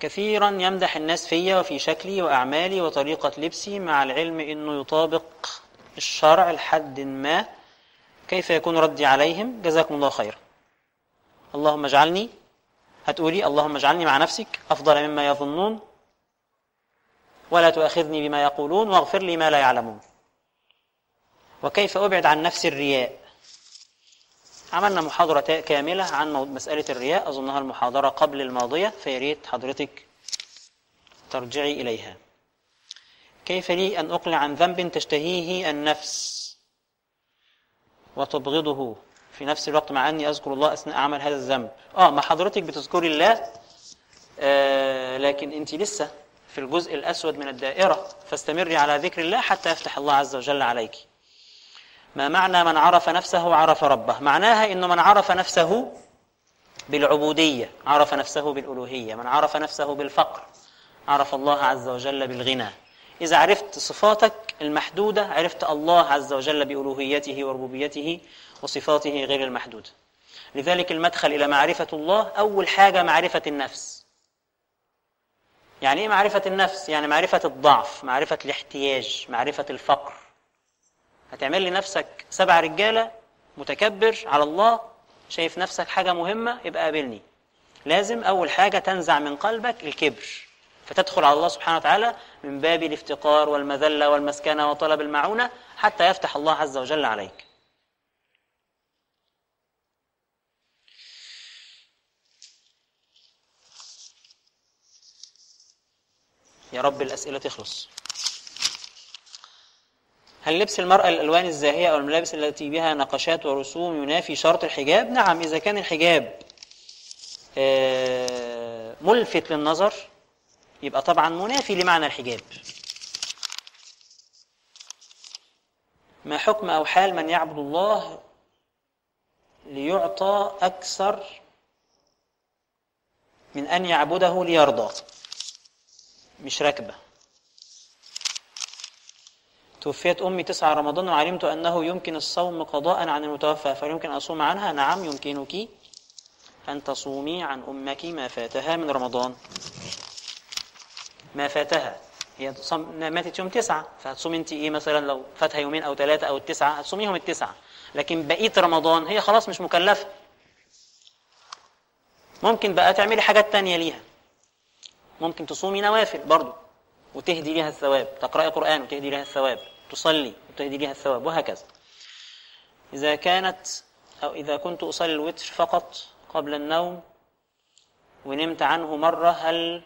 كثيرا يمدح الناس فيا وفي شكلي وأعمالي وطريقة لبسي مع العلم أنه يطابق الشرع لحد ما كيف يكون ردي عليهم. جزاكم الله خيرا. اللهم اجعلني هتقولي اللهم اجعلني مع نفسك أفضل مما يظنون. ولا تؤاخذني بما يقولون واغفر لي ما لا يعلمون. وكيف أبعد عن نفسي الرياء؟ عملنا محاضرة كاملة عن مسألة الرياء أظنها المحاضرة قبل الماضية فياريت حضرتك ترجعي إليها. كيف لي أن أقلع عن ذنب تشتهيه النفس وتبغضه؟ في نفس الوقت مع أني أذكر الله أثناء أعمل هذا الذنب. آه ما حضرتك بتذكري الله آه لكن أنت لسه في الجزء الأسود من الدائرة فاستمري على ذكر الله حتى يفتح الله عز وجل عليك. ما معنى من عرف نفسه عرف ربه؟ معناها أنه من عرف نفسه بالعبودية عرف نفسه بالألوهية من عرف نفسه بالفقر عرف الله عز وجل بالغنى. إذا عرفت صفاتك المحدودة عرفت الله عز وجل بألوهيته وربوبيته وصفاته غير المحدودة لذلك المدخل إلى معرفة الله أول حاجة معرفة النفس. يعني إيه معرفة النفس؟ يعني معرفة الضعف معرفة الاحتياج معرفة الفقر. هتعمل لي نفسك سبع رجالة متكبر على الله شايف نفسك حاجة مهمة يبقى قابلني. لازم أول حاجة تنزع من قلبك الكبر. فتدخل على الله سبحانه وتعالى من باب الافتقار والمذلة والمسكنة وطلب المعونة حتى يفتح الله عز وجل عليك. يا رب الأسئلة تخلص. هل لبس المرأة الألوان الزاهية أو الملابس التي بها نقشات ورسوم ينافي شرط الحجاب؟ نعم إذا كان الحجاب آه، ملفت للنظر يبقى طبعا منافي لمعنى الحجاب. ما حكم أو حال من يعبد الله ليعطى أكثر من أن يعبده ليرضى؟ مش راكبة. توفيت أمي تسعة رمضان وعلمت أنه يمكن الصوم قضاء عن المتوفى فيمكن أصوم عنها؟ نعم يمكنك أن تصومي عن أمك ما فاتها من رمضان. ما فاتها. هي صم... ماتت يوم تسعة فهتصومي أنت إيه مثلا؟ لو فاتها يومين أو ثلاثة أو التسعة هتصوميهم التسعة. لكن بقية رمضان هي خلاص مش مكلفة. ممكن بقى تعملي حاجات تانية ليها. ممكن تصومي نوافل برضو وتهدي ليها الثواب تقرأي قرآن وتهدي ليها الثواب تصلي وتهدي ليها الثواب وهكذا. إذا كانت أو إذا كنت أصلي الوتر فقط قبل النوم ونمت عنه مرة هل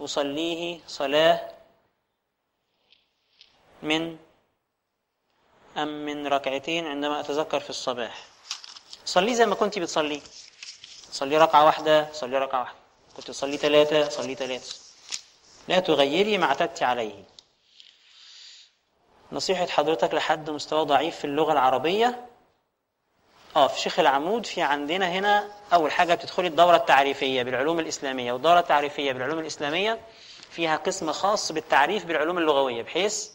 أصليه صلاة من أم من ركعتين عندما أتذكر في الصباح؟ صلي زي ما كنت بتصلي. صلي ركعة واحدة صلي ركعة واحدة. كنت تصلي ثلاثة صلي ثلاثة. لا تغيري ما اعتدت عليه. نصيحة حضرتك لحد مستوى ضعيف في اللغة العربية؟ آه في شيخ العمود في عندنا هنا أول حاجة بتدخلي الدورة التعريفية بالعلوم الإسلامية والدورة التعريفية بالعلوم الإسلامية فيها قسم خاص بالتعريف بالعلوم اللغوية بحيث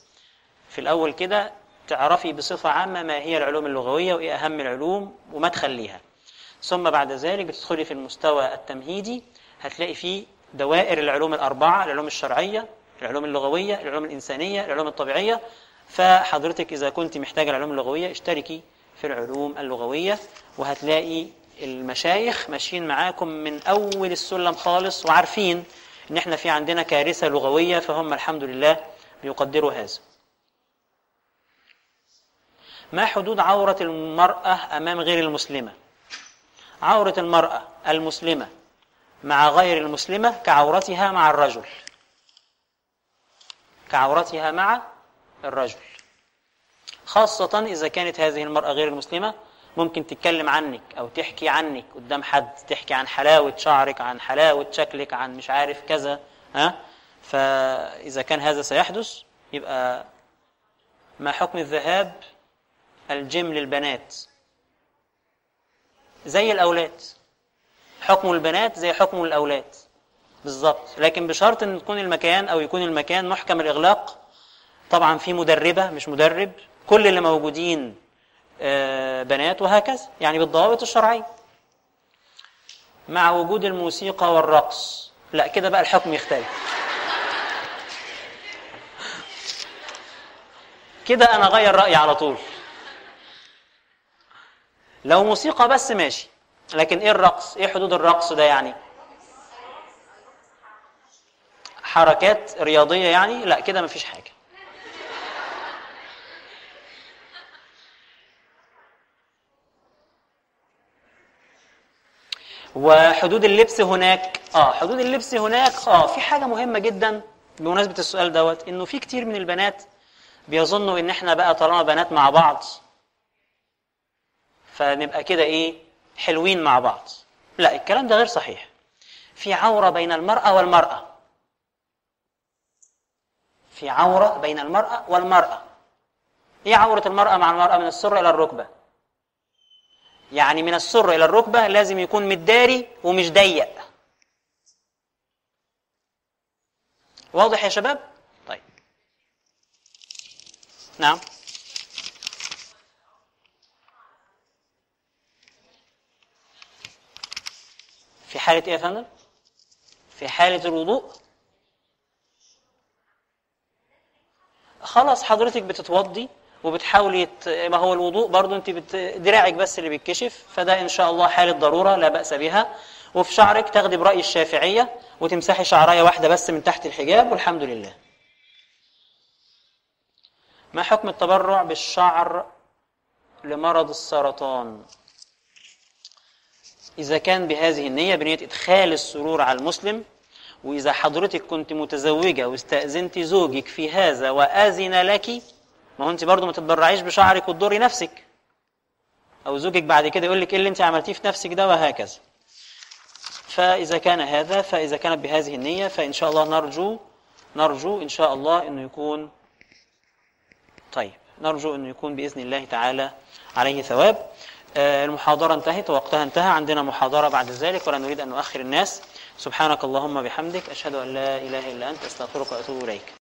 في الأول كده تعرفي بصفة عامة ما هي العلوم اللغوية وإيه أهم العلوم ومدخل ليها ثم بعد ذلك بتدخلي في المستوى التمهيدي هتلاقي فيه دوائر العلوم الأربعة العلوم الشرعية العلوم اللغوية العلوم الإنسانية العلوم الطبيعية. فحضرتك إذا كنت محتاجة العلوم اللغوية اشتركي في العلوم اللغوية وهتلاقي المشايخ ماشيين معاكم من أول السلم خالص وعارفين إن إحنا في عندنا كارثة لغوية فهم الحمد لله بيقدروا هذا. ما حدود عورة المرأة أمام غير المسلمة؟ عورة المرأة المسلمة مع غير المسلمة كعورتها مع الرجل. كعورتها مع الرجل. خاصة إذا كانت هذه المرأة غير المسلمة ممكن تتكلم عنك أو تحكي عنك قدام حد تحكي عن حلاوة شعرك عن حلاوة شكلك عن مش عارف كذا ها؟ فإذا كان هذا سيحدث يبقى ما حكم الذهاب؟ الجيم للبنات. زي الأولاد. حكم البنات زي حكم الأولاد. بالظبط. لكن بشرط إن يكون المكان أو يكون المكان محكم الإغلاق طبعا في مدربة مش مدرب كل اللي موجودين آه، بنات وهكذا يعني بالضوابط الشرعية. مع وجود الموسيقى والرقص. لا كده بقى الحكم يختلف. كده أنا أغير رأيي على طول. لو موسيقى بس ماشي. لكن إيه الرقص؟ إيه حدود الرقص ده يعني؟ حركات رياضية يعني؟ لا كده مفيش حاجة. وحدود اللبس هناك. آه حدود اللبس هناك. آه في حاجة مهمة جدا بمناسبة السؤال دوت إنه في كتير من البنات بيظنوا إن إحنا بقى طالما بنات مع بعض فنبقى كده إيه؟ حلوين مع بعض. لا الكلام ده غير صحيح. في عورة بين المرأة والمرأة. في عورة بين المرأة والمرأة. إيه عورة المرأة مع المرأة؟ من السره إلى الركبة. يعني من السر إلى الركبة لازم يكون متداري ومش ضيق. واضح يا شباب؟ طيب. نعم. في حالة إيه يا فندم؟ في حالة الوضوء خلاص حضرتك بتتوضي وبتحاولي. ما هو الوضوء برضو أنت بت... دراعك بس اللي بيتكشف فده إن شاء الله حالة ضرورة لا بأس بها وفي شعرك تاخدي برأي الشافعية وتمسحي شعراية واحدة بس من تحت الحجاب والحمد لله ما حكم التبرع بالشعر لمرض السرطان إذا كان بهذه النية بنية إدخال السرور على المسلم وإذا حضرتك كنت متزوجة واستأذنت زوجك في هذا وأذن لك ما هو أنت برضو ما تتبرعيش بشعرك وتضري نفسك. أو زوجك بعد كده يقول لك إيه اللي أنت عملتيه في نفسك ده وهكذا. فإذا كان هذا فإذا كانت بهذه النية فإن شاء الله نرجو نرجو إن شاء الله أنه يكون طيب. نرجو أنه يكون بإذن الله تعالى عليه ثواب. المحاضرة انتهت ووقتها انتهى. عندنا محاضرة بعد ذلك ولا نريد أن نؤخر الناس. سبحانك اللهم بحمدك أشهد أن لا إله إلا أنت أستغفرك وأتوب إليك.